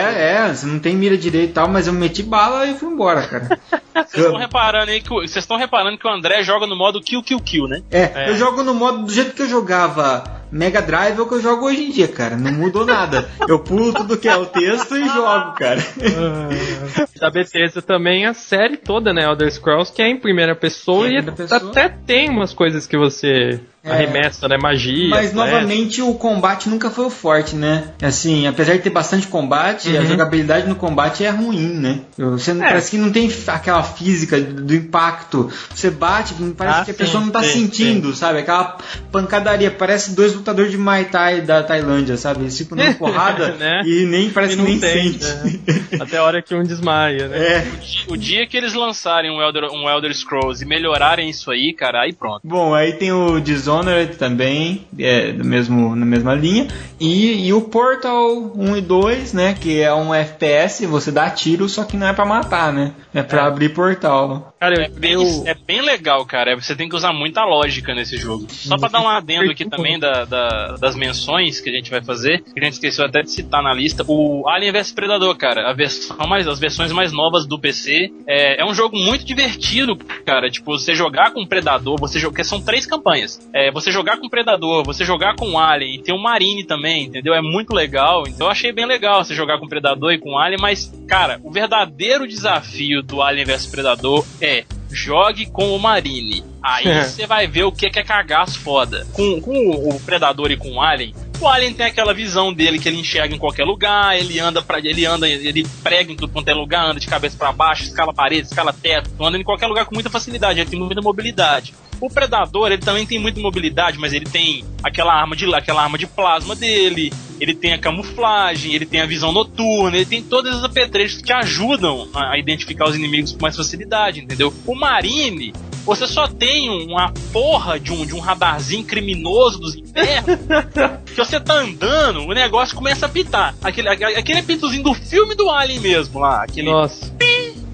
é, você não tem mira direito e tal, mas eu meti bala e fui embora, cara. Vocês estão reparando aí que o- vocês estão reparando que o André joga no modo kill kill kill, né? É, eu jogo no modo do jeito que eu jogava Mega Drive é o que eu jogo hoje em dia, cara. Não mudou nada. Eu pulo tudo que é o texto e jogo, cara. Da Bethesda também a série toda, né? Elder Scrolls, que é em primeira pessoa É, e primeira pessoa. até tem umas coisas que você. Arremessa, né? Magia. Mas flecha. novamente o combate nunca foi o forte, né? Assim, apesar de ter bastante combate, a Uhum. jogabilidade no combate é ruim, né? Você não- É. parece que não tem aquela física do, impacto. Você bate, parece Ah, que a sim, pessoa não tá sim, sentindo, sabe? Aquela pancadaria, parece dois lutadores de Muay Thai da Tailândia, sabe? Eles ficam dando porrada Né? e nem parece E que nem tem, sente. né? Até a hora que um desmaia, né? É. O dia que eles lançarem um Elder, um Elder Scrolls e melhorarem isso aí, cara, aí pronto. Bom, aí tem o Dishonored também, é, do mesmo, na mesma linha. E, e o Portal 1 e 2, né? Que é um FPS, você dá tiro, só que não é pra matar, né? É pra É. abrir portal. Cara, É bem, eu- é bem legal, cara. Você tem que usar muita lógica nesse jogo. Só pra dar um adendo aqui também da, da- das menções que a gente vai fazer, que a gente esqueceu até de citar na lista, o Alien vs Predador, cara. A versão mais, as versões mais novas do PC. É, é um jogo muito divertido, cara. Tipo, você jogar com o Predador, você joga, porque são três campanhas. é, você jogar com Predador, você jogar com Alien e tem o Marine também, entendeu? É muito legal. Então eu achei bem legal você jogar com Predador e com Alien, mas, cara, o verdadeiro desafio do Alien vs Predador é jogue com o Marine. Aí você vai ver o que é, que é cagaço foda. Com, com o Predador e com o Alien, o Alien tem aquela visão dele que ele enxerga em qualquer lugar, ele anda para ele anda, ele prega em tudo quanto é lugar, anda de cabeça para baixo, escala parede, escala teto, anda em qualquer lugar com muita facilidade, ele tem muita mobilidade. O Predador, ele também tem muita mobilidade, mas ele tem aquela arma de aquela arma de plasma dele, ele tem a camuflagem, ele tem a visão noturna, ele tem todas as apetrechos que ajudam a identificar os inimigos com mais facilidade, entendeu? O Marine, você só tem uma porra de um, de um radarzinho criminoso dos infernos que você tá andando, o negócio começa a pitar. Aquele, aquele apitozinho do filme do Alien mesmo lá. Aquele, Nossa.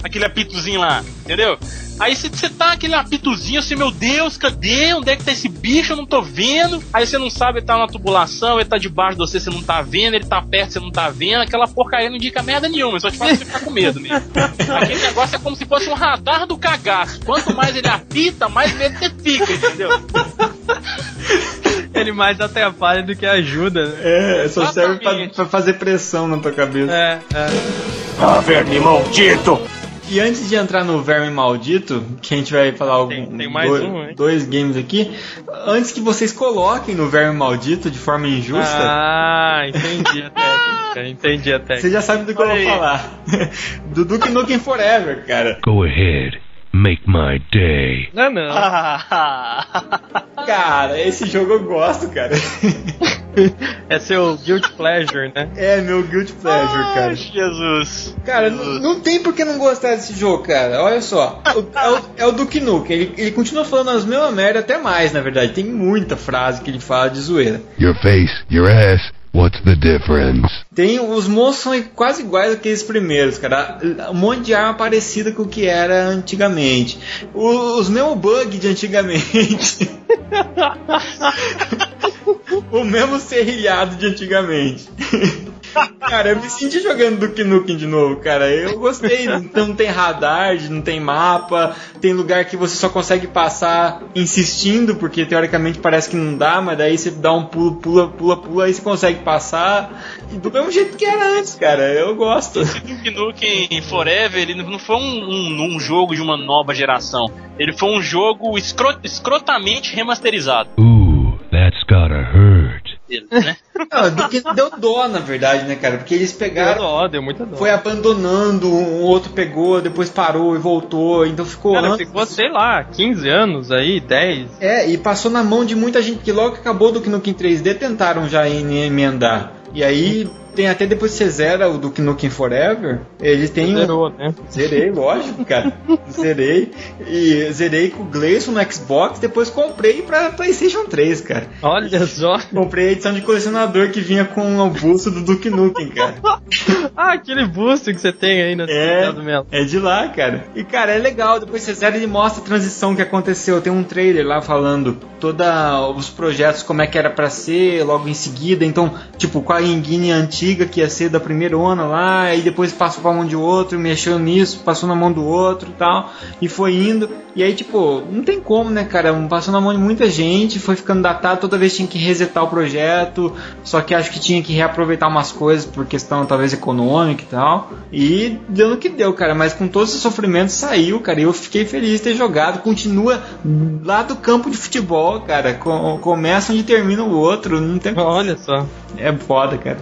Aquele apitozinho lá, entendeu? Aí você tá aquele apitozinho assim, meu Deus, cadê? Onde é que tá esse bicho? Eu não tô vendo. Aí você não sabe, ele tá na tubulação, ele tá debaixo de você, você não tá vendo, ele tá perto, você não tá vendo. Aquela porcaria não indica merda nenhuma, só te faz você ficar com medo mesmo. Aquele negócio é como se fosse um radar do cagaço. Quanto mais ele apita, mais medo você fica, entendeu? Ele mais atrapalha do que ajuda. Né? É, só serve pra, pra, fazer pressão na tua cabeça. É, é. Ah, verme maldito! E antes de entrar no Verme Maldito, que a gente vai falar algum, tem, tem mais dois, um, hein? dois games aqui, antes que vocês coloquem no Verme Maldito de forma injusta. Ah, entendi a técnica, entendi a técnica. Você já sabe do que eu vou falar. do Duke Nukem Forever, cara. Go ahead. Make my day. Não, não. cara, esse jogo eu gosto, cara. é seu guilt pleasure, né? É, meu guilt pleasure, Ai, cara. Jesus. Cara, n- não tem por que não gostar desse jogo, cara. Olha só. O- é, o, é o Duke Nukem. Ele, ele continua falando as mesmas merda, até mais, na verdade. Tem muita frase que ele fala de zoeira. Your face, your ass, what's the difference? Tem, os monstros são quase iguais àqueles primeiros, cara. Um monte de arma parecida com o que era antigamente. O- os mesmos bugs de antigamente. o mesmo serrilhado de antigamente. Cara, eu me senti jogando Duke Nukem de novo, cara. Eu gostei. Então não tem radar, não tem mapa, tem lugar que você só consegue passar insistindo, porque teoricamente parece que não dá, mas daí você dá um pulo, pula, pula, pula, aí você consegue passar. E do mesmo jeito que era antes, cara. Eu gosto. Duke Nukem Forever, ele não foi um, um- um jogo de uma nova geração. Ele foi um jogo escro- escrotamente remasterizado. Ooh, that's gotta hurt. Dele, né? Não, deu dó, na verdade, né, cara? Porque eles Deu pegaram. dó, deu muita dó. Foi abandonando, um outro pegou, depois parou e voltou, então ficou Cara, anos. ficou, sei lá, 15 anos aí, 10. É, e passou na mão de muita gente que logo acabou do Nukem 3D tentaram já em- emendar. E aí tem até depois que você zera o Duke Nukem Forever, ele tem um. Zerou, né? Zerei, lógico, cara. Zerei. E zerei com o Gleison no Xbox, depois comprei pra PlayStation 3, cara. Olha só. Comprei a edição de colecionador que vinha com o busto do Duke Nukem, cara. Ah, aquele busto que você tem aí na É, do Melo. é de lá, cara. E, cara, é legal. Depois você zera ele mostra a transição que aconteceu. Tem um trailer lá falando todos os projetos, como é que era pra ser, logo em seguida. Então, tipo, com a engine antiga, que ia ser da primeira ona lá, e depois passou pra mão de outro, mexeu nisso, passou na mão do outro e tal, e foi indo. E aí, tipo, não tem como, né, cara? Passou na mão de muita gente, foi ficando datado, toda vez tinha que resetar o projeto, só que acho que tinha que reaproveitar umas coisas por questão talvez econômica e tal. E deu no que deu, cara. Mas com todos esses sofrimentos saiu, cara. E eu fiquei feliz de ter jogado. Continua lá do campo de futebol, cara. Com- começa onde termina o outro. Não tem. Olha só. É foda, cara.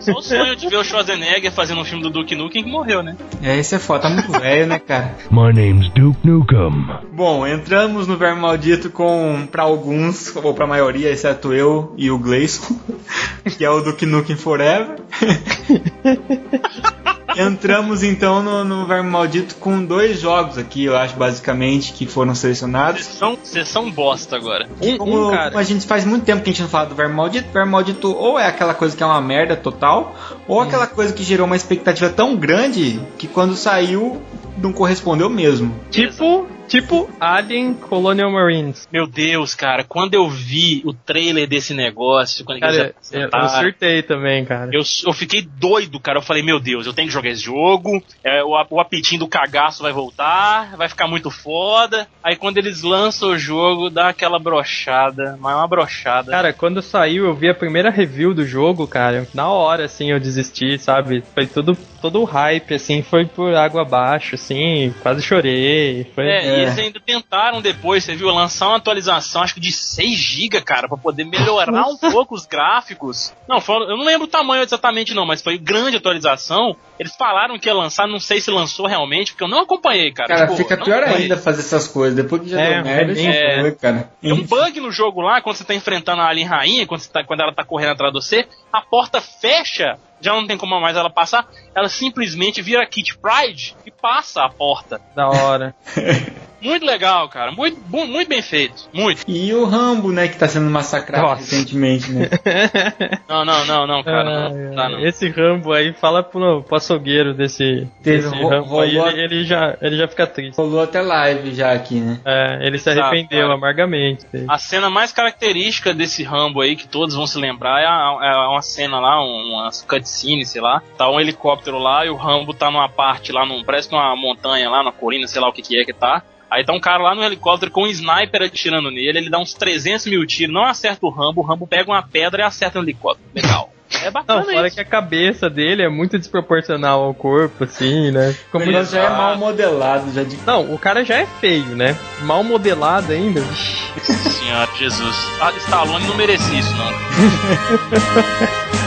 Só o sonho de ver o Schwarzenegger fazendo um filme do Duke Nukem que morreu, né? É, esse é foda. Tá muito velho, né, cara? My name's Duke Nukem. Bom, entramos no Verme Maldito com, pra alguns, ou pra maioria, exceto eu e o Gleison, que é o Duke Nukem Forever. Entramos então no, no Verme Maldito com dois jogos aqui, eu acho, basicamente, que foram selecionados. Sessão, sessão bosta agora. Um, Como um cara. a gente faz muito tempo que a gente não fala do Verme Maldito, Verme Maldito ou é aquela coisa que é uma merda total, ou aquela coisa que gerou uma expectativa tão grande que quando saiu não correspondeu mesmo. Tipo Tipo Alien Colonial Marines. Meu Deus, cara, quando eu vi o trailer desse negócio, quando Cara, eu, eu surtei também, cara. eu, eu fiquei doido, cara. Eu falei, meu Deus, eu tenho que jogar esse jogo. É, o, o apitinho do cagaço vai voltar, vai ficar muito foda. Aí quando eles lançam o jogo, dá aquela brochada, mas uma brochada. Cara, quando saiu, eu vi a primeira review do jogo, cara. Na hora, assim, eu desisti, sabe? Foi tudo, todo o hype, assim, foi por água abaixo, assim, quase chorei. Foi, É, e eles ainda tentaram depois, você viu, lançar uma atualização, acho que de 6 GB, cara, pra poder melhorar um pouco os gráficos. Não, foi- eu não lembro o tamanho exatamente não, mas foi grande atualização. Eles falaram que ia lançar, não sei se lançou realmente, porque eu não acompanhei, cara. Cara, Tipo, fica pior acompanhei. ainda fazer essas coisas. Depois que já É, deu merda, é. foi, cara. Tem um bug no jogo lá, quando você tá enfrentando a Alien Rainha, quando, você tá- quando ela tá correndo atrás de você, a porta fecha, já não tem como mais ela passar, ela simplesmente vira Kit Pride e passa a porta. da hora. Muito legal, cara. Muito, muito bem feito. Muito. E o Rambo, né, que tá sendo massacrado Nossa. recentemente, né? Não, não, não, não, cara. Ai, não, tá, não. Esse Rambo aí, fala pro, pro açougueiro desse, Teve desse ro- Rambo aí, ele, ele já, ele já fica triste. Rolou até live já aqui, né? É, ele se arrependeu cara. amargamente. A cena mais característica desse Rambo aí, que todos vão se lembrar, é, a- é uma cena lá, um- uma cutscene, sei lá. Tá um helicóptero lá e o Rambo tá numa parte lá, num, parece que uma montanha lá, numa colina, sei lá o que que é que tá. Aí tá um cara lá no helicóptero com um sniper atirando nele, ele dá uns 300 mil tiros, não acerta o Rambo, o Rambo pega uma pedra e acerta no helicóptero. Legal. É bacana Não, fora isso. que a cabeça dele é muito desproporcional ao corpo, assim, né? Ficou O muito... negócio já é mal modelado, já de Não, o cara já é feio, né? Mal modelado ainda. Senhora Jesus. Ah, Stallone não merecia isso, não.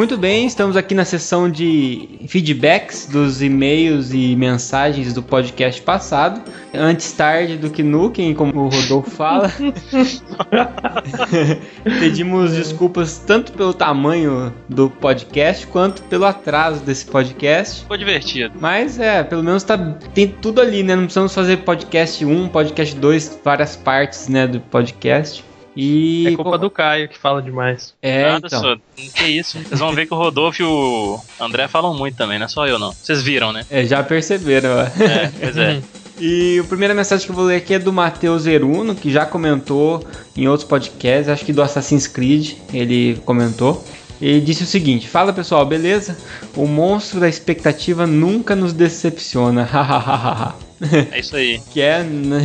Muito bem, estamos aqui na sessão de feedbacks dos e-mails e mensagens do podcast passado. Antes tarde do que nunca, como o Rodolfo fala. Pedimos desculpas tanto pelo tamanho do podcast quanto pelo atraso desse podcast. Ficou divertido. Mas é, pelo menos tá, tem tudo ali, né? Não precisamos fazer podcast 1, podcast 2, várias partes, né, do podcast. E É culpa do Caio que fala demais. É, Nada, então. só. Que isso. Vocês vão ver que o Rodolfo e o André falam muito também, não é só eu, não. Vocês viram, né? É, já perceberam. É, pois é. E a primeira mensagem que eu vou ler aqui é do Matheus Eruno, que já comentou em outros podcasts, acho que do Assassin's Creed, ele comentou. Ele disse o seguinte: Fala pessoal, beleza? O monstro da expectativa nunca nos decepciona. hahaha. É isso aí. que é, né,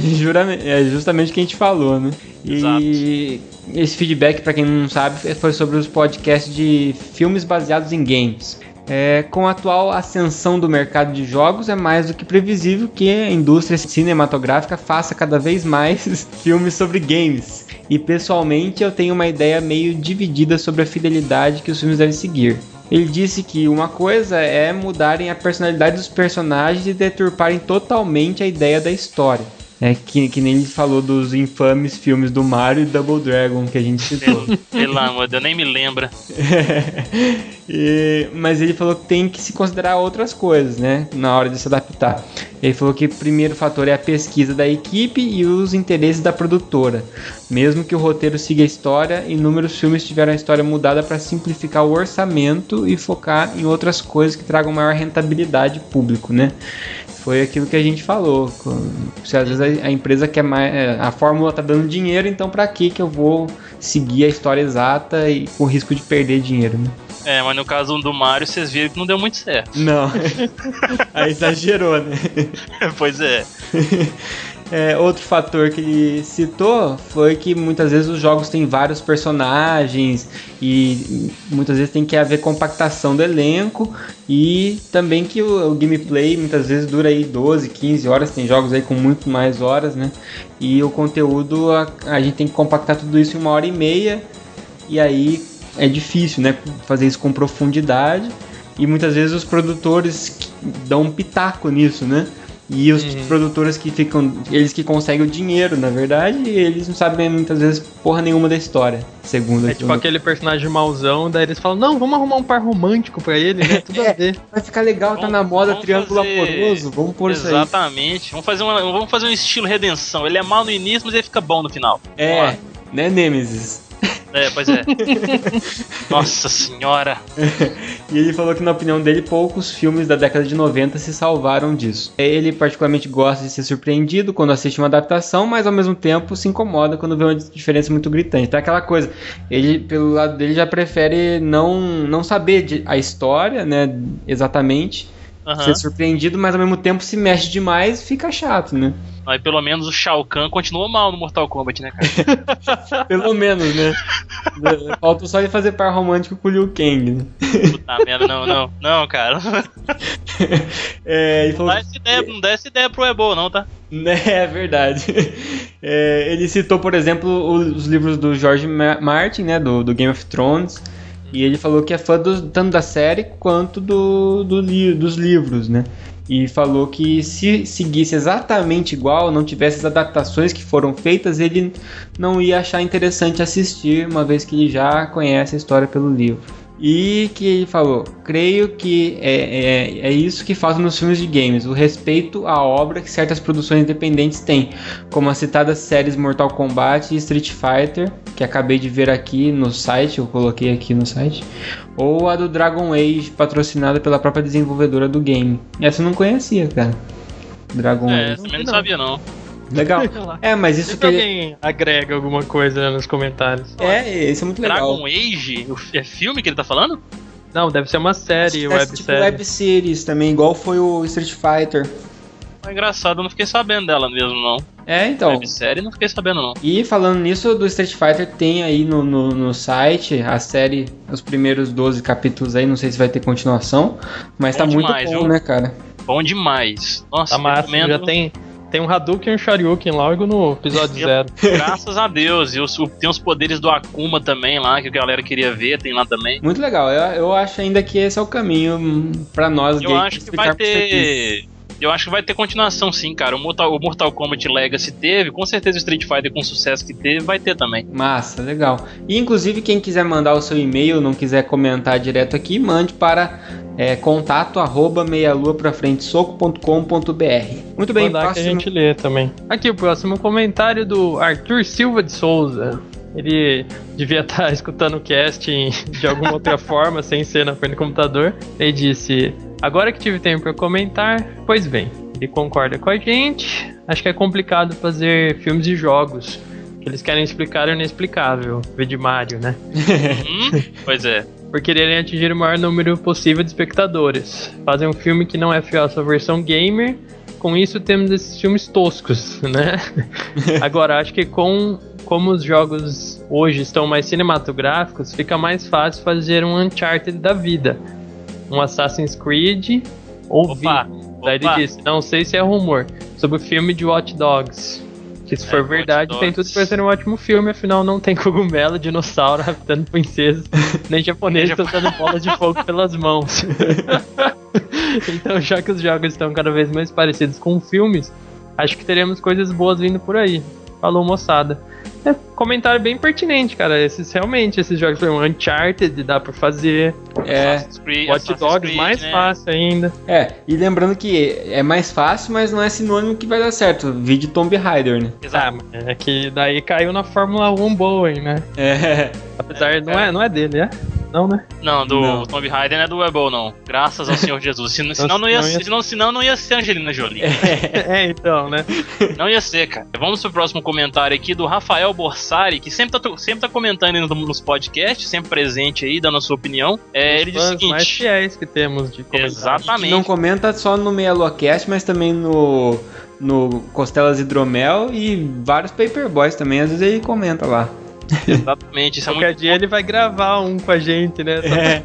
é justamente o que a gente falou, né? E esse feedback, pra quem não sabe, foi sobre os podcasts de filmes baseados em games. É, com a atual ascensão do mercado de jogos, é mais do que previsível que a indústria cinematográfica faça cada vez mais filmes sobre games. E pessoalmente eu tenho uma ideia meio dividida sobre a fidelidade que os filmes devem seguir. Ele disse que uma coisa é mudarem a personalidade dos personagens e deturparem totalmente a ideia da história. É que, que nem ele falou dos infames filmes do Mario e Double Dragon que a gente citou. Pelo amor de Deus, nem me lembra. E- mas ele falou que tem que se considerar outras coisas, né? Na hora de se adaptar. Ele falou que o primeiro fator é a pesquisa da equipe e os interesses da produtora. Mesmo que o roteiro siga a história, inúmeros filmes tiveram a história mudada para simplificar o orçamento e focar em outras coisas que tragam maior rentabilidade público, né? Foi aquilo que a gente falou. Se às vezes a, empresa quer mais. é, A fórmula tá dando dinheiro, então pra que que eu vou seguir a história exata e com risco de perder dinheiro, né? É, mas no caso do Mario, vocês viram que não deu muito certo. Não. Aí exagerou, né? pois é. É, outro fator que ele citou foi que muitas vezes os jogos têm vários personagens e muitas vezes tem que haver compactação do elenco e também que o, o gameplay muitas vezes dura aí 12, 15 horas, tem jogos aí com muito mais horas, né? E o conteúdo a, a gente tem que compactar tudo isso em uma hora e meia e aí é difícil, né? Fazer isso com profundidade e muitas vezes os produtores dão um pitaco nisso, né? E os Uhum. produtores que ficam. Eles que conseguem o dinheiro, na verdade, e eles não sabem muitas vezes porra nenhuma da história. Segundo É tipo aquele personagem mauzão, daí eles falam, não, vamos arrumar um par romântico pra ele, né? Tudo É. a ver. Vai ficar legal, tá Vamos- na moda triângulo fazer- amoroso. Vamos pôr isso aí. Exatamente. Vamos fazer, uma, vamos fazer um estilo redenção. Ele é mal no início, mas ele fica bom no final. É, né, Nemesis? É, pois é. Nossa senhora. E ele falou que, na opinião dele, poucos filmes da década de 90 se salvaram disso. Ele, particularmente, gosta de ser surpreendido quando assiste uma adaptação, mas ao mesmo tempo se incomoda quando vê uma diferença muito gritante. Então, é aquela coisa, ele, pelo lado dele, já prefere não, não saber de- a história, né, exatamente. Aham. Ser surpreendido, mas ao mesmo tempo se mexe demais e fica chato, né? Mas pelo menos o Shao Kahn continua mal no Mortal Kombat, né, cara? Pelo menos, né? Falta só ele fazer par romântico com o Liu Kang, né? Puta merda, não, não. Não, cara. É, ele Não falou dá essa ideia, não dá essa ideia pro Ebo, não, tá? Né, é verdade. É, ele citou, por exemplo, os livros do George Ma- Martin, né, do, do Game of Thrones, e ele falou que é fã do- tanto da série quanto do, do li- dos livros, né? E falou que se seguisse exatamente igual, não tivesse as adaptações que foram feitas, ele não ia achar interessante assistir, uma vez que ele já conhece a história pelo livro. E que ele falou, creio que é, é, é isso que falta nos filmes de games, o respeito à obra que certas produções independentes têm, como as citadas séries Mortal Kombat e Street Fighter, que acabei de ver aqui no site, eu coloquei aqui no site, ou a do Dragon Age, patrocinada pela própria desenvolvedora do game. Essa eu não conhecia, cara. Dragon É, Age. também não sabia, não. Legal. É, mas isso que Sempre alguém agrega alguma coisa nos comentários. É, isso é muito legal. Dragon Age? O- É filme que ele tá falando? Não, deve ser uma série, É websérie. tipo web series também, igual foi o Street Fighter. É engraçado, eu não fiquei sabendo dela mesmo, não. É, então. Websérie, não fiquei sabendo, não. E falando nisso, do Street Fighter tem aí no, no, no site a série, os primeiros 12 capítulos aí, não sei se vai ter continuação, mas Bom tá muito demais, bom, viu? né, cara? Bom demais. Nossa, Tá massa, já tem, tem um Hadouken e um Shoryuken logo no episódio zero. Graças a Deus. E os- o- tem os poderes do Akuma também lá, que a galera queria ver, tem lá também. Muito legal, eu, eu acho ainda que esse é o caminho pra nós Eu acho que vai ter. Eu acho que vai ter continuação sim, cara. O Mortal, o Mortal Kombat Legacy teve, com certeza o Street Fighter com o sucesso que teve, vai ter também. Massa, legal. E inclusive quem quiser mandar o seu e-mail, não quiser comentar direto aqui, mande para é, contato arroba meialuaprafrentesoco.com.br. Muito bem, Mandar que a próximo. gente lê também. Aqui o próximo comentário do Arthur Silva de Souza. Ele devia estar escutando o cast em- de alguma outra forma, sem ser na frente do computador. Ele disse: Agora que tive tempo para comentar, pois bem, ele concorda com a gente. Acho que é complicado fazer filmes e jogos. Que eles querem explicar o inexplicável. Vê de Mario, né? Hum? pois é. por quererem atingir o maior número possível de espectadores. Fazem um filme que não é fiel à sua versão gamer. Com isso temos esses filmes toscos, né? Agora acho que com como os jogos hoje estão mais cinematográficos, fica mais fácil fazer um Uncharted da vida, um Assassin's Creed ou Opa. Daí ele opa. disse, não sei se é rumor, sobre o filme de Watch Dogs. Que se É, for Watch verdade, tem tudo pra ser um ótimo filme, afinal não tem cogumelo, dinossauro raptando princesas, nem japonês soltando bolas de fogo pelas mãos. então, já que os jogos estão cada vez mais parecidos com filmes, acho que teremos coisas boas vindo por aí. Falou, moçada. É, comentário bem pertinente, cara. Esses realmente, esses jogos, exemplo, Uncharted dá pra fazer. É, Creed, Watch Dogs Creed, mais né? fácil ainda. é, e lembrando que é mais fácil, mas não é sinônimo que vai dar certo. Vídeo Tomb Raider, né? Ah, Exato. mas é que daí caiu na Fórmula 1 Boeing, né? É, Apesar, não, é, não é dele, é? Não, né? Não, do Não. Tomb Raider não é do Webel, não. Graças ao Senhor Jesus. Senão, senão, não ia, Não ia- senão, senão não ia ser Angelina Jolie. É, então, né? Não ia ser, cara. Vamos pro próximo comentário aqui do Rafael Borsari, que sempre tá, sempre tá comentando nos podcasts, sempre presente aí, dando a sua opinião. É, ele diz o Fãs mais seguinte. fiéis que temos de. Exatamente. não comenta só no Meia Lua Cast, mas também no, no Costelas Hidromel e vários Paperboys também, às vezes ele comenta lá. Exatamente. Isso é Qualquer muito dia ele vai gravar um com a gente, né?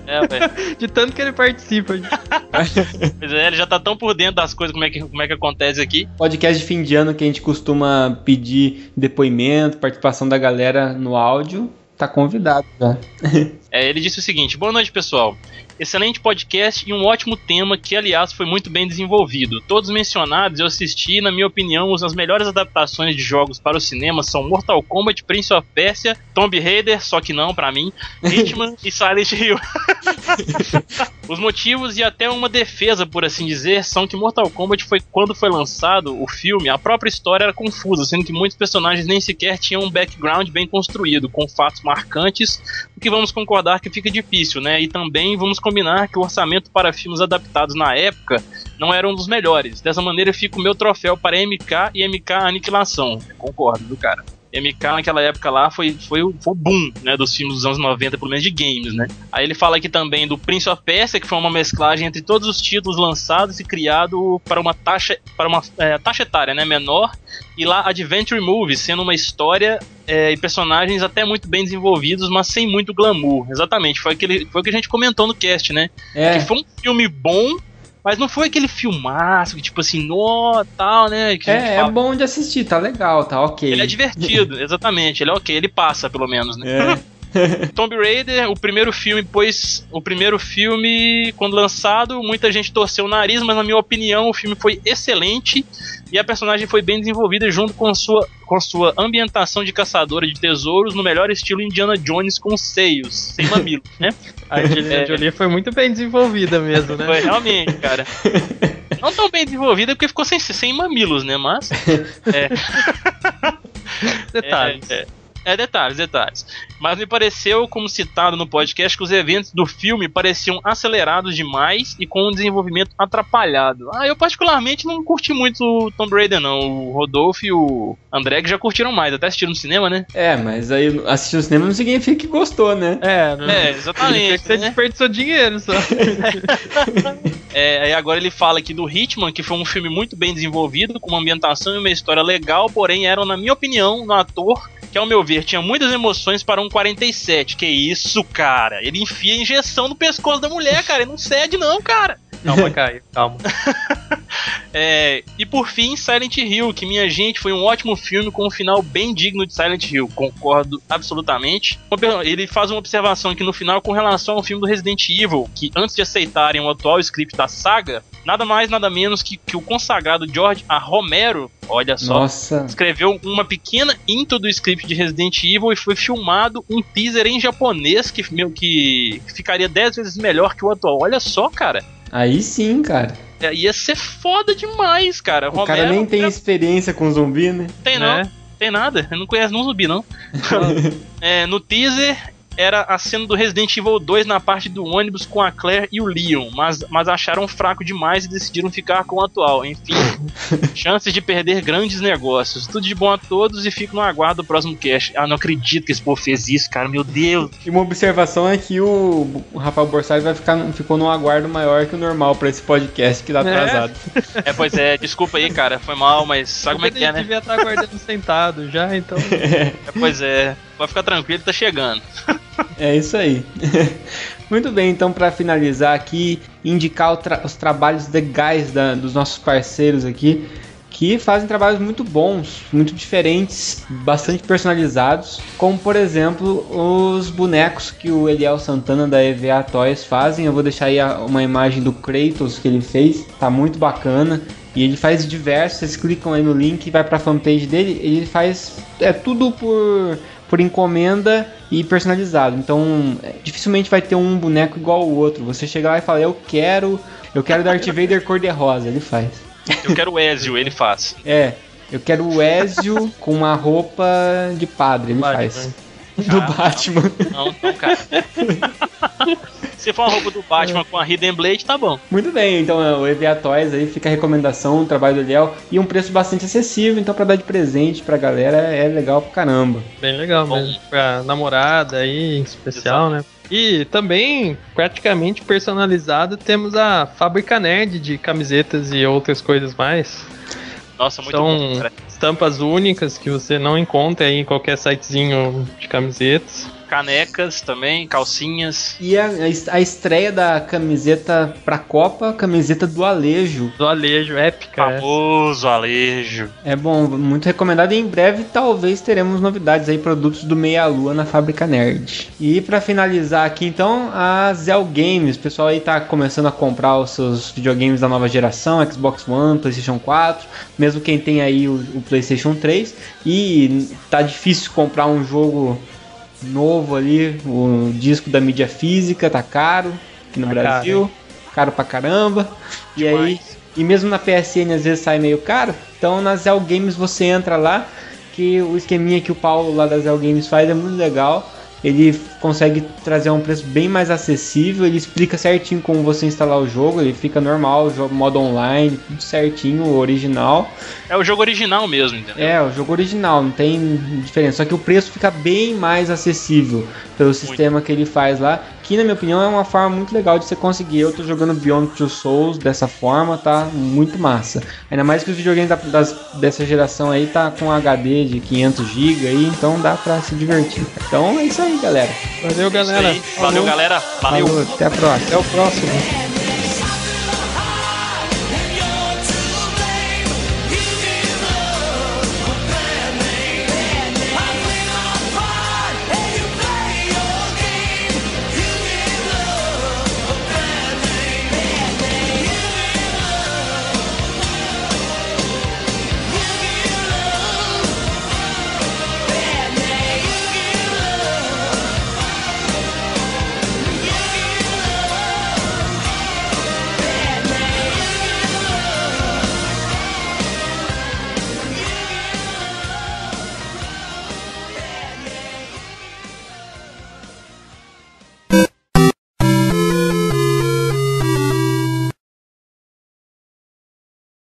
É, velho. De tanto que ele participa. Pois é, ele já tá tão por dentro das coisas, como é que, como é que acontece aqui. Podcast de fim de ano que a gente costuma pedir depoimento, participação da galera no áudio, tá convidado já. É, ele disse o seguinte: Boa noite, pessoal. Excelente podcast e um ótimo tema que, aliás, foi muito bem desenvolvido. Todos mencionados eu assisti e, na minha opinião, as melhores adaptações de jogos para o cinema são Mortal Kombat, Prince of Persia, Tomb Raider, só que não para mim, Hitman e Silent Hill. Os motivos e até uma defesa, por assim dizer, são que Mortal Kombat foi quando foi lançado o filme, a própria história era confusa, sendo que muitos personagens nem sequer tinham um background bem construído, com fatos marcantes, o que vamos concordar que fica difícil, né? E também vamos combinar que o orçamento para filmes adaptados na época não era um dos melhores. Dessa maneira fica o meu troféu para MK e MK Aniquilação. Concordo, viu, cara? MK naquela época lá foi, foi, o- foi o boom, né, dos filmes dos anos 90, pelo menos de games, né? Aí ele fala aqui também do Prince of Persia, que foi uma mesclagem entre todos os títulos lançados e criado para uma taxa, para uma é, taxa etária, né, menor, e lá Adventure Movie, sendo uma história é, e personagens até muito bem desenvolvidos, mas sem muito glamour. Exatamente, foi, aquele, foi o que a gente comentou no cast, né? É, Que foi um filme bom, mas não foi aquele filmaço, que tipo assim, nó, tal, né? É, é bom de assistir, tá legal, tá ok. Ele é divertido, exatamente. Ele é ok, ele passa, pelo menos, né? É. Tomb Raider, o primeiro filme, pois o primeiro filme, quando lançado, muita gente torceu o nariz, mas na minha opinião o filme foi excelente e a personagem foi bem desenvolvida junto com sua, com sua ambientação de caçadora de tesouros no melhor estilo Indiana Jones com seios, sem mamilo, né? A Angelina É. Jolie foi muito bem desenvolvida mesmo, né? Foi realmente, cara. Não tão bem desenvolvida porque ficou sem, sem mamilos, né? Mas. Detalhes. É, é, é, detalhes, detalhes. Mas me pareceu, como citado no podcast, que os eventos do filme pareciam acelerados demais e com um desenvolvimento atrapalhado. Ah, eu particularmente não curti muito o Tomb Raider, não. O Rodolfo e o André que já curtiram mais, até assistiram no cinema, né? É, mas aí assistir no cinema não significa que gostou, né? É, não. É, exatamente. que você né? desperdiçou dinheiro só. É, aí agora ele fala aqui do Hitman, que foi um filme muito bem desenvolvido, com uma ambientação e uma história legal, porém eram, na minha opinião, no ator, que ao meu ver tinha muitas emoções para um 47. Que isso, cara? Ele enfia a injeção no pescoço da mulher, cara. Ele não cede, não, cara. Calma, Caio, calma. É, e por fim, Silent Hill, que minha gente foi um ótimo filme com um final bem digno de Silent Hill, concordo absolutamente. Ele faz uma observação aqui no final com relação ao filme do Resident Evil, que antes de aceitarem o atual script da saga, nada mais nada menos que, que o consagrado George A. Romero, olha só, Nossa. escreveu uma pequena intro do script de Resident Evil e foi filmado um teaser em japonês que, meu, que ficaria 10 vezes melhor que o atual. Olha só, cara. Aí sim, cara. É, Ia ser foda demais, cara. O cara nem tem experiência com zumbi, né? Tem não, Né? tem nada. Eu não conheço nenhum zumbi, não. É, no teaser era a cena do Resident Evil 2 na parte do ônibus com a Claire e o Leon, mas, mas acharam fraco demais e decidiram ficar com o atual. Enfim, chances de perder grandes negócios. Tudo de bom a todos e fico no aguardo do próximo cast. Ah, não acredito que esse povo fez isso, cara. Meu Deus. E uma observação é que o, o Rafael Borsari vai ficar, ficou num aguardo maior que o normal pra esse podcast que tá É. atrasado. É, pois é, desculpa aí, cara. Foi mal, mas sabe como é que é, Ele né? devia estar aguardando sentado já, então. É, pois é. Pode ficar tranquilo, tá chegando. É isso aí. Muito bem, então para finalizar aqui, indicar tra- os trabalhos legais da- dos nossos parceiros aqui, que fazem trabalhos muito bons, muito diferentes, bastante personalizados, como por exemplo os bonecos que o Eliel Santana da EVA Toys fazem. Eu vou deixar aí a- uma imagem do Kratos que ele fez, tá muito bacana. E ele faz diversos, vocês clicam aí no link vai pra fanpage dele, ele faz é tudo por por encomenda e personalizado. Então, é, dificilmente vai ter um boneco igual ao outro. Você chega lá e fala: "Eu quero, eu quero Darth Vader cor de rosa", ele faz. Eu quero o Ezio, ele faz. É, eu quero o Ezio com uma roupa de padre, ele Batman. faz. Do Batman. Não, não, cara. Se for uma roupa do Batman com a Hidden Blade, tá bom. Muito bem, então é, o EVA Toys aí fica a recomendação, o trabalho do Eliel e um preço bastante acessível, então pra dar de presente pra galera é legal pra caramba. Bem legal Bom. mesmo. Pra namorada aí, em especial, né? E também, praticamente personalizado, temos a Fábrica Nerd de camisetas e outras coisas mais. Nossa, muito São bom, cara. Estampas únicas que você não encontra em qualquer sitezinho de camisetas. Canecas também, calcinhas. E a, a estreia da camiseta pra Copa, camiseta do Alejo. Do Alejo, épica. É. Famoso Alejo. É bom, muito recomendado. E em breve talvez teremos novidades aí, produtos do Meia Lua na Fábrica Nerd. E pra finalizar aqui então, a Zell Games. O pessoal aí tá começando a comprar os seus videogames da nova geração, Xbox One, PlayStation 4, mesmo quem tem aí o, o PlayStation 3. E tá difícil comprar um jogo novo ali, o disco da mídia física tá caro aqui no Tá Brasil, caro, pra caramba. E aí, e mesmo na PSN às vezes sai meio caro. Então na Zell Games você entra lá, que o esqueminha que o Paulo lá da Zell Games faz é muito legal. Ele consegue trazer um preço bem mais acessível, ele explica certinho como você instalar o jogo, ele fica normal, o jogo modo online, tudo certinho, o original. É o jogo original mesmo, entendeu? É, o jogo original, não tem diferença. Só que o preço fica bem mais acessível pelo sistema que ele faz lá. Que na minha opinião é uma forma muito legal de você conseguir. Eu tô jogando Beyond Two Souls dessa forma, tá muito massa. Ainda mais que os videogames da- das- dessa geração aí tá com HD de 500 GB aí, então dá pra se divertir. Então é isso aí, galera. Valeu, Isso galera. Valeu, galera. Valeu. Falou, até a próxima. Até o próximo.